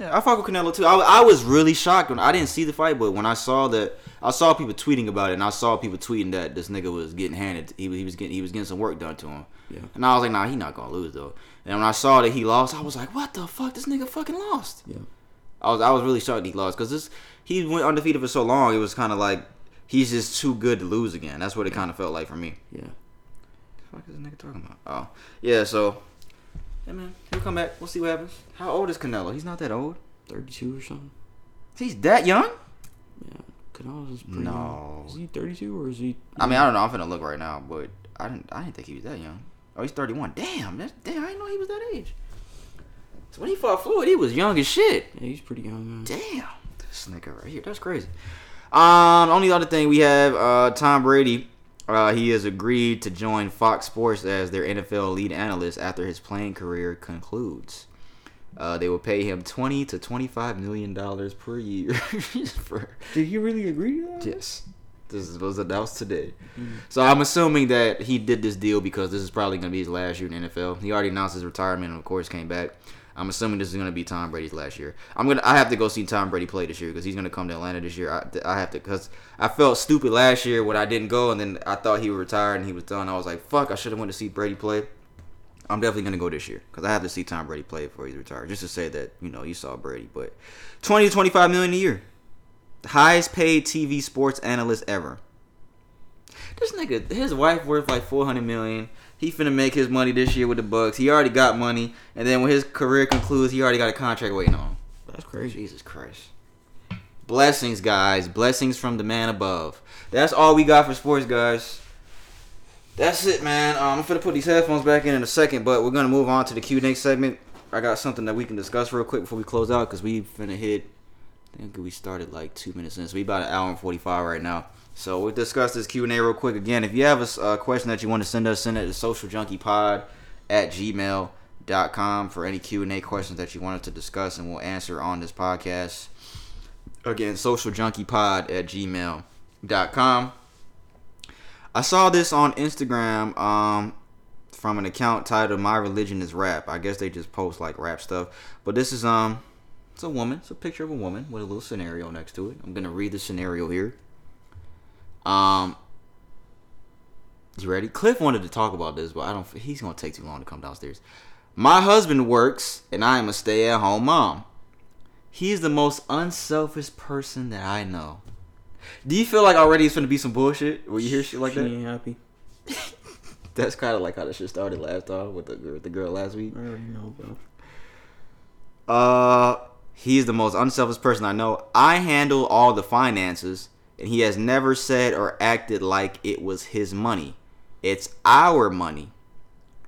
Yeah, I fuck with Canelo too. I, I was really shocked when I didn't see the fight, but when I saw that, I saw people tweeting about it, and I saw people tweeting that this nigga was getting handed. He was he was getting he was getting some work done to him. Yeah. And I was like, nah, he not gonna lose though. And when I saw that he lost, I was like, what the fuck? This nigga fucking lost. Yeah. I was I was really shocked he lost because this he went undefeated for so long. It was kind of like he's just too good to lose again. That's what it kind of felt like for me. Yeah. The fuck is this nigga talking about? Oh, yeah. So, hey man, he'll come back. We'll see what happens. How old is Canelo? He's not that old. Thirty-two or something. He's that young? Yeah. Canelo's pretty No. young. Is he thirty-two or is he? I mean, I don't know. I'm finna look right now, but I didn't. I didn't think he was that young. Oh, he's 31. Damn, that's damn. I didn't know he was that age. So when he fought Floyd, he was young as shit. Yeah, he's pretty young, man. Damn, this nigga right here. That's crazy. Um, only other thing we have, uh, Tom Brady. Uh, he has agreed to join Fox Sports as their NFL lead analyst after his playing career concludes. Uh, they will pay him twenty to twenty-five million dollars per year. (laughs) for, Did he really agree to that? yes, this was announced today. Mm-hmm. So I'm assuming that he did this deal because this is probably going to be his last year in the NFL. He already announced his retirement and of course came back. I'm assuming this is going to be Tom Brady's last year. I'm gonna I have to go see Tom Brady play this year because he's going to come to Atlanta this year. I, I have to because I felt stupid last year when I didn't go and then I thought he would retire and he was done. I was like, fuck, I should have went to see Brady play. I'm definitely gonna go this year because I have to see Tom Brady play before he's retired, just to say that you know you saw Brady. But 20 to 25 million a year, highest paid TV sports analyst ever. This nigga, his wife worth like 400 million. He finna make his money this year with the Bucs. He already got money, and then when his career concludes, he already got a contract waiting on. him. That's crazy. Jesus Christ. Blessings, guys. Blessings from the man above. That's all we got for sports, guys. That's it, man. Um, I'm gonna put these headphones back in in a second, but we're gonna move on to the Q and A segment. I got something that we can discuss real quick before we close out because we finna hit. Think we started like two minutes in, so we about an hour and forty five right now. So we'll discuss this Q and A real quick again. If you have a question that you want to send us, send it to socialjunkiepod at gmail.com for any Q and A questions that you wanted to discuss, and we'll answer on this podcast. Again, socialjunkiepod at gmail.com. I saw this on Instagram um, from an account titled "My Religion Is Rap." I guess they just post like rap stuff, but this is um, it's a woman. It's a picture of a woman with a little scenario next to it. I'm gonna read the scenario here. Um, you ready? Cliff wanted to talk about this, but I don't. He's gonna take too long to come downstairs. My husband works, and I am a stay-at-home mom. He is the most unselfish person that I know. Do you feel like already it's gonna be some bullshit when you hear shit like She that? ain't happy. (laughs) That's kind of like how the shit started last time with the girl, the girl last week. I already know, bro. Uh, he's the most unselfish person I know. I handle all the finances, and he has never said or acted like it was his money. It's our money.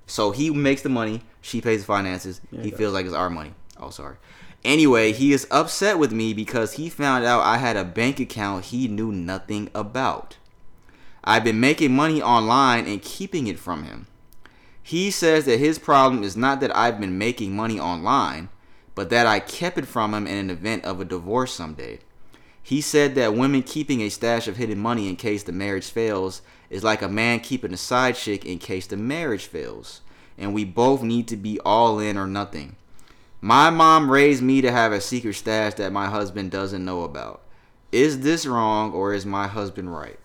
So he makes the money, she pays the finances. Yeah, he he feels like it's our money. Oh, sorry. Anyway, he is upset with me because he found out I had a bank account he knew nothing about. I've been making money online and keeping it from him. He says that his problem is not that I've been making money online, but that I kept it from him in an event of a divorce someday. He said that women keeping a stash of hidden money in case the marriage fails is like a man keeping a side chick in case the marriage fails, and we both need to be all in or nothing. My mom raised me to have a secret stash that my husband doesn't know about. Is this wrong or is my husband right?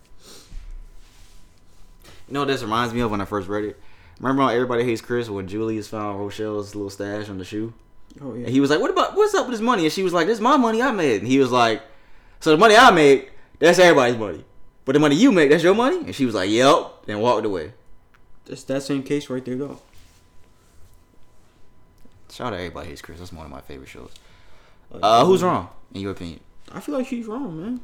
You know what this reminds me of when I first read it? Remember on Everybody Hates Chris when Julius found Rochelle's little stash on the shoe? Oh yeah. And he was like, "What about what's up with his money?" And she was like, "This is my money I made." And he was like, "So the money I made, that's everybody's money, but the money you make, that's your money." And she was like, "Yep," and walked away. That's that same case right there, though. Shout out to Everybody Hates Chris. That's one of my favorite shows. Uh, who's wrong in your opinion? I feel like she's wrong, man.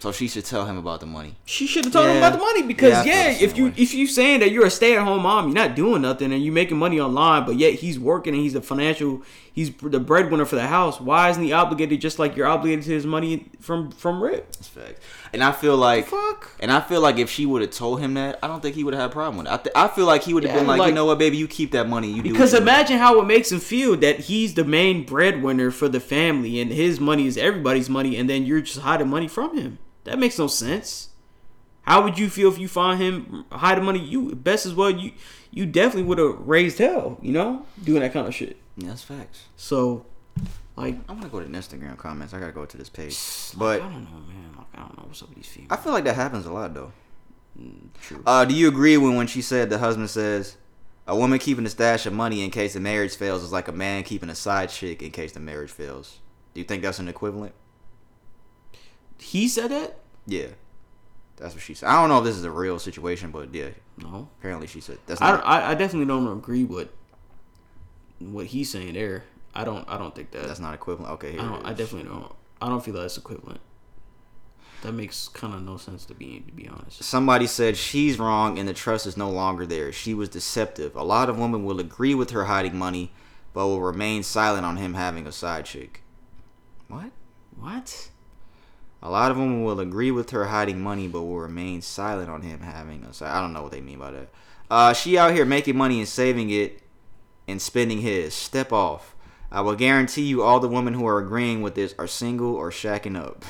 So she should tell him about the money. She should have told him about the money because Yeah, yeah, if you way. if you saying that you're a stay at home mom, you're not doing nothing and you're making money online, but yet he's working and he's a financial, he's the breadwinner for the house. Why isn't he obligated just like you're obligated to his money from from Rip? That's fact. And I feel like, fuck. and I feel like if she would have told him that, I don't think he would have had a problem with it. I, th- I feel like he would have Yeah, been like, like- you know what, baby, you keep that money. You do Because what you do." imagine how it makes him feel that he's the main breadwinner for the family and his money is everybody's money, and then you're just hiding money from him. That makes no sense. How would you feel if you find him hiding money? You best as well you you definitely would have raised hell, you know, doing that kind of shit. Yeah, that's facts. So, like, I'm gonna go to the Instagram comments. I gotta go to this page, but I don't know, man. Like, I don't know what's up with these females. I feel like that happens a lot though. True. Uh, do you agree when when she said the husband says a woman keeping a stash of money in case the marriage fails is like a man keeping a side chick in case the marriage fails? Do you think that's an equivalent? He said that. Yeah, that's what she said. I don't know if this is a real situation, but yeah, No. apparently she said that's I, not. I I definitely don't agree with what he's saying there. I don't I don't think that. that's not equivalent. Okay, here I don't. I definitely don't. I don't feel that's equivalent. That makes kind of no sense to be to be honest. Somebody said she's wrong and the trust is no longer there. She was deceptive. A lot of women will agree with her hiding money, but will remain silent on him having a side chick. What? What? A lot of them will agree with her hiding money, but will remain silent on him having side. I don't know what they mean by that. Uh, she out here making money and saving it and spending his. Step off. I will guarantee you all the women who are agreeing with this are single or shacking up.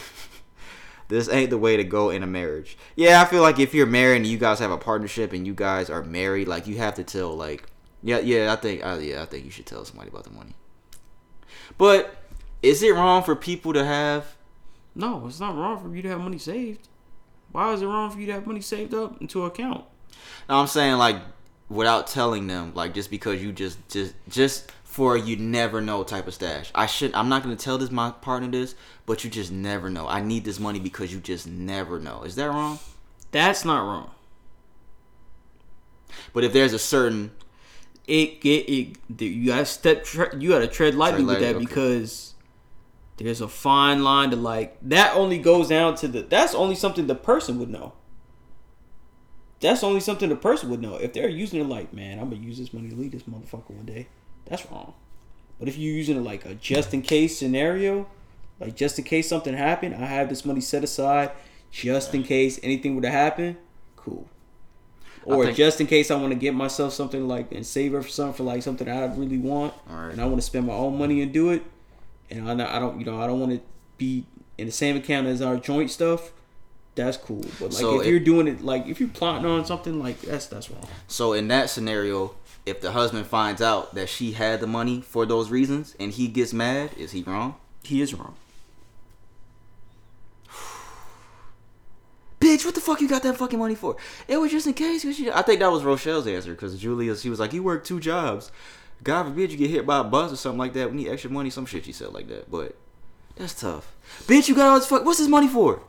(laughs) this ain't the way to go in a marriage. Yeah, I feel like if you're married and you guys have a partnership and you guys are married, like you have to tell like yeah, yeah, I think uh, yeah, I think you should tell somebody about the money. But is it wrong for people to have No, it's not wrong for you to have money saved. Why is it wrong for you to have money saved up into an account? No, I'm saying like without telling them, like just because you just just just for a you never know type of stash. I should I'm not gonna tell this my partner this, but you just never know. I need this money because you just never know. Is that wrong? That's not wrong. But if there's a certain It it, it you gotta step you gotta tread lightly Tread with that okay. because There's a fine line to like that only goes down to the that's only something the person would know. That's only something the person would know. If they're using it like, man, I'm gonna use this money to leave this motherfucker one day, that's wrong. But if you're using it like a just in case scenario, like just in case something happened, I have this money set aside just in case anything would have happened, cool. Or think- just in case I want to get myself something like and save up for something for like something I really want, Alright. and I want to spend my own money and do it, and I, not- I don't, you know, I don't want to be in the same account as our joint stuff. That's cool, but like So if if- you're doing it, like if you're plotting on something, like that's that's wrong. So in that scenario, if the husband finds out that she had the money for those reasons and he gets mad, is he wrong? He is wrong. (sighs) Bitch, what the fuck you got that fucking money for? It was just in case. she- I think that was Rochelle's answer because Julia, she was like, "You work two jobs. God forbid you get hit by a bus or something like that. We need extra money." Some shit she said like that, but that's tough. Bitch, you got all this fuck. What's this money for?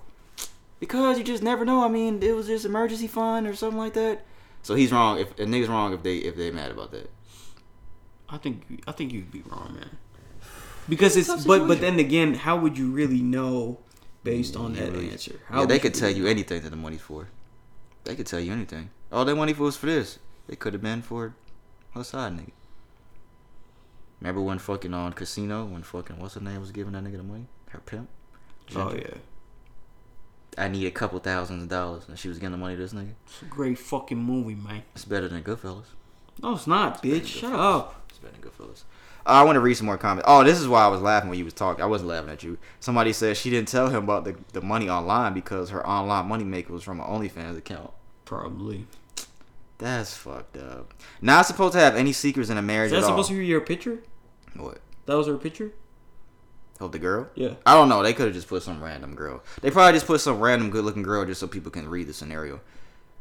Because you just never know. I mean, it was just emergency fund or something like that. So he's wrong. If a nigga's wrong if they if they mad about that. I think I think you'd be wrong, man. Because it's Tough but but then again, how would you really know based on that answer? How yeah, they could you tell you anything that the money's for. They could tell you anything. All that money for was for this. It could have been for her side nigga. Remember when fucking on casino when fucking what's her name was giving that nigga the money? Her pimp. Oh yeah, I need a couple thousands of dollars, and she was getting the money to this nigga. it's a great fucking movie, man. It's better than Goodfellas. No, it's not, bitch. Shut up. It's better than Goodfellas. Uh, I want to read some more comments. Oh, this is why I was laughing when you was talking. I wasn't laughing at you. Somebody said she didn't tell him about the, the money online because her online money maker was from an OnlyFans account. Probably. That's fucked up. Not supposed to have any secrets in a marriage Is that at all. That supposed to be your picture? What? That was her picture. Of the girl? Yeah. I don't know. They could have just put some random girl. They probably just put some random good looking girl just so people can read the scenario.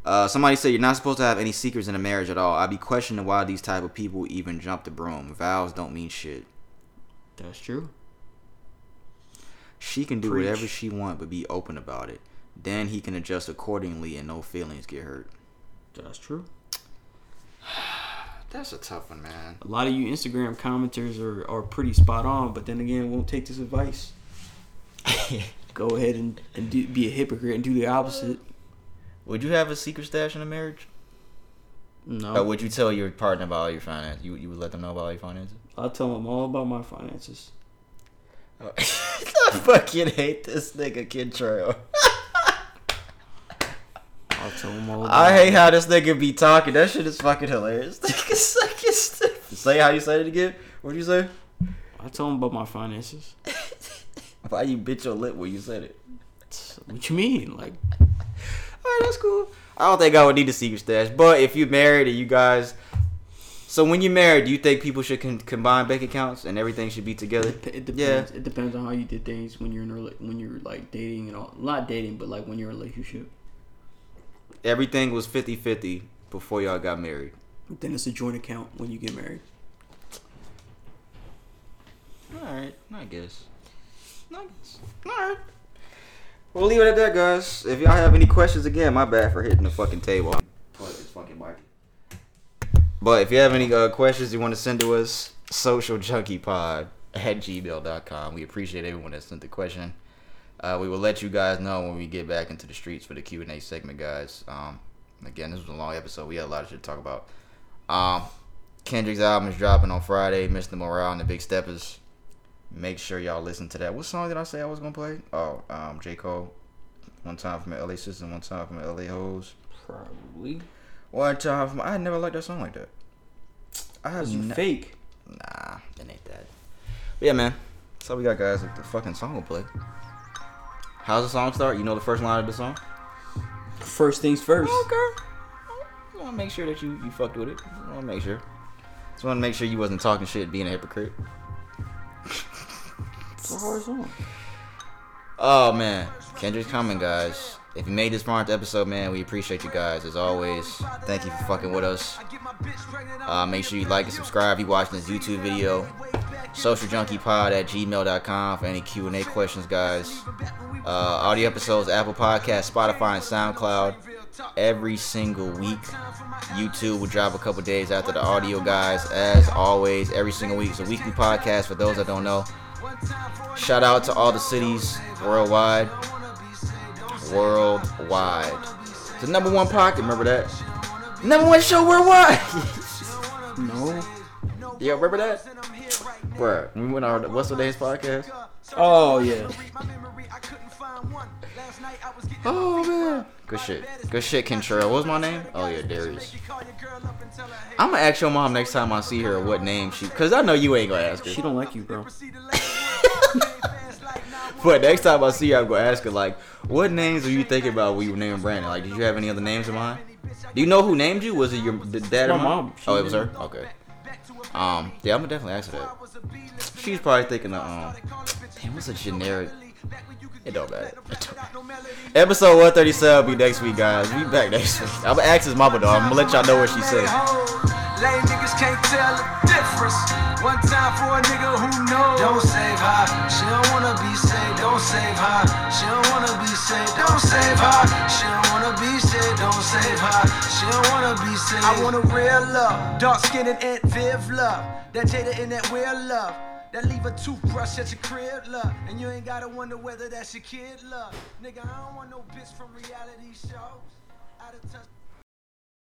Uh, somebody said you're not supposed to have any secrets in a marriage at all. I'd be questioning why these type of people even jump the broom. Vows don't mean shit. That's true. She can do Preach. whatever she want, but be open about it. Then he can adjust accordingly and no feelings get hurt. That's true. (sighs) That's a tough one, man. A lot of you Instagram commenters are, are pretty spot on, but then again, won't take this advice. (laughs) Go ahead and, and do, be a hypocrite and do the opposite. Would you have a secret stash in a marriage? No. Or would you tell your partner about all your finances? You, you would let them know about all your finances? I'll tell them all about my finances. Oh, (laughs) I fucking hate this nigga, Kentrell. (laughs) I'll tell them all about I hate how this nigga be talking. That shit is fucking hilarious. (laughs) Nigga sucking stupid. Say how you said it again. What'd you say? I told him about my finances. (laughs) Why you bit your lip when you said it? What you mean? Like, Alright, that's cool. I don't think I would need a secret stash. But if you're married and you guys. So when you're married, do you think people should con- combine bank accounts and everything should be together? it depends. It depends on how you did things when you're in a, when you're like dating and all. Not dating, but like when you're in a relationship. Everything was 50 50 before y'all got married. Then it's a joint account when you get married. Alright, I guess. I guess. Alright. We'll leave it at that, guys. If y'all have any questions, again, my bad for hitting the fucking table. This fucking mic. But if you have any uh, questions you want to send to us, socialjunkiepod at gmail.com. We appreciate everyone that sent the question. Uh, we will let you guys know when we get back into the streets for the Q&A segment, guys. Um, again, this was a long episode. We had a lot of shit to talk about. Um, Kendrick's album is dropping on Friday. Mr. Morale and the Big Steppers. Make sure y'all listen to that. What song did I say I was gonna play? Oh, um, J. Cole. One time from LA System, one time from LA Hoes. Probably. One time from I never liked that song like that. I have you ne- fake. Nah, it ain't that. But yeah, man. That's all we got, guys. Like The fucking song will play. How's the song start? You know the first line of the song? First things first. Okay. I want to make sure that you, you fucked with it. I want to make sure. Just want to make sure you wasn't talking shit, being a hypocrite. It's a hard song. Oh man, Kendrick's coming, guys. If you made this far into the episode, man, we appreciate you guys as always. Thank you for fucking with us. Uh, make sure you like and subscribe. If you watching this YouTube video, socialjunkiepod at gmail.com for any Q and A questions, guys. Uh, audio episodes, Apple Podcast, Spotify, and SoundCloud every single week. YouTube will drop a couple days after the audio, guys. As always, every single week. It's a weekly podcast. For those that don't know, Shout out to all the cities worldwide. Worldwide. The number one pocket, remember that? Number one show worldwide. (laughs) no. Yeah, remember that? Bruh, we went on what's the day's podcast? Oh yeah. Oh man. Good shit. Good shit, Kentrell. What was my name? Oh yeah, Darius. I'm gonna ask your mom next time I see her what name she cause I know you ain't gonna ask her. She don't like you, bro. (laughs) But next time I see her, I'm gonna ask her like, what names are you thinking about when you were naming Brandon? Like, did you have any other names in mind? Do you know who named you? Was it your the dad My or mom. She Oh, it was her. Okay. Um, yeah, I'm gonna definitely ask her that. She's probably thinking of um, damn, what's a generic? It don't matter. Episode 137 will be next week, guys. We back next week. I'm gonna ask his mama though. I'm gonna let y'all know what she said. Lame niggas can't tell the difference. One time for a nigga who knows. Don't save her. She don't wanna be saved. Don't save her. She don't wanna be saved. Don't save her. She don't wanna be saved. Don't save her. She don't wanna be saved. I want a real love. Dark skinned and Aunt Viv love. That Jada in that real love. That leave a toothbrush at your crib, love. And you ain't gotta wonder whether that's your kid, love. Nigga, I don't want no bitch from reality shows. Out of touch.